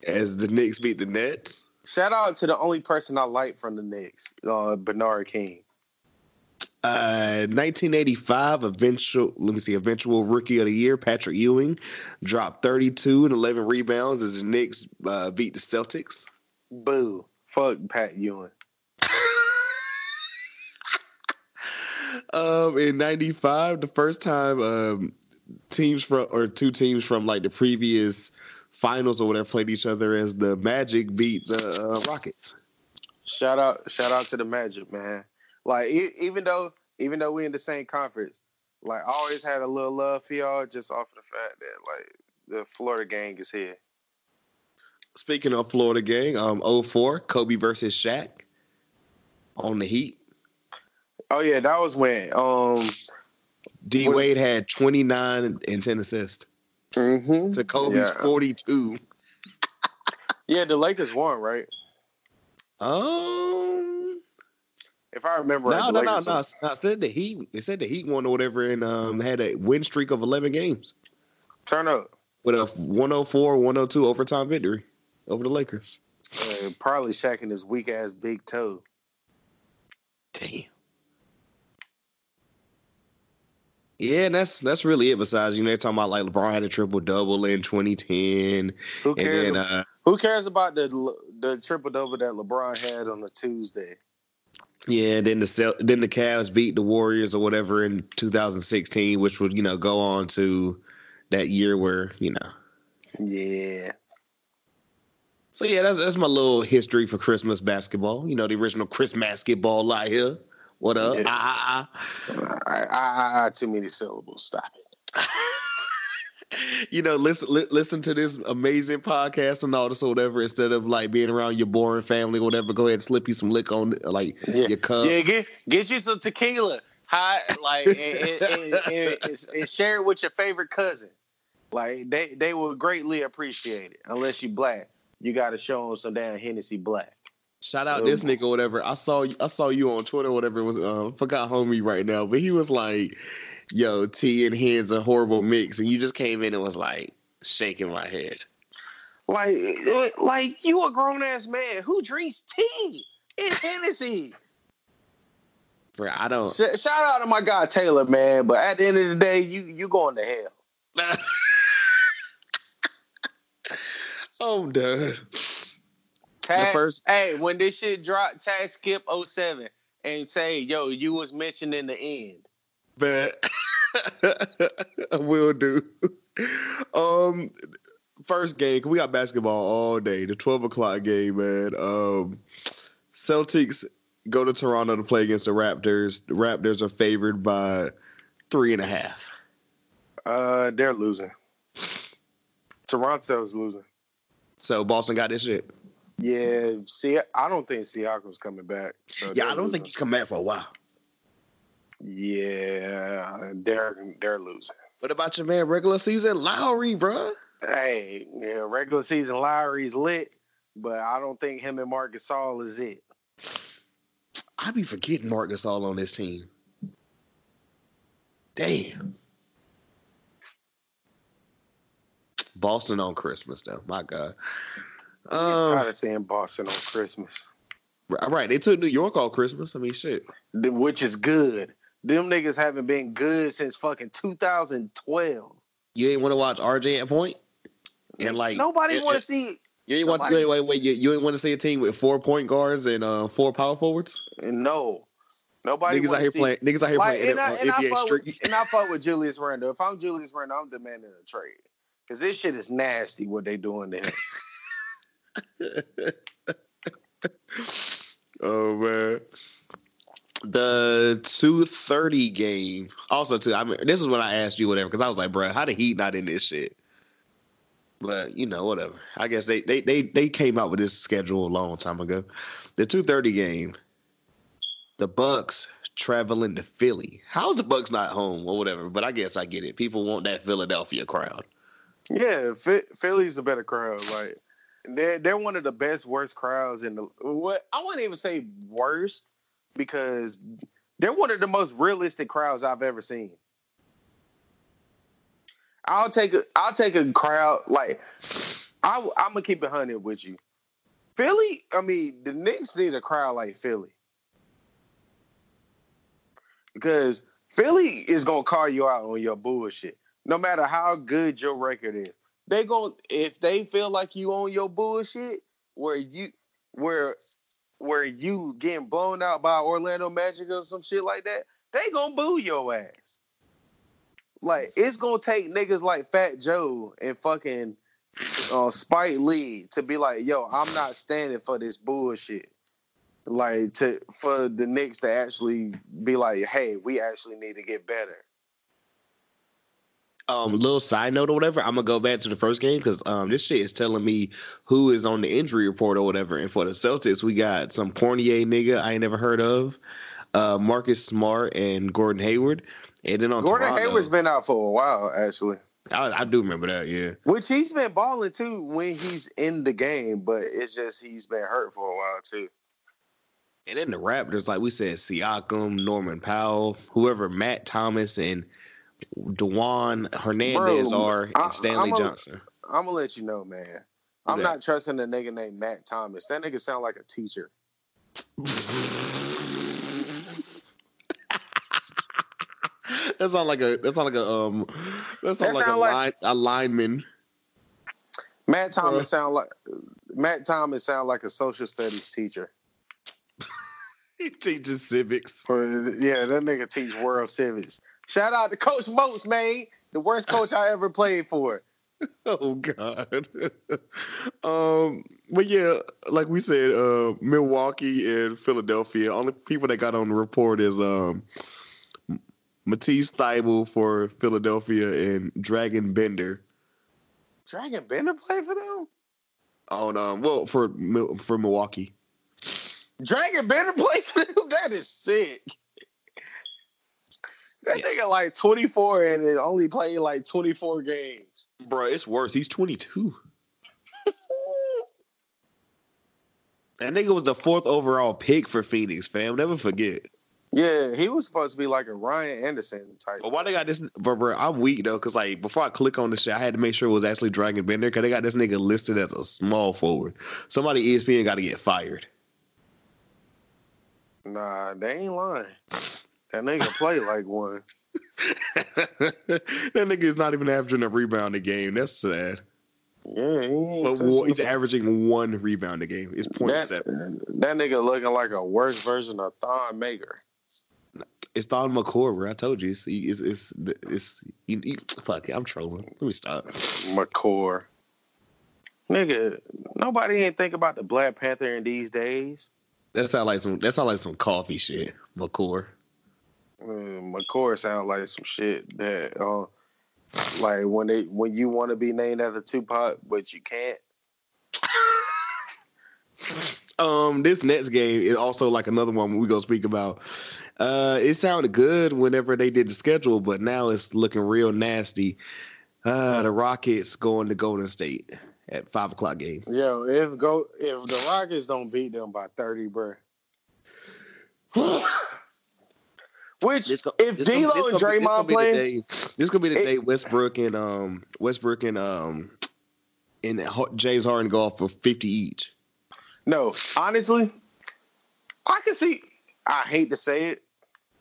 as the Knicks beat the Nets. Shout out to the only person I like from the Knicks, uh, Bernard King. Uh, 1985 eventual. Let me see. Eventual Rookie of the Year, Patrick Ewing, dropped 32 and 11 rebounds as the Knicks uh, beat the Celtics. Boo. Fuck Pat Ewing. Um, in '95, the first time um, teams from or two teams from like the previous finals or whatever played each other as the Magic beat the uh, Rockets. Shout out, shout out to the Magic, man. Like e- even though even though we in the same conference, like I always had a little love for y'all just off of the fact that like the Florida gang is here. Speaking of Florida gang, um, 04, Kobe versus Shaq on the Heat. Oh yeah, that was when um D Wade had 29 and 10 assists mhm. to Kobe's Yeah. 42. yeah, the Lakers won, right? Um, If I remember right, no, the no, no, no. I said the Heat. They said the Heat won or whatever and um, had a win streak of 11 games Turn up. with a 104 102 overtime victory over the Lakers. Uh, probably Shaq and his weak ass big toe. Damn. Yeah, and that's that's really it. Besides, you know, they're talking about like LeBron had a triple double in 2010, Who and cares? then uh, who cares about the the triple double that LeBron had on a Tuesday? Yeah, then the then the Cavs beat the Warriors or whatever in 2016, which would you know go on to that year where you know. Yeah. So yeah, that's that's my little history for Christmas basketball. You know, the original Chris basketball light here. What up? Yeah. Ah, ah, ah. I, I, I, too many syllables. Stop it. you know, listen li- listen to this amazing podcast and all this or whatever instead of like being around your boring family or whatever. Go ahead and slip you some lick on like Yeah. your cup. Yeah, get get you some tequila, hot, like, and, and, and, and- share it with your favorite cousin. Like they they will greatly appreciate it. Unless you black, you got to show them some damn Hennessy Black. Shout out this nigga whatever. I saw I saw you on Twitter whatever. It was um forgot homie right now, but he was like, "Yo, tea and hands a horrible mix," and you just came in and was like shaking my head. Like eh, like you a grown ass man who drinks tea and Hennessy. Bro, I don't. Sh- shout out to my guy Taylor, man. But at the end of the day, you you going to hell. I'm done. Tag, first- hey, when this shit drop, tag skip 07 and say, yo, you was mentioned in the end. But I will do. Um, first game. We got basketball all day. The twelve o'clock game, man. Um, Celtics go to Toronto to play against the Raptors. The Raptors are favored by three and a half. Uh, they're losing. Toronto's losing. So Boston got this shit. Yeah, see, I don't think Siakam's coming back. so Yeah, I don't think he's come back for a while. Yeah, they're they're losing. What about your man regular season Lowry, bruh? Hey, yeah, regular season Lowry's lit, but I don't think him and Marc Gasol is it. I be forgetting Marc Gasol on this team. Damn. Boston on Christmas though. My God. I'm Um, tired of seeing Boston on Christmas, right, right. They took New York on Christmas. I mean, shit. Which is good. Them niggas haven't been good since fucking 2012. You ain't want to watch RJ at point, and like Nobody want to see. You ain't want wait, wait, wait. You, you ain't want to see a team with four point guards and uh, four power forwards. No, nobody. niggas out here see- playing. Niggas out here Like, playing and, I, and, I fuck with, and I fuck with Julius Randle. If I'm Julius Randle, I'm demanding a trade because this shit is nasty. What they doing to him? Oh man. The two thirty game. Also, too. I mean, this is when I asked you whatever because I was like, bro, how the Heat not in this shit? But you know, whatever. I guess they they they they came out with this schedule a long time ago. The two thirty game. The Bucks traveling to Philly. How's the Bucks not home or whatever? But I guess I get it. People want that Philadelphia crowd. Yeah, Phi- Philly's a better crowd. Like they're they're one of the best worst crowds in the what I wouldn't even say worst because they're one of the most realistic crowds I've ever seen. I'll take a I'll take a crowd like I I'm gonna keep it hundred with you. Philly, I mean the Knicks need a crowd like Philly because Philly is gonna call you out on your bullshit no matter how good your record is. They gonna if they feel like you own your bullshit, where you where where you getting blown out by Orlando Magic or some shit like that, they gonna boo your ass. Like it's gonna take niggas like Fat Joe and fucking uh, Spike Lee to be like, "Yo, I'm not standing for this bullshit." Like to for the Knicks to actually be like, "Hey, we actually need to get better." Um, little side note or whatever. I'm gonna go back to the first game because um, this shit is telling me who is on the injury report or whatever. And for the Celtics, we got some Fournier nigga I ain't never heard of, uh, Marcus Smart and Gordon Hayward. And then on Gordon Toronto, Hayward's been out for a while, actually. I, I do remember that. Yeah. Which he's been balling too when he's in the game, but it's just he's been hurt for a while too. And then the Raptors, like we said, Siakam, Norman Powell, whoever Matt Thomas and Dewan Hernandez Bro, are, I- and Stanley I'm a- Johnson. I'm gonna let you know, man. I'm Yeah. not trusting a nigga named Matt Thomas. That nigga sound like a teacher. that sound like a that sound like a um that sound That like a like- line, a lineman. Matt Thomas Bruh. sound like Matt Thomas sound like a social studies teacher. He teaches civics. But yeah, that nigga teach world civics. Shout out to Coach Moats, man. The worst coach I ever played for. Oh God. um, but yeah, like we said, uh, Milwaukee and Philadelphia. Only people that got on the report is um, Matisse Thybulle for Philadelphia and Dragan Bender Dragan Bender play for them? on um, well for for Milwaukee. Dragan Bender play for them? That is sick. That Yes. nigga like 24 and it only played like 24 games. Bro, it's worse. He's 22. That nigga was the fourth overall pick for Phoenix, fam. Never forget. Yeah, he was supposed to be like a Ryan Anderson type. But why they got this? Bro, bro, I'm weak though, cause like before I click on the shit, I had to make sure it was actually Dragan Bender, cause they got this nigga listed as a small forward. Somebody ESPN got to get fired. Nah, they ain't lying. That nigga play like one. that nigga is not even averaging a rebound a game. That's sad. Yeah, he But he's averaging one rebound a game. It's point that, seven. that nigga looking like a worse version of Thon Maker. It's Don McCoy, bro. I told you. It's it's it's, it's you, you, fuck it. I'm trolling. Let me stop. McCore. Nigga, nobody ain't think about the Black Panther in these days. That sound like some. That sound like some coffee shit. McCoy. Uh, McCore sound like some shit that, uh, like when they when you want to be named as after Tupac, but you can't. Um, this next game is also like another one we gonna speak about. Uh, it sounded good whenever they did the schedule, but now it's looking real nasty. Uh, the Rockets going to Golden State at five o'clock game. Yo, if go if the Rockets don't beat them by thirty, bruh. Which This go- if this gonna- D'Lo and Draymond be the play, day- this gonna be the It- day Westbrook and um Westbrook and um and James Harden go off for fifty each. no, honestly, I can see. I hate to say it.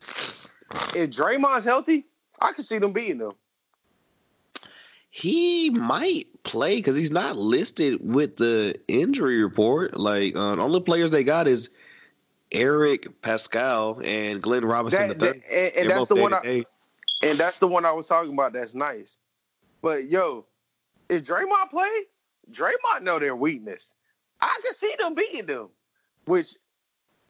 If Draymond's healthy, I can see them beating them. He might play because he's not listed with the injury report. Like uh, the only players they got is Eric Paschall and Glenn Robinson. That, the that- third. and, and that's the one. I, and that's the one I was talking about. That's nice. But yo, if Draymond play, Draymond know their weakness. I can see them beating them. Which,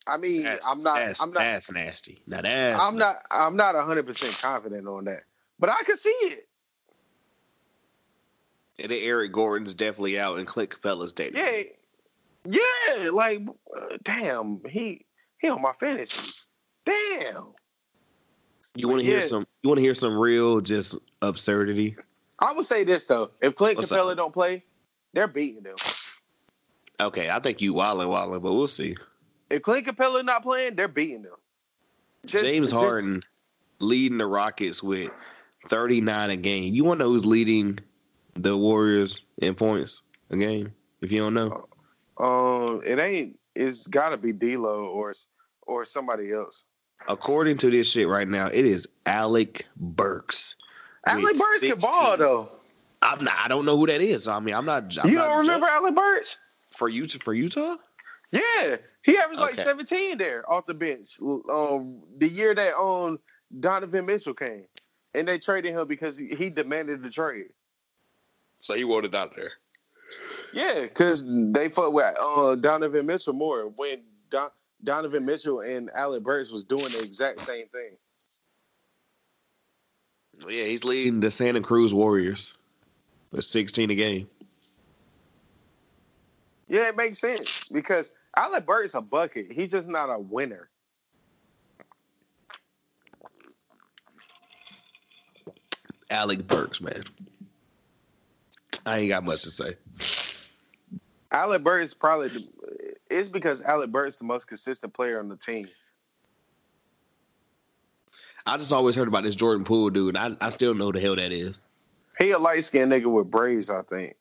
I mean, That's, I'm not. That's, I'm not. that's nasty. Now that's I'm not. I'm not 100 percent confident on that. But I can see it. And then Eric Gordon's definitely out, and Clint Capela's dead. Yeah, yeah. Like, uh, damn, he he on my fantasy. Damn. You want to hear Yeah. some? You want to hear some real just absurdity? I would say this though: if Clint What's Capela up? don't play, they're beating them. Okay, I think you wildin' wildin', but we'll see. If Clint Capela not playing, they're beating them. Just- James just- Harden leading the Rockets with 39 a game. You want to know who's leading the Warriors in points a game? If you don't know, Um, it ain't. It's got to be D'Lo or or somebody else. according to this shit right now, it is Alec Burks. Alec with Burks can ball though. I'm not. I don't know who that is. I mean, I'm not. I'm you don't remember Alec Burks? for you for Utah? Yeah, he averaged like Okay. 17 there off the bench. Um, the year that um Donovan Mitchell came, and they traded him because he, he demanded the trade. So he wanted out there. Yeah, because they fuck with uh, Donovan Mitchell more when Don- Donovan Mitchell and Alec Burks was doing the exact same thing. Well, yeah, he's leading the Santa Cruz Warriors with 16 a game. Yeah, it makes sense because Alec Burks a bucket. He's just not a winner. Alec Burks, man. I ain't got much to say. Alec Burks is probably the, it's because Alec Burks the most consistent player on the team. I just always heard about this Jordan Poole dude. I, I still know who the hell that is. He a light skinned nigga with braids, I think.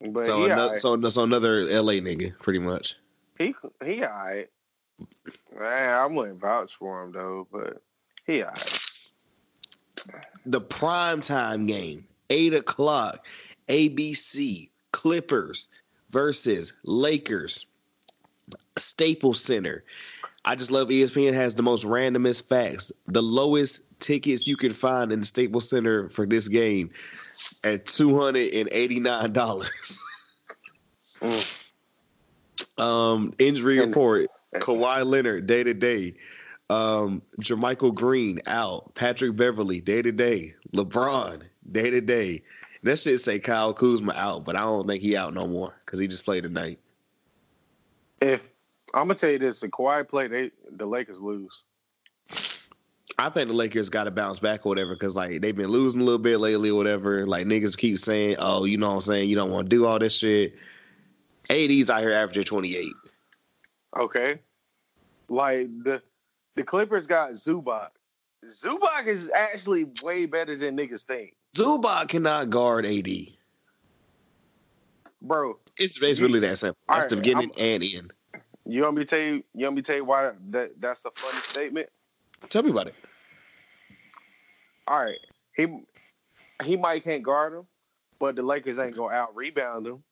But so, he, ano- alright. so, so another LA nigga, pretty much. he he alright. Man, I wouldn't vouch for him though, but he alright. The prime time game, eight o'clock, ABC, Clippers versus Lakers, Staples Center. I just love ESPN has the most randomest facts. The lowest tickets you can find in the Staples Center for this game at two hundred and eighty nine dollars. Mm. Um, injury report: Kawhi Leonard day to day. Um, JaMychal Green out. Patrick Beverley day to day. LeBron day to day. That shit say Kyle Kuzma out, but I don't think he out no more because he just played tonight. If I'm gonna tell you this, if Kawhi play, they the Lakers lose. I think the Lakers got to bounce back or whatever because like they've been losing a little bit lately or whatever. Like niggas keep saying, "Oh, you know what I'm saying? You don't want to do all this shit." AD's out here averaging 28. Okay. Like the the Clippers got Zubac. Zubac is actually way better than niggas think. Zubac cannot guard AD. Bro, It's, it's really that simple. That's the right, beginning I'm- and end. you want me to tell you you want me to tell you why that that's a funny statement? Tell me about it. All right. He he might can't guard him, but the Lakers ain't gonna out rebound him.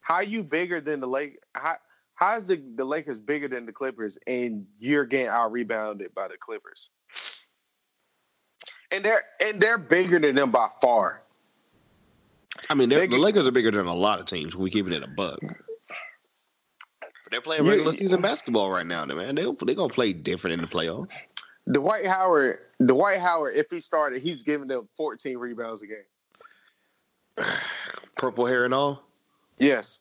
How you bigger than the Lake how how's the, the Lakers bigger than the Clippers and you're getting out rebounded by the Clippers? And they're and they're bigger than them by far. I mean, the Lakers are bigger than a lot of teams. We keeping it a buck. But they're playing Yeah. regular season basketball right now, man. They they gonna play different in the playoffs. Dwight Howard, Dwight Howard, if he started, he's giving them 14 rebounds a game. Purple hair and all. Yes.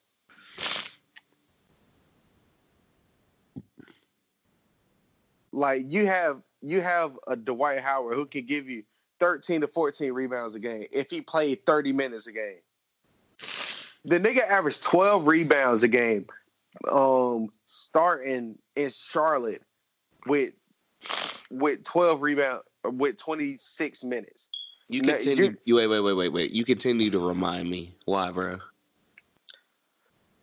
Like you have you have a Dwight Howard who can give you 13 to 14 rebounds a game if he played 30 minutes a game. The nigga averaged 12 rebounds a game. Um starting in Charlotte with with 12 rebound with 26 minutes. You continue. you- You, wait, wait, wait, wait, wait. You continue to remind me. Why, bro?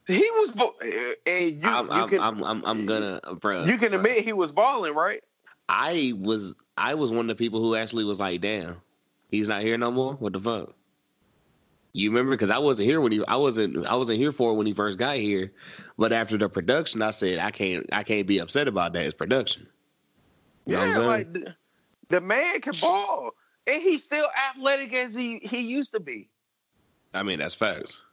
He was bo- and you, I'm, you I'm, can I'm, I'm, I'm gonna, bro. you can admit he was balling, right? I was, I was one of the people who actually was like, "Damn, he's not here no more. What the fuck?" You remember? Because I wasn't here when he, I wasn't, I wasn't here for it when he first got here. But after the production, I said, I can't, I can't be upset about that. It's production. You know what I'm yeah, like the, the man can ball, and he's still athletic as he he used to be. I mean, that's facts.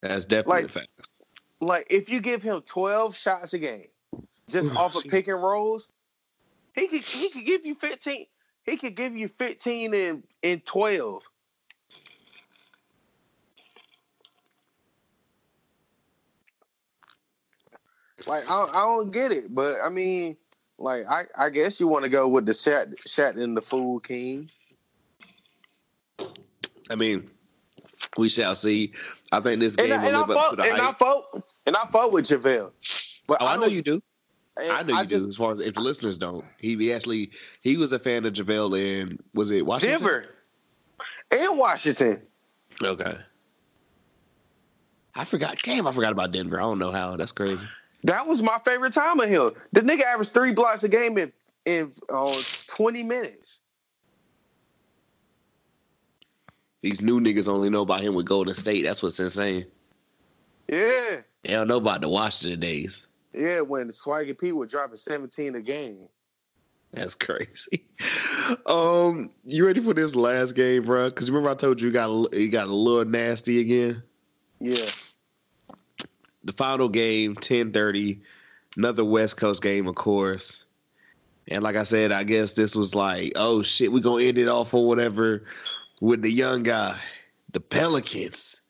That's definitely Like- facts. Like if you give him twelve shots a game, just oh, off of pick and rolls, he could he could give you fifteen. He could give you fifteen and in twelve. Like I, don't- I don't get it, but I mean, like I, I guess you want to go with the shot shot in the fool king. I mean, we shall see. I think this game And, I, and, will I live up fought, to the and I hype. fought and I fought with JaVale. But Oh, I know you do. And I know you just, do. As far as if the listeners don't, he, he actually he was a fan of JaVale in was it Washington? Denver and Washington. Okay. I forgot. Damn, I forgot about Denver. I don't know how. That's crazy. That was my favorite time of him. The nigga averaged three blocks a game in in uh, twenty minutes. These new niggas only know about him with Golden State. That's what's insane. Yeah, They don't know about the Washington days. Yeah. When Swaggy P was dropping seventeen a game. That's crazy. Um, you ready for this last game, bro? Because remember I told you you got a, you got a little nasty again. Yeah. The final game, ten thirty, another West Coast game, of course. And like I said, I guess this was like, oh shit, we gonna end it off or whatever with the young guy, the Pelicans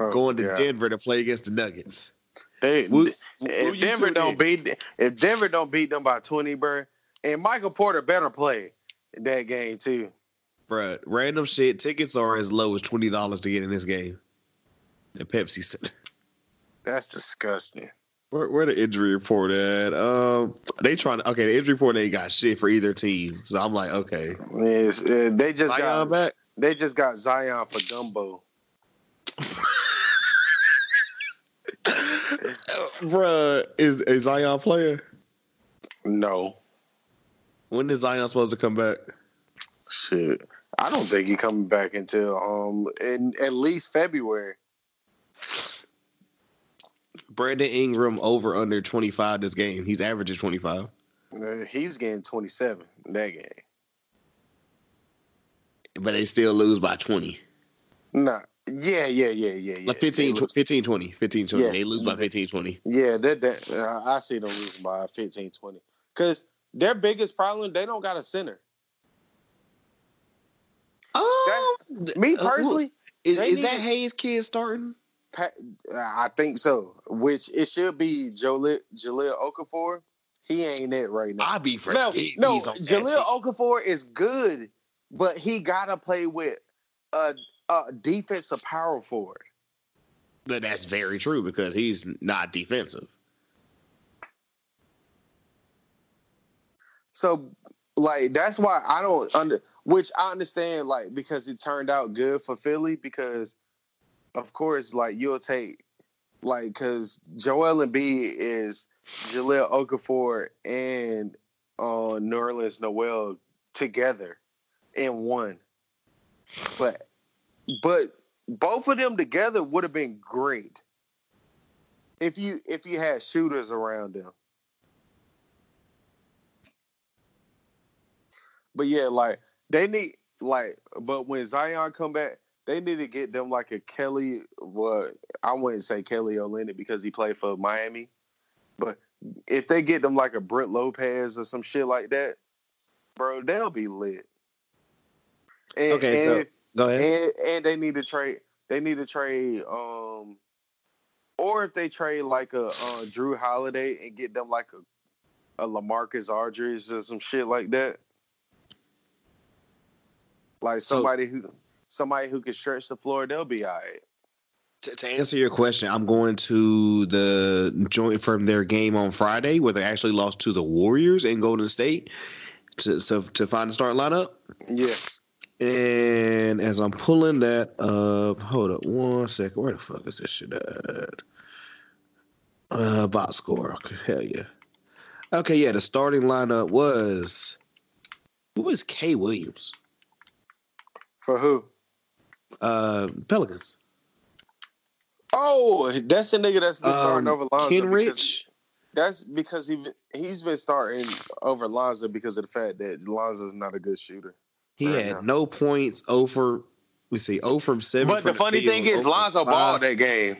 Oh, going to God. Denver to play against the Nuggets. They, if Denver don't beat if Denver don't beat them by twenty, bro, and Michael Porter better play that game too. Bruh, random shit. Tickets are as low as twenty dollars to get in this game. The Pepsi Center. That's disgusting. Where, where the injury report at? Um, they trying to. Okay, the injury report ain't got shit for either team. So I'm like, okay, Yes, they just Zion got back. they just got Zion for gumbo. Bruh, is is Zion playing? No When is Zion supposed to come back? shit. I don't think he coming back until um in at least February. Brandon Ingram over under twenty five this game. He's averaging twenty five. Uh, he's getting twenty seven that game. But they still lose by 20. Nah, yeah, yeah, yeah, yeah, yeah. Like 15, They tw- lose- 15 20. 15 20. Yeah. They lose by 15 20. Yeah, that that uh, I see them losing by 15, 20. Because their biggest problem, they don't got a center. Um, Me uh, personally, is, they is that Hayes kid starting? I think so. Which it should be Jahlil, Jahlil Okafor. He ain't it right now. I be no, forgetting no, he's Jahlil. Okafor is good, but he gotta play with a, a defensive power forward. But that's very true because he's not defensive. So, like, that's why I don't under. Which I understand, like, because it turned out good for Philly. Because, of course, like you'll take, like, because Joel Embiid is Jahlil Okafor and uh, Nerlens Noel together in one. But, but both of them together would have been great if you if you had shooters around them. But yeah, like they need like, but when Zion come back, they need to get them like a Kelly. What I wouldn't say Kelly Olynyk because he played for Miami, but if they get them like a Brent Lopez or some shit like that, bro, they'll be lit. And, Okay, so and, go ahead. and and they need to trade. They need to trade. Um, or if they trade like a uh, Jrue Holiday and get them like a a Lamarcus Aldridge or some shit like that. Like So- somebody who somebody who can stretch the floor, they'll be all right. To, to answer your question, I'm going to the joint from their game on Friday where they actually lost to the Warriors in Golden State to so, to find the start lineup. Yeah. And as I'm pulling that up, hold up one second. Where the fuck is this shit at? Uh, box score. Okay, hell yeah. Okay, yeah. The starting lineup was who was K Williams? For who? Uh, Pelicans. Oh, that's the nigga that's been starting Um, over Lonzo. Ken because- Rich. That's because he he's been starting over Lonzo because of the fact that Lonzo's not a good shooter. He right had now. no points. Over. We see. over seven. But from the funny field, thing is, 0 from Lonzo five. balled that game.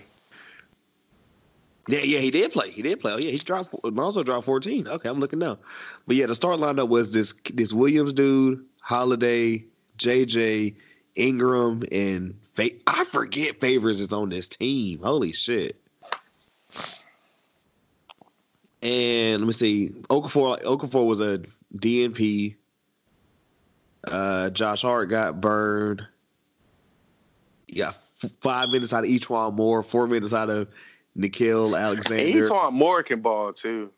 Yeah, yeah, he did play. He did play. Oh yeah, he dropped. Lonzo dropped fourteen. Okay, I'm looking now. But yeah, the start lineup was this this Williams dude, Holiday, JJ, Ingram, and Fa- I forget Favors is on this team. Holy shit! And let me see. Okafor Okafor was a DNP. Uh, Josh Hart got burned. You got f- five minutes out of each one more, four minutes out of Nickeil Alexander. On Moore can ball too.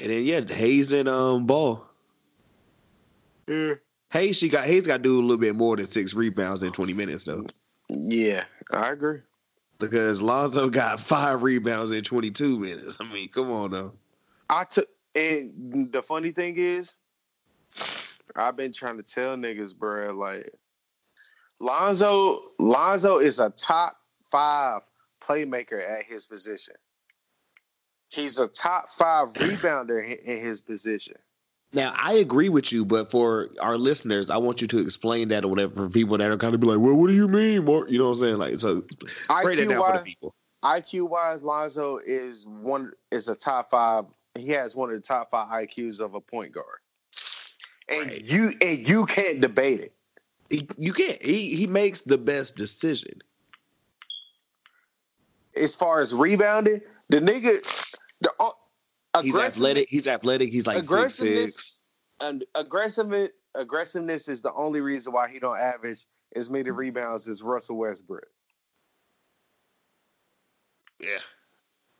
And then yeah, Hayes and um Ball. Yeah. Hayes she got Hayes got to do a little bit more than six rebounds in twenty minutes though, Yeah, I agree. because Lonzo got five rebounds in twenty two minutes. I mean, come on though. I took, and the funny thing is, I've been trying to tell niggas, bro, like Lonzo, Lonzo is a top five playmaker at his position. He's a top five rebounder in his position. Now I agree with you, but for our listeners, I want you to explain that or whatever for people that are kind of be like, "Well, what do you mean?" You know what I'm saying? Like, so break that down for the people. IQ wise, Lonzo is one is a top five. He has one of the top five IQs of a point guard, and Right. you and you can't debate it. He, you can't. He he makes the best decision. As far as rebounding, the nigga, the uh, He's athletic. He's athletic. He's like six aggressiveness six. and aggressiveness aggressiveness is the only reason why he don't average as many rebounds as Russell Westbrook. Yeah.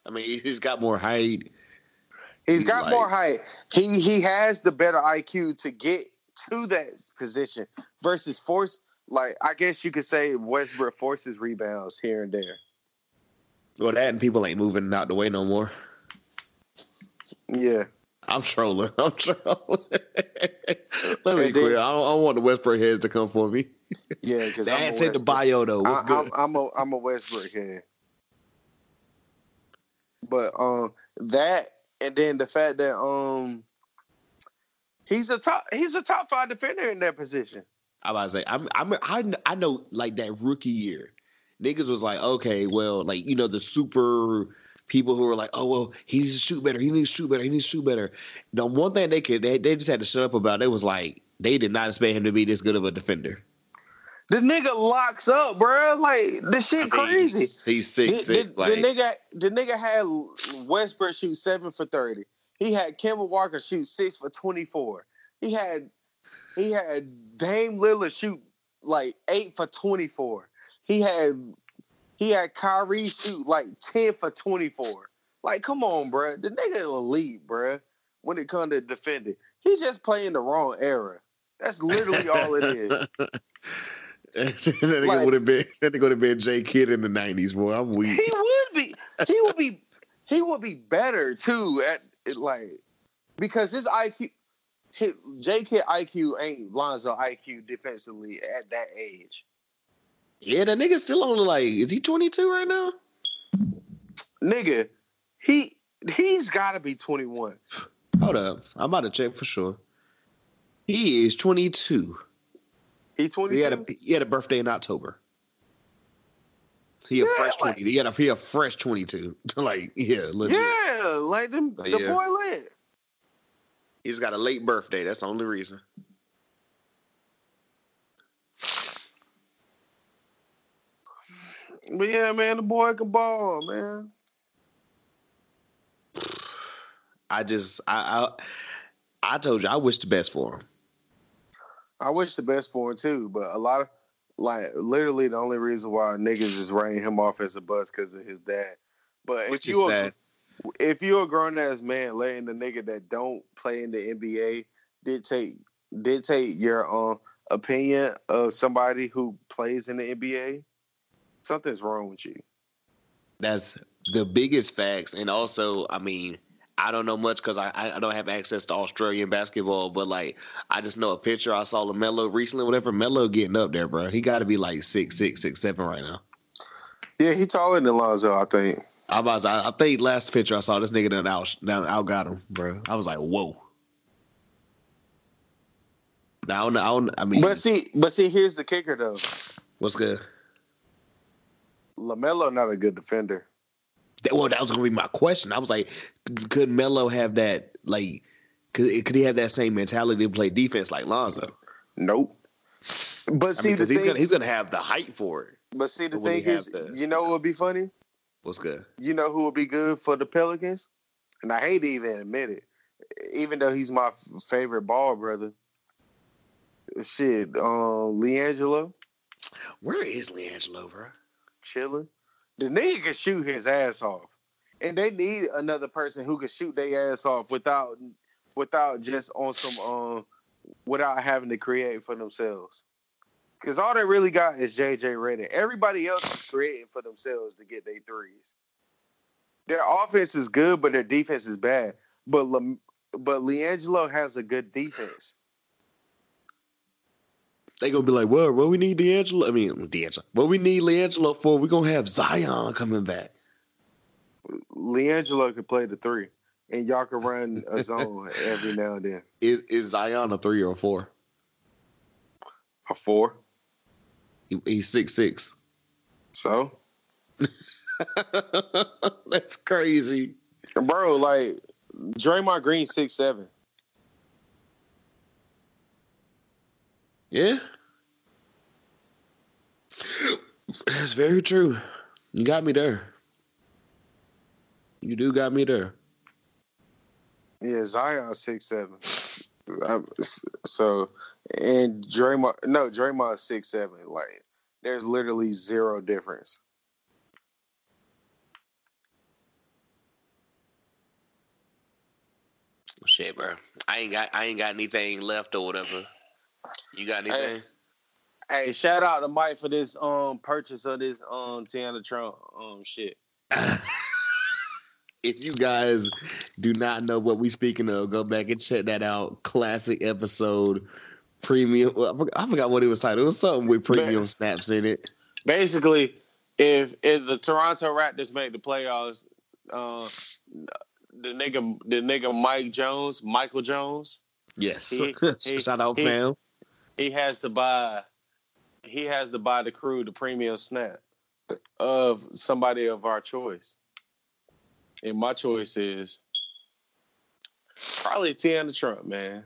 I mean, he's got more height. He's He got like- more height. He he has the better IQ to get to that position versus force. Like I guess you could say Westbrook forces rebounds here and there. Well, that and people ain't moving out the way no more. Yeah, I'm trolling. I'm trolling. Let me quit. I don't, I don't want the Westbrook heads to come for me. yeah. Because I'm, That's in the bio though. What's I, good? I'm, I'm a I'm a Westbrook head. But um that and then the fact that um he's a top he's a top five defender in that position. About to say, I'm, I'm, I, I know, like that rookie year, niggas was like, okay, well, like you know, the super people who were like, oh well, he needs to shoot better. He needs to shoot better. He needs to shoot better. The one thing they could, they, they just had to shut up about. It was like they did not expect him to be this good of a defender. The nigga locks up, bro. Like this shit I mean, crazy. He's The, six six. the- Like the nigga, the nigga had Westbrook shoot seven for thirty. He had Kemba Walker shoot six for twenty four. He had he had Dame Lillard shoot like eight for twenty four. He had he had Kyrie shoot like ten for twenty four. Like, come on, bruh. The nigga elite, bruh. When it comes to defending, he just playing the wrong era. That's literally all it is. that nigga Like- would have been that nigga would have been J Kidd in the nineties, boy. I'm weak. he would be he would be he would be better too at it like because his IQ his, J Kidd IQ ain't Lonzo IQ defensively at that age. Yeah, that nigga still only like is he 22 right now? Nigga, he he's gotta be 21. Hold up, I'm about to check for sure. He is 22. He 22. He had a he had a birthday in October. He a fresh like- 20. He had a he a fresh 22. like yeah, legit. yeah, like them, the Yeah. boy lit. He's got a late birthday. That's the only reason. But yeah, man, the boy can ball, man. I just I I, I told you I wish the best for him. I wish the best for him too, but a lot of like literally the only reason why niggas is writing him off as a bust because of his dad. But if Which is sad. if you're a grown ass man letting the nigga that don't play in the NBA dictate dictate your um opinion of somebody who plays in the NBA, something's wrong with you. That's the biggest facts. And also, I mean, I don't know much because I, I don't have access to Australian basketball, but like I just know a picture I saw Lamelo recently, whatever. Melo getting up there, bro. He got to be like six six six seven right now. Yeah, he taller than Lonzo, I think. I was I, I think last picture I saw this nigga done out down out got him, bro. I was like, whoa. Now I don't, know- I, don't, I mean, But see, but see, here's the kicker though. what's good? Lamelo not a good defender. Well, that was gonna be my question. I was like, could Melo have that like? Could could he have that same mentality to play defense like Lonzo? Nope. But I see, mean, because the he's thing, gonna he's gonna have the height for it. but see, the thing is, the- you know what would be funny? What's good? You know who would be good for the Pelicans? And I hate to even admit it, even though he's my f- favorite ball brother. Shit, um, LiAngelo Where is LiAngelo, bro? chilling. The nigga can shoot his ass off, and they need another person who can shoot their ass off without, without just on some, um, without having to create for themselves. Because all they really got is JJ Redick. Everybody else is creating for themselves to get their threes. Their offense is good, but their defense is bad. But Lam- but LiAngelo has a good defense. They gonna be like, well, what we need D'Angelo? I mean, D'Angelo. What we need LiAngelo for? We gonna have Zion coming back. LiAngelo could play the three. and y'all can run a zone every now and then. Is is Zion a three or a four? A four. He, he's six six. So, That's crazy. bro, like Draymond Green six seven. Yeah. That's very true. You got me there. You do got me there. Yeah, Zion six seven. S- so and Draymond no Draymond six seven. Like there's literally zero difference. Shit, bro. I ain't got I ain't got anything left or whatever. You got anything? Hey, shout out to Mike for this um purchase of this um Tiana Trump um shit. if you guys do not know what we speaking of, go back and check that out. Classic episode, premium. I forgot- I forgot what it was titled. It was something with premium snaps in it. Basically, if if the Toronto Raptors make the playoffs, uh, the nigga the nigga Mike Jones, Michael Jones, Yes. He- he- Shout out, he- fam. He has to buy he has to buy the crew the premium snap of somebody of our choice. And my choice is probably Tiana Trump, man.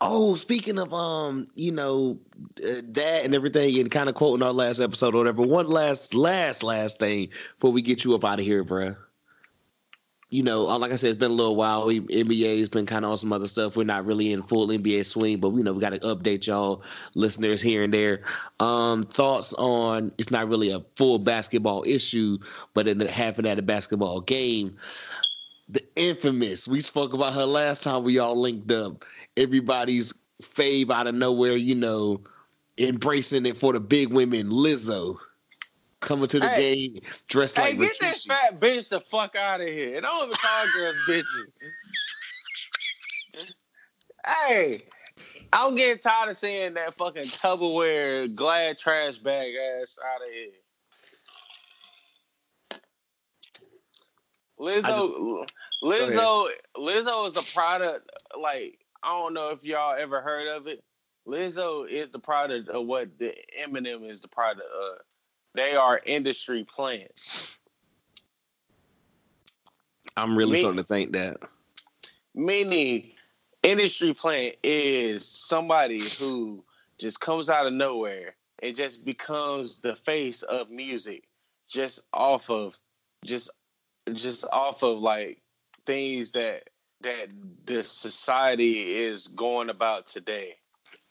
Oh, speaking of um, you know, uh, that and everything, and kind of quoting our last episode or whatever. One last, last, last thing before we get you up out of here, bruh. You know, uh, like I said, it's been a little while. We, NBA's been kind of on some other stuff. We're not really in full NBA swing, but we know we got to update y'all listeners here and there. Um, thoughts on it's not really a full basketball issue, but in the half of that a basketball game. The infamous, we spoke about her last time we all linked up everybody's fave out of nowhere, you know, embracing it for the big women, Lizzo. Coming to the Hey. game dressed Hey, like Hey, get this fat bitch the fuck out of here. And I don't even call girls bitches. hey, I'm getting tired of seeing that fucking Tupperware glad trash bag ass out of here. Lizzo, Lizzo, Lizzo is the product. Like I don't know if y'all ever heard of it. Lizzo is the product of what the Eminem is the product of. They are industry plants. I'm really Me- starting to think that. Meaning, industry plant is somebody who just comes out of nowhere and just becomes the face of music, just off of, just, just off of like things that that the society is going about today.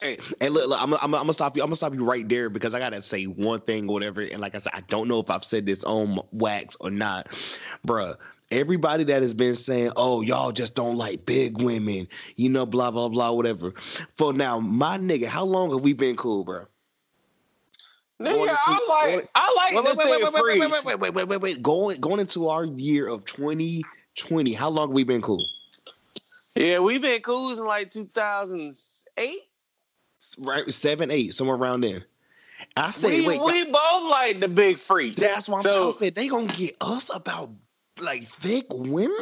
Hey, hey look, look I'm, I'm, I'm gonna stop you. I'm gonna stop you right there because I gotta say one thing or whatever. And like I said, I don't know if I've said this on wax or not, bruh. Everybody that has been saying, "Oh, y'all just don't like big women," you know, blah blah blah, whatever. For now, my nigga, how long have we been cool, bruh? Nigga, I like going- I like Wait, wait, wait, wait, wait, wait, wait, wait, wait, wait, wait, wait. Going going into our year of 2020, how long have we been cool? Yeah, we've been cool since like 2008. Right, seven, eight, somewhere around there. I say, We, wait, we both like the big freak. that's why I'm So- so, saying they gonna get us about like thick women.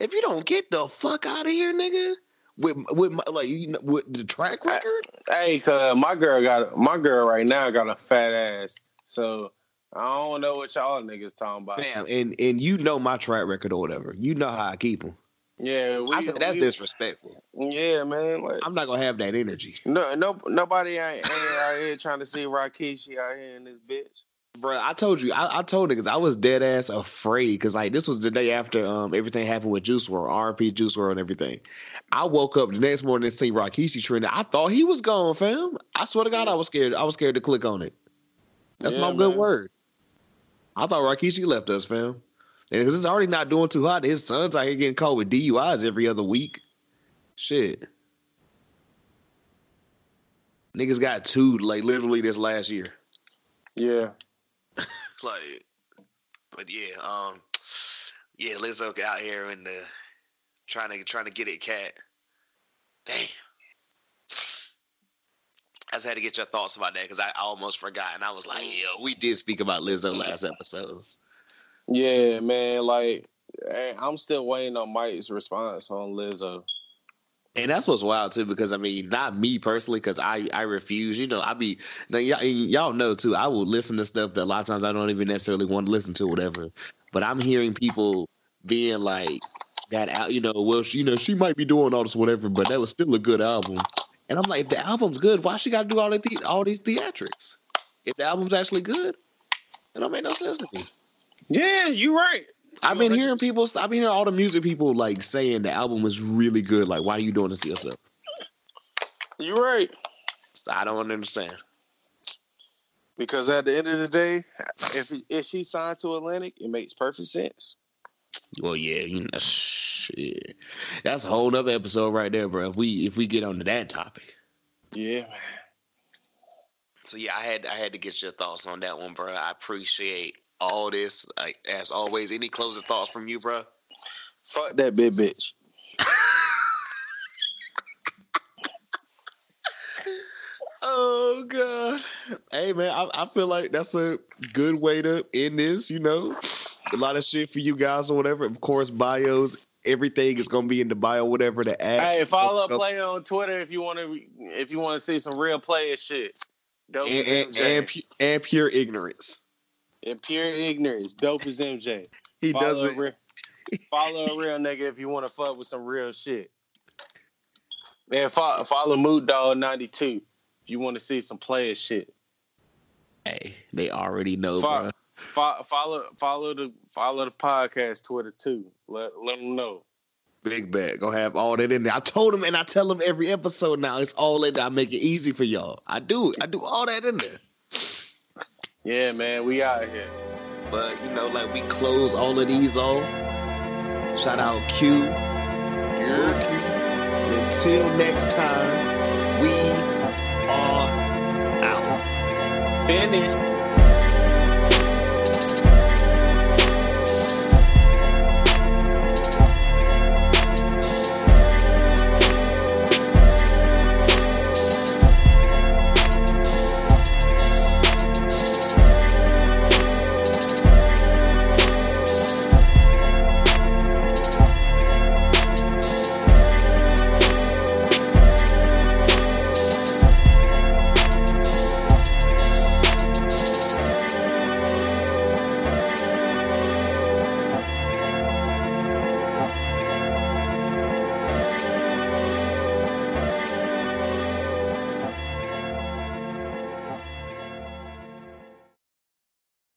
If you don't get the fuck out of here, nigga, with with my, like you know, with the track record. Hey, cause my girl got my girl right now got a fat ass. So I don't know what y'all niggas talking about. Damn, and and you know my track record or whatever. You know how I keep them. Yeah, we, I said that's we- disrespectful. Yeah, man. Like I'm not gonna have that energy. no, no, nobody ain't, ain't out here trying to see Rikishi out here in this bitch. Bro, I told you, I, I told niggas I was dead ass afraid because like this was the day after um everything happened with Juice WRLD, RP Juice WRLD, and everything. I woke up the next morning and seen Rikishi trending. I thought he was gone, fam. I swear to God, I was scared. I was scared to click on it. That's Yeah, my good word. I thought Rikishi left us, fam. And because it's already not doing too hot, his son's out here getting caught with DUIs every other week. Shit. Niggas got two like literally this last year. Yeah. Like, but yeah, um, yeah, Lizzo out here and the trying to trying to get it, cat. Damn. I just had to get your thoughts about that because I almost forgot, and I was like, "Yo, we did speak about Lizzo last episode." Yeah, man. Like eh, I'm still waiting on Mike's response on Lizzo. And that's what's wild too, because I mean, not me personally, because I I refuse. You know, I be now y'all, y'all know too. I will listen to stuff that a lot of times I don't even necessarily want to listen to, whatever. But I'm hearing people being like that out. You know, well, she, you know, she might be doing all this, whatever, but that was still a good album. And I'm like, if the album's good, why she got to do all the all these theatrics? If the album's actually good, it don't make no sense to me. Yeah, you're right. I've been hearing people. I've been hearing all the music people like saying the album was really good. Like, why are you doing this to yourself? You're right. So I don't understand. Because at the end of the day, if if she signed to Atlantic, it makes perfect sense. Well, yeah, you know, shit. That's a whole nother episode right there, bro. If we if we get onto that topic. Yeah, man. So yeah, I had I had to get your thoughts on that one, bro. I appreciate all this. Like as always, any closing thoughts from you, bro? Fuck that big bitch. Oh god. Hey man, I, I feel like that's a good way to end this, you know. A lot of shit for you guys or whatever. Of course, bios, everything is gonna be in the bio, whatever the add. Hey, follow up Player on Twitter if you want to if you want to see some real player shit. Dope and, as and, and, pu- and pure ignorance. And pure ignorance. Dope as MJ. He follow doesn't A real, follow a real nigga if you want to fuck with some real shit. Man, follow, follow Mood Dog 92 if you want to see some player shit. Hey, they already know, Fuck. bro. Follow, follow follow the follow the podcast Twitter too. Let let them know. Big bet. Gonna have all that in there. I told him and I tell him every episode now. It's all in there. I make it easy for y'all. I do. I do all that in there. Yeah, man, we out here. But you know, like we close all of these off. Shout out Q. Lil Q. Until next time, we are out. Finish.